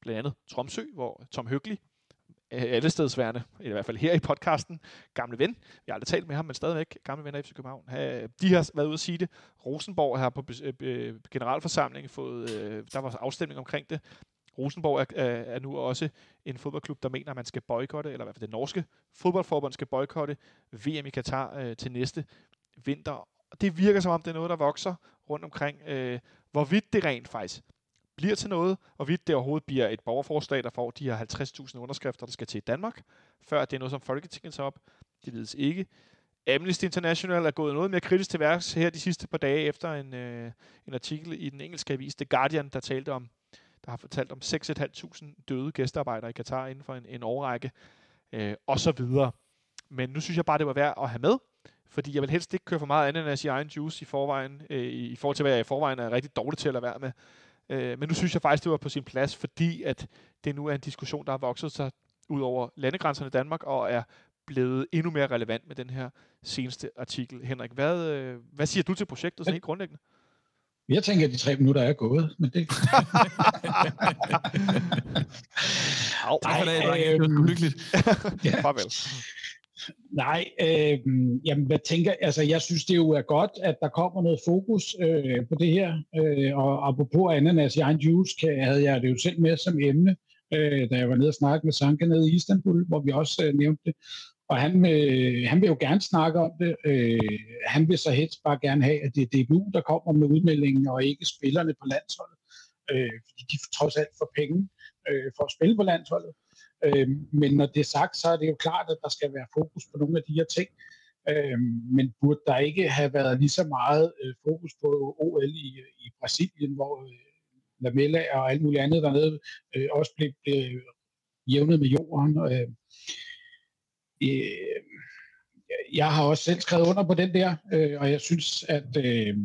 S2: Blandt andet Tromsø, hvor Tom Høgli, øh, alle stedsværende, eller i hvert fald her i podcasten, gamle ven, jeg har aldrig talt med ham, men stadigvæk gamle venner i FC København, de har været ude at sige det. Rosenborg har på øh, generalforsamlingen fået, der var afstemning omkring det, Rosenborg er, er nu også en fodboldklub, der mener, at man skal boykotte, eller i hvert fald det norske fodboldforbund skal boykotte VM i Katar øh, til næste vinter. Og det virker som om, det er noget, der vokser rundt omkring. Øh, hvorvidt det rent faktisk bliver til noget, hvorvidt det overhovedet bliver et borgerforslag, der får de her 50.000 underskrifter, der skal til Danmark, før det er noget, som Folketinget tager op. Det vides ikke. Amnesty International er gået noget mere kritisk til værks her de sidste par dage efter en, øh, en artikel i den engelske avis The Guardian, der talte om der har fortalt om 6.500 døde gæstearbejdere i Katar inden for en, en årrække, øh, og så videre. Men nu synes jeg bare, det var værd at have med, fordi jeg vil helst ikke køre for meget ananas i egen juice i forvejen, øh, i forhold til, hvad jeg i forvejen er rigtig dårlig til at lade være med. Øh, men nu synes jeg faktisk, det var på sin plads, fordi at det nu er en diskussion, der har vokset sig ud over landegrænserne i Danmark, og er blevet endnu mere relevant med den her seneste artikel. Henrik, hvad, øh, hvad siger du til projektet sådan helt grundlæggende?
S4: Jeg tænker, at de tre minutter er gået, men det...
S3: Au, tak for det, det var hyggeligt.
S4: ja. Farvel. Nej, øh, jamen, hvad tænker, altså, jeg synes, det jo er godt, at der kommer noget fokus øh, på det her, øh, og apropos ananas i egen juice, kan, havde jeg det jo selv med som emne, øh, da jeg var nede og snakke med Sanka nede i Istanbul, hvor vi også øh, nævnte det, og han, øh, han vil jo gerne snakke om det. Øh, han vil så helst bare gerne have, at det er DBU, der kommer med udmeldingen, og ikke spillerne på landsholdet. Øh, fordi de får trods alt for penge øh, for at spille på landsholdet. Øh, men når det er sagt, så er det jo klart, at der skal være fokus på nogle af de her ting. Øh, men burde der ikke have været lige så meget øh, fokus på OL i, i Brasilien, hvor øh, Lamella og alt muligt andet dernede øh, også blev, blev jævnet med jorden. Øh, øh, jeg har også selv skrevet under på den der, øh, og jeg synes, at øh,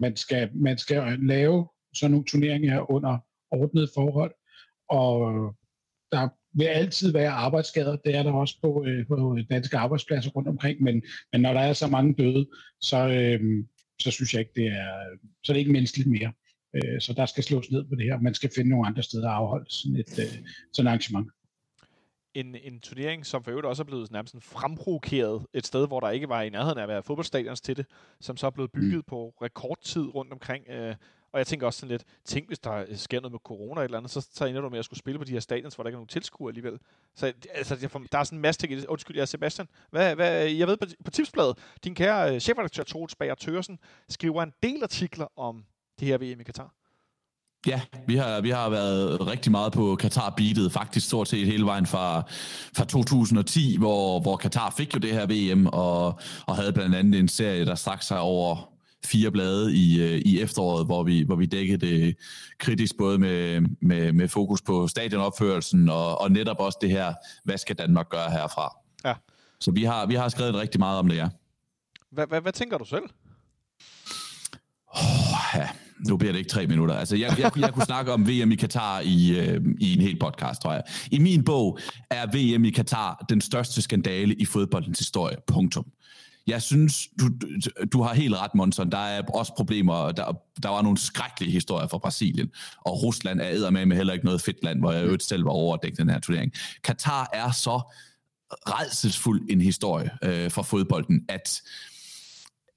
S4: man, skal, man skal lave sådan nogle turneringer under ordnet forhold, og der vil altid være arbejdsskader. Det er der også på, øh, på danske arbejdspladser rundt omkring, men, men når der er så mange døde, så, øh, så synes jeg ikke, det er, så er det ikke menneskeligt mere. Øh, så der skal slås ned på det her. Man skal finde nogle andre steder at afholde sådan et øh, sådan arrangement
S2: en, en turnering, som for øvrigt også er blevet nærmest sådan fremprovokeret et sted, hvor der ikke var i nærheden af at være fodboldstadions til det, som så er blevet bygget mm. på rekordtid rundt omkring. Øh, og jeg tænker også sådan lidt, tænk hvis der sker noget med corona eller et eller andet, så, så ender du med at skulle spille på de her stadions, hvor der ikke er nogen tilskuere alligevel. Så altså, der er sådan en masse ting Undskyld, jeg er Sebastian. Hvad, hvad, jeg ved på, på tipsbladet, din kære øh, chefredaktør Troels Bager Tørsen skriver en del artikler om det her VM i Katar.
S3: Ja, vi har, vi har været rigtig meget på Qatar-beatet, faktisk stort set hele vejen fra, fra 2010, hvor, hvor Qatar fik jo det her VM, og, og havde blandt andet en serie, der strak sig over fire blade i, øh, i efteråret, hvor vi, hvor vi dækkede det kritisk, både med, med, med fokus på stadionopførelsen, og, og netop også det her, hvad skal Danmark gøre herfra? Ja. Så vi har, vi har skrevet rigtig meget om det, ja.
S2: Hvad, hvad, hvad tænker du selv?
S3: Oh, ja nu bliver det ikke tre minutter. Altså, jeg, jeg, jeg kunne snakke om VM i Katar i, øh, i en hel podcast, tror jeg. I min bog er VM i Katar den største skandale i fodboldens historie. Punktum. Jeg synes, du, du har helt ret, Monson. Der er også problemer. Der, der var nogle skrækkelige historier fra Brasilien. Og Rusland er med heller ikke noget fedt land, hvor jeg øvrigt selv var overdækket den her turnering. Katar er så redselsfuld en historie øh, for fodbolden, at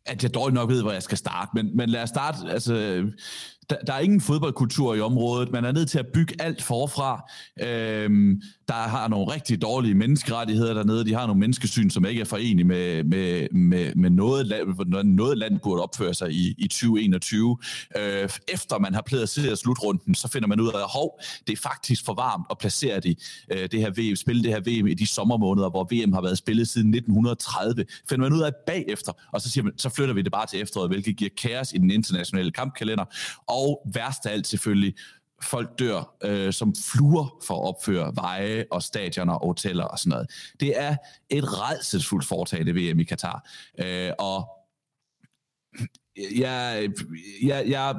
S3: at jeg dårligt nok ved, hvor jeg skal starte, men, men lad os starte, altså, der, der er ingen fodboldkultur i området. Man er nødt til at bygge alt forfra. Øhm, der har nogle rigtig dårlige menneskerettigheder dernede. De har nogle menneskesyn, som ikke er forenige med, med, med, med noget, land, noget land burde opføre sig i, i 2021. Øh, efter man har placeret slutrunden, så finder man ud af, at hov, det er faktisk for varmt at placere de, øh, det her VM, spille det her VM i de sommermåneder, hvor VM har været spillet siden 1930. Finder man ud af bagefter, og så, siger man, så flytter vi det bare til efteråret, hvilket giver kaos i den internationale kampkalender og værst af alt selvfølgelig, folk dør øh, som fluer for at opføre veje og stadioner og hoteller og sådan noget. Det er et redselsfuldt foretagende VM i Katar. Øh, og jeg, jeg, jeg,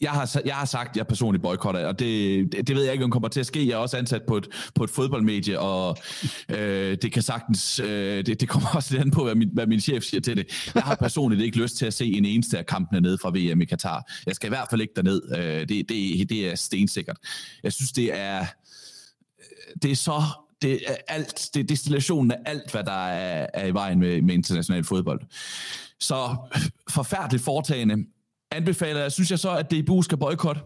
S3: jeg har, jeg har sagt, at jeg personligt boykotter, og det, det, det ved jeg ikke, om kommer til at ske. Jeg er også ansat på et, på et fodboldmedie, og øh, det kan sagtens, øh, det, det kommer også lidt an på, hvad min, hvad min chef siger til det. Jeg har personligt ikke lyst til at se en eneste af kampene ned fra VM i Katar. Jeg skal i hvert fald ikke derned. Øh, det, det, det er stensikkert. Jeg synes, det er, øh, det er så det er alt, det er destillationen af alt, hvad der er, er i vejen med, med international fodbold. Så øh, forfærdeligt foretagende, anbefaler jeg, synes jeg så, at DBU skal boykotte?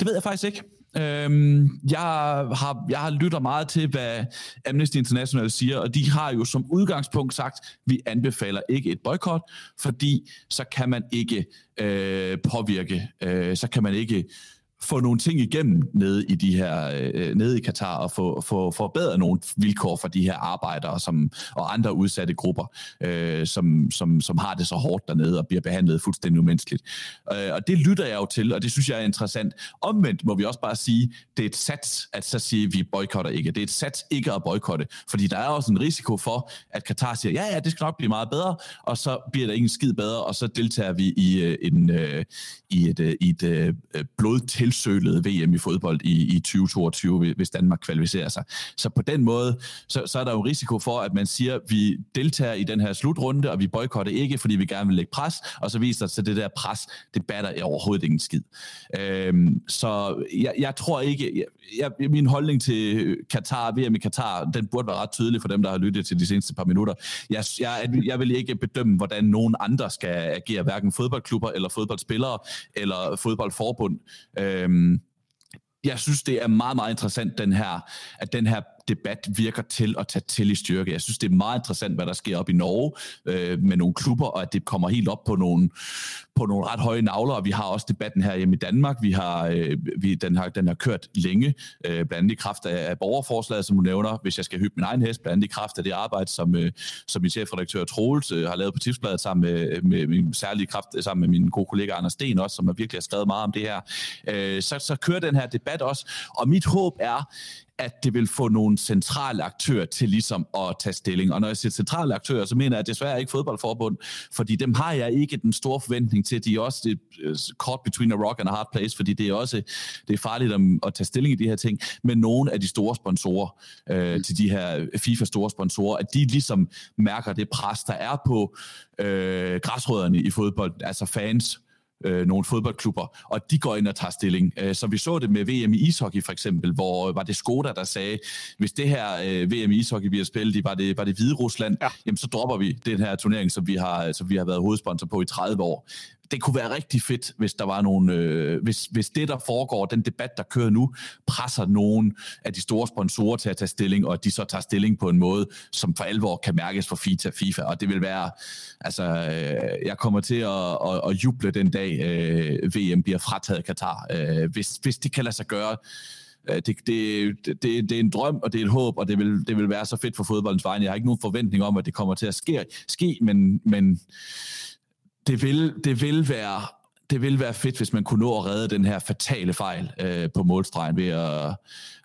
S3: Det ved jeg faktisk ikke. Øhm, jeg, har, jeg har lyttet meget til, hvad Amnesty International siger, og de har jo som udgangspunkt sagt, vi anbefaler ikke et boykot, fordi så kan man ikke øh, påvirke, øh, så kan man ikke få nogle ting igennem nede i de her øh, nede i Katar og få, få forbedret nogle vilkår for de her arbejdere som, og andre udsatte grupper, øh, som, som, som har det så hårdt dernede og bliver behandlet fuldstændig umenneskeligt. Øh, og det lytter jeg jo til, og det synes jeg er interessant. Omvendt må vi også bare sige, det er et sats at så sige, at vi boykotter ikke. Det er et sats ikke at boykotte, fordi der er også en risiko for, at Katar siger, ja, ja, det skal nok blive meget bedre, og så bliver der ingen skid bedre, og så deltager vi i, øh, en, øh, i et, øh, i et øh, øh blodtilfælde tilsølede VM i fodbold i, i 2022, hvis Danmark kvalificerer sig. Så på den måde, så, så er der jo risiko for, at man siger, vi deltager i den her slutrunde, og vi boykotter ikke, fordi vi gerne vil lægge pres, og så viser det sig, at det der pres, det batter overhovedet ingen skid. Øhm, så jeg, jeg tror ikke, jeg, jeg, min holdning til Katar, VM i Katar, den burde være ret tydelig for dem, der har lyttet til de seneste par minutter. Jeg, jeg, jeg vil ikke bedømme, hvordan nogen andre skal agere, hverken fodboldklubber eller fodboldspillere eller fodboldforbund. Øh, Øhm, jeg synes, det er meget, meget interessant, den her, at den her debat virker til at tage til i styrke. Jeg synes, det er meget interessant, hvad der sker op i Norge øh, med nogle klubber, og at det kommer helt op på nogle, på nogle ret høje navler, og vi har også debatten her hjemme i Danmark. Vi har, øh, vi, den, har, den har kørt længe, øh, blandt andet i kraft af, af borgerforslaget, som du nævner, hvis jeg skal hyppe min egen hest, blandt andet i kraft af det arbejde, som, øh, som min chefredaktør Troels øh, har lavet på Tipsbladet sammen med, øh, med min særlige kraft, øh, sammen med min gode kollega Anders Sten også, som har virkelig har skrevet meget om det her. Øh, så, så kører den her debat også, og mit håb er, at det vil få nogle centrale aktører til ligesom at tage stilling. Og når jeg siger centrale aktører, så mener jeg desværre ikke fodboldforbund, fordi dem har jeg ikke den store forventning til. De er også det, uh, caught between a rock and a hard place, fordi det er også det er farligt at, tage stilling i de her ting. Men nogle af de store sponsorer, øh, til de her FIFA store sponsorer, at de ligesom mærker det pres, der er på øh, græsrødderne i fodbold, altså fans, øh, nogle fodboldklubber, og de går ind og tager stilling. Øh, så vi så det med VM i ishockey for eksempel, hvor var det Skoda, der sagde, hvis det her øh, VM i ishockey, har spillet i, var det, var det Hvide Rusland, ja. jamen så dropper vi den her turnering, som vi har, som vi har været hovedsponsor på i 30 år det kunne være rigtig fedt, hvis der var nogle, øh, hvis, hvis det, der foregår, den debat, der kører nu, presser nogen af de store sponsorer til at tage stilling, og at de så tager stilling på en måde, som for alvor kan mærkes for FIFA, FIFA. Og det vil være, altså, øh, jeg kommer til at, at, at juble den dag, øh, VM bliver frataget Katar. Øh, hvis, hvis det kan lade sig gøre, øh, det, det, det, det er en drøm, og det er et håb, og det vil, det vil være så fedt for fodboldens vegne. Jeg har ikke nogen forventning om, at det kommer til at ske, ske men, men det vil, det vil være det vil være fedt, hvis man kunne nå at redde den her fatale fejl øh, på målstregen ved at,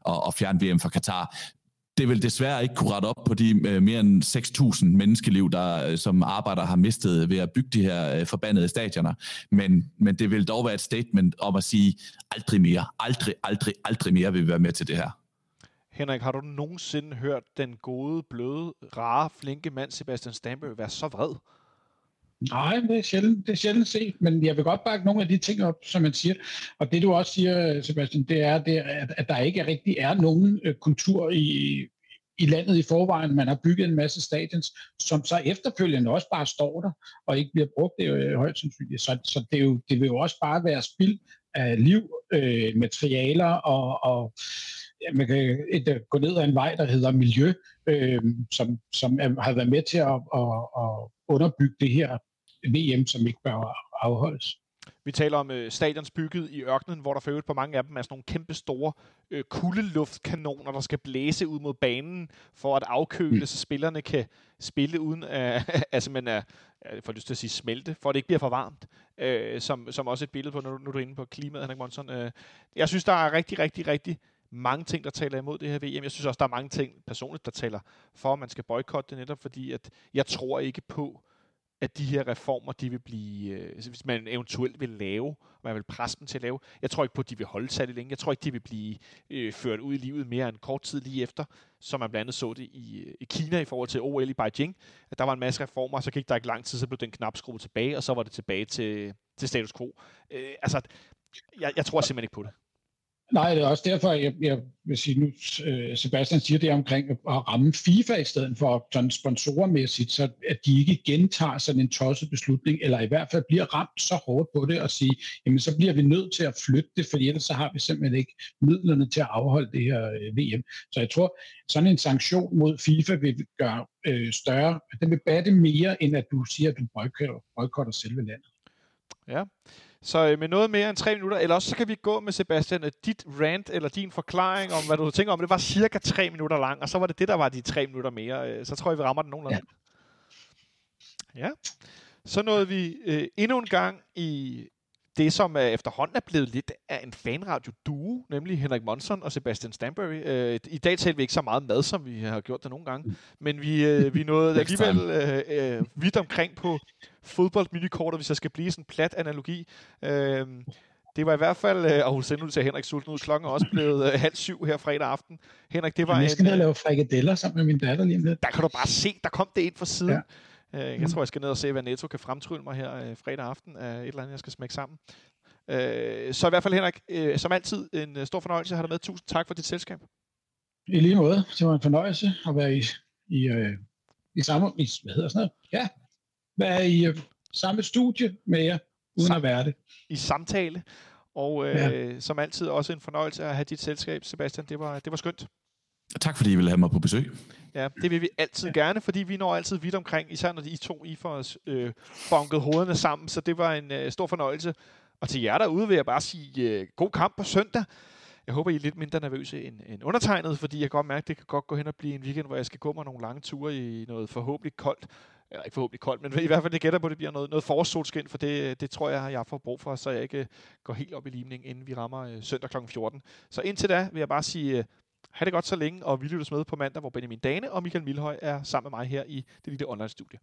S3: at, at fjerne VM fra Katar. Det vil desværre ikke kunne rette op på de øh, mere end 6.000 menneskeliv, der øh, som arbejder har mistet ved at bygge de her øh, forbandede stadioner. Men, men det vil dog være et statement om at sige, aldrig mere, aldrig, aldrig, aldrig mere vil vi være med til det her.
S2: Henrik, har du nogensinde hørt den gode, bløde, rare, flinke mand Sebastian Stamberg være så vred?
S4: Nej, det er, sjældent, det er sjældent set, men jeg vil godt bakke nogle af de ting op, som man siger. Og det du også siger, Sebastian, det er, det er at, at der ikke rigtig er nogen øh, kultur i, i landet i forvejen. Man har bygget en masse stadions, som så efterfølgende også bare står der og ikke bliver brugt. Det er jo øh, højt sandsynligt. Så, så det, er jo, det vil jo også bare være spild af liv, øh, materialer og, og ja, man kan et, øh, gå ned ad en vej, der hedder miljø, øh, som, som er, har været med til at, at, at underbygge det her VM, som ikke bør afholdes.
S2: Vi taler om øh, stadions bygget i ørkenen, hvor der for øvrigt på mange af dem er sådan nogle kæmpe store øh, kuldeluftkanoner, der skal blæse ud mod banen for at afkøle, mm. så spillerne kan spille uden at, altså, man er, jeg får lyst til at sige smelte, for at det ikke bliver for varmt, øh, som, som også et billede på, nu, nu er du inde på klimaet, Henrik Monson. Øh, jeg synes, der er rigtig, rigtig, rigtig mange ting, der taler imod det her VM. Jeg synes også, der er mange ting personligt, der taler for, at man skal boykotte det netop, fordi at jeg tror ikke på, at de her reformer, de vil blive, øh, altså, hvis man eventuelt vil lave, og man vil presse dem til at lave, jeg tror ikke på, at de vil holde særlig længe. Jeg tror ikke, de vil blive øh, ført ud i livet mere end kort tid lige efter, som man blandt andet så det i, øh, i Kina i forhold til OL i Beijing. At der var en masse reformer, og så gik der ikke lang tid, så blev den knap skruet tilbage, og så var det tilbage til, til status quo. Øh, altså, jeg, jeg tror simpelthen ikke på det.
S4: Nej, det er også derfor, jeg, jeg vil sige nu, øh, Sebastian siger det omkring at ramme FIFA i stedet for sådan sponsormæssigt, så at de ikke gentager sådan en tosset beslutning, eller i hvert fald bliver ramt så hårdt på det og sige, jamen så bliver vi nødt til at flytte det, for ellers så har vi simpelthen ikke midlerne til at afholde det her øh, VM. Så jeg tror, sådan en sanktion mod FIFA vil gøre øh, større, den vil batte mere, end at du siger, at du boykotter selve landet.
S2: Ja. Så øh, med noget mere end tre minutter, eller også så kan vi gå med Sebastian, at dit rant eller din forklaring om, hvad du tænker om, det var cirka tre minutter lang, og så var det det, der var de tre minutter mere. Øh, så tror jeg, vi rammer den nogenlunde. Ja. ja. Så nåede vi øh, endnu en gang i det, som er efterhånden er blevet lidt af en fanradio-duo, nemlig Henrik Monson og Sebastian Stanbury. Øh, I dag talte vi ikke så meget mad, som vi har gjort det nogle gange, men vi, øh, vi nåede alligevel øh, øh, vidt omkring på fodboldminikortet, hvis jeg skal blive sådan en plat analogi. Øh, det var i hvert fald, øh, og hun sendte ud til Henrik sulten ud, klokken er også blevet øh, halv syv her fredag aften. Henrik, det var
S4: Jeg skal ned og lave frikadeller sammen med min datter lige lidt.
S2: Der kan du bare se, der kom det ind fra siden. Ja. Øh, jeg mm. tror, jeg skal ned og se, hvad Netto kan fremtrylle mig her øh, fredag aften af et eller andet, jeg skal smække sammen. Øh, så i hvert fald, Henrik, øh, som altid en øh, stor fornøjelse at have dig med. Tusind tak for dit selskab.
S4: I lige måde. Det var en fornøjelse at være i, i, øh, i samme, i, hvad hedder sådan noget? Ja, være i øh, samme studie med jer, uden Sam- at være det.
S2: I samtale. Og øh, ja. som altid også en fornøjelse at have dit selskab, Sebastian. Det var, det var skønt.
S3: Tak fordi I ville have mig på besøg.
S2: Ja, det vil vi altid ja. gerne, fordi vi når altid vidt omkring, især når de to I får os øh, bonket hovederne sammen, så det var en øh, stor fornøjelse. Og til jer derude vil jeg bare sige øh, god kamp på søndag. Jeg håber, I er lidt mindre nervøse end, end undertegnet, fordi jeg kan godt mærke, at det kan godt gå hen og blive en weekend, hvor jeg skal gå mig nogle lange ture i noget forhåbentlig koldt. Eller ikke forhåbentlig koldt, men i hvert fald det gætter på, at det bliver noget, noget forårssolskin, for det, det tror jeg, jeg får brug for, så jeg ikke går helt op i limningen, inden vi rammer øh, søndag kl. 14. Så indtil da vil jeg bare sige øh, Ha' det godt så længe, og vi lyttes med på mandag, hvor Benjamin Dane og Michael Milhøj er sammen med mig her i det lille online-studie.